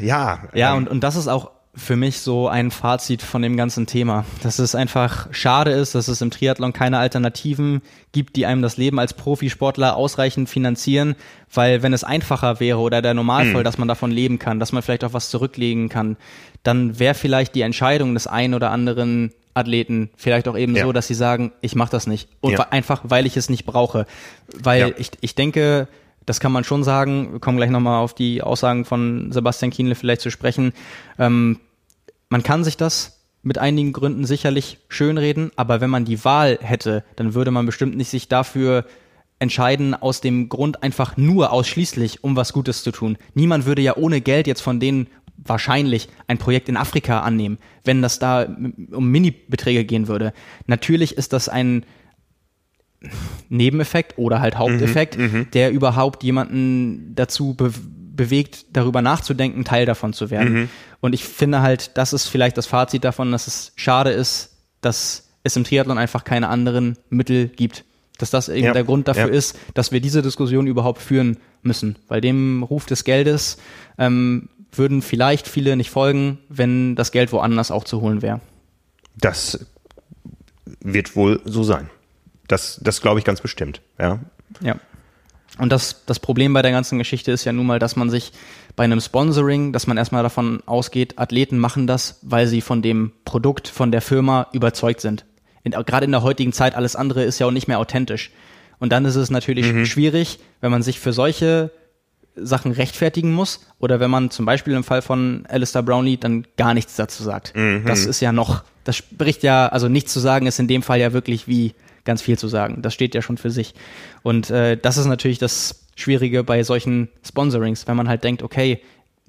ja. Ja, ähm, und, und das ist auch für mich so ein Fazit von dem ganzen Thema. Dass es einfach schade ist, dass es im Triathlon keine Alternativen gibt, die einem das Leben als Profisportler ausreichend finanzieren, weil wenn es einfacher wäre oder der Normalfall, mhm. dass man davon leben kann, dass man vielleicht auch was zurücklegen kann, dann wäre vielleicht die Entscheidung des einen oder anderen Athleten vielleicht auch eben ja. so, dass sie sagen, ich mache das nicht. Und ja. einfach, weil ich es nicht brauche. Weil ja. ich, ich denke, das kann man schon sagen. Wir kommen gleich nochmal auf die Aussagen von Sebastian Kienle vielleicht zu sprechen. Ähm, man kann sich das mit einigen Gründen sicherlich schönreden, aber wenn man die Wahl hätte, dann würde man bestimmt nicht sich dafür entscheiden, aus dem Grund einfach nur ausschließlich, um was Gutes zu tun. Niemand würde ja ohne Geld jetzt von denen wahrscheinlich ein Projekt in Afrika annehmen, wenn das da um Mini-Beträge gehen würde. Natürlich ist das ein Nebeneffekt oder halt Haupteffekt, mhm, mhm, der überhaupt jemanden dazu be bewegt, darüber nachzudenken, Teil davon zu werden. Mhm. Und ich finde halt, das ist vielleicht das Fazit davon, dass es schade ist, dass es im Triathlon einfach keine anderen Mittel gibt. Dass das eben ja. der Grund dafür ja. ist, dass wir diese Diskussion überhaupt führen müssen. Weil dem Ruf des Geldes ähm, würden vielleicht viele nicht folgen, wenn das Geld woanders auch zu holen wäre. Das wird wohl so sein. Das, das glaube ich ganz bestimmt, ja. Ja. Und das, das Problem bei der ganzen Geschichte ist ja nun mal, dass man sich bei einem Sponsoring, dass man erstmal davon ausgeht, Athleten machen das, weil sie von dem Produkt, von der Firma überzeugt sind. In, Gerade in der heutigen Zeit, alles andere ist ja auch nicht mehr authentisch. Und dann ist es natürlich mhm. schwierig, wenn man sich für solche Sachen rechtfertigen muss oder wenn man zum Beispiel im Fall von Alistair Brownlee dann gar nichts dazu sagt. Mhm. Das ist ja noch, das spricht ja, also nichts zu sagen ist in dem Fall ja wirklich wie ganz viel zu sagen. Das steht ja schon für sich. Und äh, das ist natürlich das Schwierige bei solchen Sponsorings, wenn man halt denkt, okay,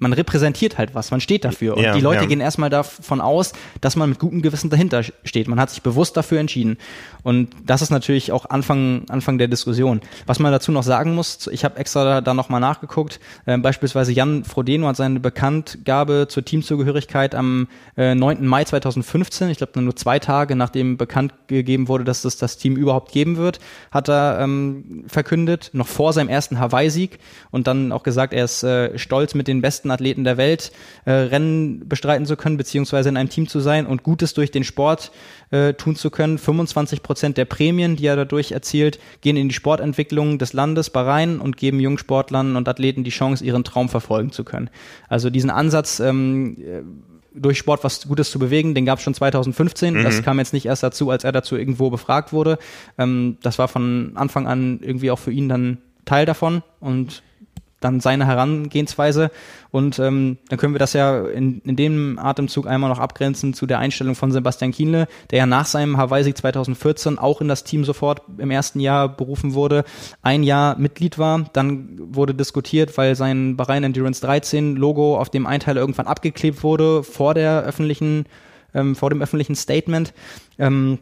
man repräsentiert halt was, man steht dafür. Und ja, die Leute ja. gehen erstmal davon aus, dass man mit gutem Gewissen dahinter steht. Man hat sich bewusst dafür entschieden. Und das ist natürlich auch Anfang, Anfang der Diskussion. Was man dazu noch sagen muss, ich habe extra da, da nochmal nachgeguckt, äh, beispielsweise Jan Frodeno hat seine Bekanntgabe zur Teamzugehörigkeit am äh, 9. Mai 2015, ich glaube nur zwei Tage nachdem bekannt gegeben wurde, dass es das Team überhaupt geben wird, hat er ähm, verkündet, noch vor seinem ersten Hawaii-Sieg und dann auch gesagt, er ist äh, stolz mit den besten Athleten der Welt äh, Rennen bestreiten zu können, beziehungsweise in einem Team zu sein und Gutes durch den Sport äh, tun zu können. 25 Prozent der Prämien, die er dadurch erzielt, gehen in die Sportentwicklung des Landes Bahrain und geben Jungsportlern und Athleten die Chance, ihren Traum verfolgen zu können. Also diesen Ansatz, ähm, äh, durch Sport was Gutes zu bewegen, den gab es schon 2015. Mhm. Das kam jetzt nicht erst dazu, als er dazu irgendwo befragt wurde. Ähm, das war von Anfang an irgendwie auch für ihn dann Teil davon und dann seine Herangehensweise. Und ähm, dann können wir das ja in, in dem Atemzug einmal noch abgrenzen zu der Einstellung von Sebastian Kienle, der ja nach seinem Hawaii-Sieg 2014 auch in das Team sofort im ersten Jahr berufen wurde, ein Jahr Mitglied war. Dann wurde diskutiert, weil sein Bahrain Endurance 13 Logo auf dem Einteiler irgendwann abgeklebt wurde vor der öffentlichen, ähm, vor dem öffentlichen Statement. Ähm,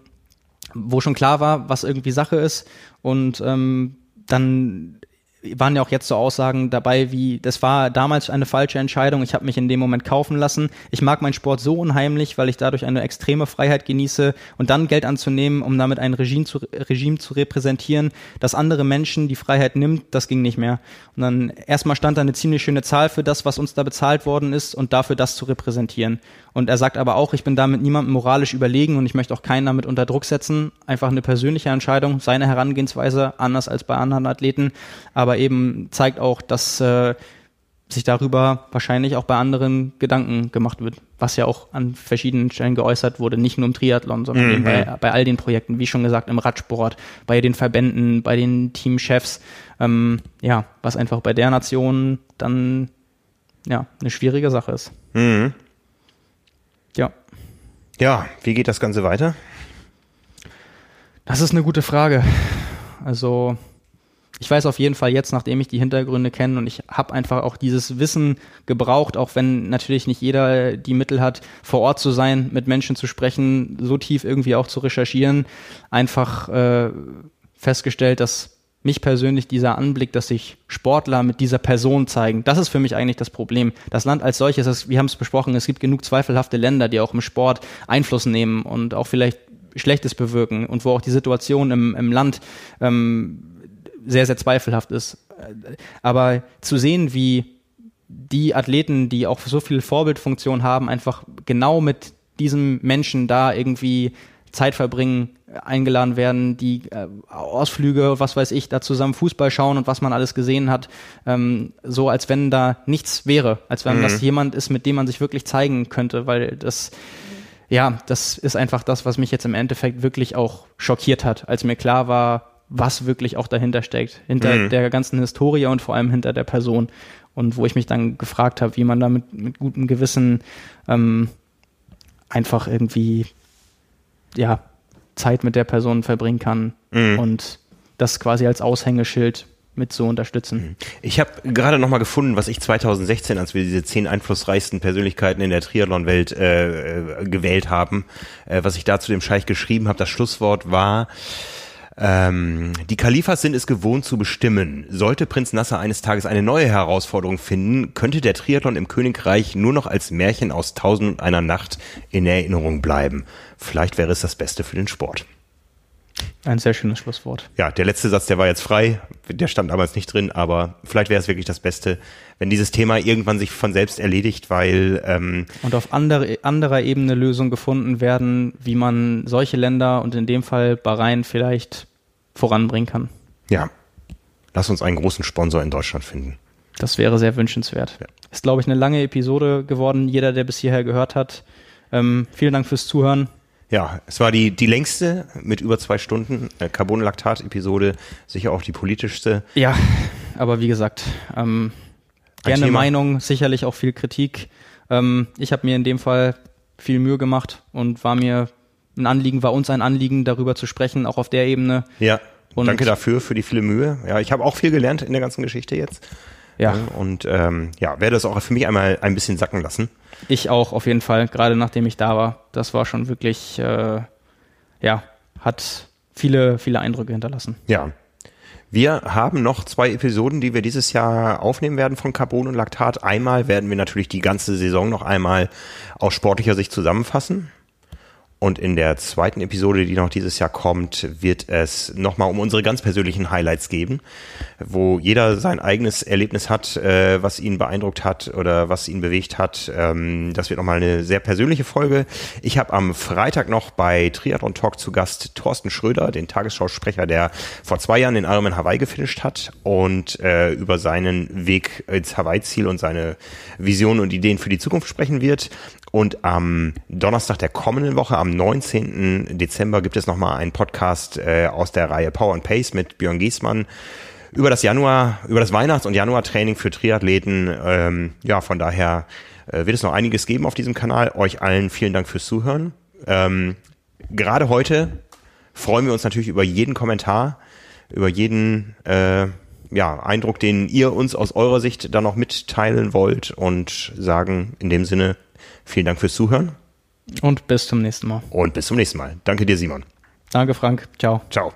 wo schon klar war, was irgendwie Sache ist. Und ähm, dann waren ja auch jetzt so Aussagen dabei wie, das war damals eine falsche Entscheidung, ich habe mich in dem Moment kaufen lassen. Ich mag meinen Sport so unheimlich, weil ich dadurch eine extreme Freiheit genieße und dann Geld anzunehmen, um damit ein Regime zu, Regime zu repräsentieren, das andere Menschen die Freiheit nimmt, das ging nicht mehr. Und dann erstmal stand da eine ziemlich schöne Zahl für das, was uns da bezahlt worden ist und dafür das zu repräsentieren. Und er sagt aber auch, ich bin damit niemandem moralisch überlegen und ich möchte auch keinen damit unter Druck setzen. Einfach eine persönliche Entscheidung, seine Herangehensweise, anders als bei anderen Athleten. Aber eben zeigt auch, dass äh, sich darüber wahrscheinlich auch bei anderen Gedanken gemacht wird, was ja auch an verschiedenen Stellen geäußert wurde, nicht nur im Triathlon, sondern mhm. bei, bei all den Projekten, wie schon gesagt, im Radsport, bei den Verbänden, bei den Teamchefs, ähm, ja, was einfach bei der Nation dann ja eine schwierige Sache ist. Mhm. Ja. Wie geht das Ganze weiter? Das ist eine gute Frage. Also ich weiß auf jeden Fall jetzt, nachdem ich die Hintergründe kenne und ich habe einfach auch dieses Wissen gebraucht, auch wenn natürlich nicht jeder die Mittel hat, vor Ort zu sein, mit Menschen zu sprechen, so tief irgendwie auch zu recherchieren, einfach äh, festgestellt, dass mich persönlich dieser Anblick, dass sich Sportler mit dieser Person zeigen, das ist für mich eigentlich das Problem. Das Land als solches, das, wir haben es besprochen, es gibt genug zweifelhafte Länder, die auch im Sport Einfluss nehmen und auch vielleicht Schlechtes bewirken und wo auch die Situation im, im Land ähm, sehr, sehr zweifelhaft ist. Aber zu sehen, wie die Athleten, die auch so viel Vorbildfunktion haben, einfach genau mit diesem Menschen da irgendwie Zeit verbringen, eingeladen werden, die äh, Ausflüge, was weiß ich, da zusammen Fußball schauen und was man alles gesehen hat, ähm, so als wenn da nichts wäre, als wenn mhm. das jemand ist, mit dem man sich wirklich zeigen könnte, weil das, ja, das ist einfach das, was mich jetzt im Endeffekt wirklich auch schockiert hat, als mir klar war, was wirklich auch dahinter steckt, hinter mhm. der ganzen Historie und vor allem hinter der Person. Und wo ich mich dann gefragt habe, wie man da mit, mit gutem Gewissen ähm, einfach irgendwie ja, Zeit mit der Person verbringen kann mhm. und das quasi als Aushängeschild mit zu unterstützen. Mhm. Ich habe gerade noch mal gefunden, was ich 2016, als wir diese zehn einflussreichsten Persönlichkeiten in der Triathlon-Welt äh, äh, gewählt haben, äh, was ich da zu dem Scheich geschrieben habe. Das Schlusswort war Ähm, die Kalifas sind es gewohnt zu bestimmen. Sollte Prinz Nasser eines Tages eine neue Herausforderung finden, könnte der Triathlon im Königreich nur noch als Märchen aus Tausend und einer Nacht in Erinnerung bleiben. Vielleicht wäre es das Beste für den Sport. Ein sehr schönes Schlusswort. Ja, der letzte Satz, der war jetzt frei, der stand damals nicht drin, aber vielleicht wäre es wirklich das Beste, wenn dieses Thema irgendwann sich von selbst erledigt, weil ähm, und auf andere, anderer Ebene Lösungen gefunden werden, wie man solche Länder und in dem Fall Bahrain vielleicht voranbringen kann. Ja, lass uns einen großen Sponsor in Deutschland finden. Das wäre sehr wünschenswert. Ja. Ist, glaube ich, eine lange Episode geworden. Jeder, der bis hierher gehört hat. Ähm, vielen Dank fürs Zuhören. Ja, es war die, die längste mit über zwei Stunden äh, Carbonlaktat-Episode, sicher auch die politischste. Ja, aber wie gesagt, ähm, gerne Meinung, sicherlich auch viel Kritik. Ähm, ich habe mir in dem Fall viel Mühe gemacht und war mir ein Anliegen, war uns ein Anliegen, darüber zu sprechen, auch auf der Ebene. Ja, und danke dafür, für die viele Mühe. Ja, ich habe auch viel gelernt in der ganzen Geschichte jetzt. Ja. Und ähm, ja, werde das auch für mich einmal ein bisschen sacken lassen. Ich auch, auf jeden Fall, gerade nachdem ich da war. Das war schon wirklich, äh, ja, hat viele, viele Eindrücke hinterlassen. Ja. Wir haben noch zwei Episoden, die wir dieses Jahr aufnehmen werden von Carbon und Laktat. Einmal werden wir natürlich die ganze Saison noch einmal aus sportlicher Sicht zusammenfassen. Und in der zweiten Episode, die noch dieses Jahr kommt, wird es nochmal um unsere ganz persönlichen Highlights geben, wo jeder sein eigenes Erlebnis hat, äh, was ihn beeindruckt hat oder was ihn bewegt hat. Ähm, das wird nochmal eine sehr persönliche Folge. Ich habe am Freitag noch bei Triathlon Talk zu Gast Thorsten Schröder, den Tagesschausprecher, der vor zwei Jahren den Ironman Hawaii gefinisht hat und äh, über seinen Weg ins Hawaii-Ziel und seine Visionen und Ideen für die Zukunft sprechen wird. Und am Donnerstag der kommenden Woche, am 19. Dezember, gibt es nochmal einen Podcast äh, aus der Reihe Power and Pace mit Björn Giesmann über das Januar, über das Weihnachts- und Januartraining für Triathleten. Ähm, ja, von daher äh, wird es noch einiges geben auf diesem Kanal. Euch allen vielen Dank fürs Zuhören. Ähm, gerade heute freuen wir uns natürlich über jeden Kommentar, über jeden äh, ja, Eindruck, den ihr uns aus eurer Sicht dann noch mitteilen wollt und sagen in dem Sinne Vielen Dank fürs Zuhören. Und bis zum nächsten Mal. Und bis zum nächsten Mal. Danke dir, Simon. Danke, Frank. Ciao. Ciao.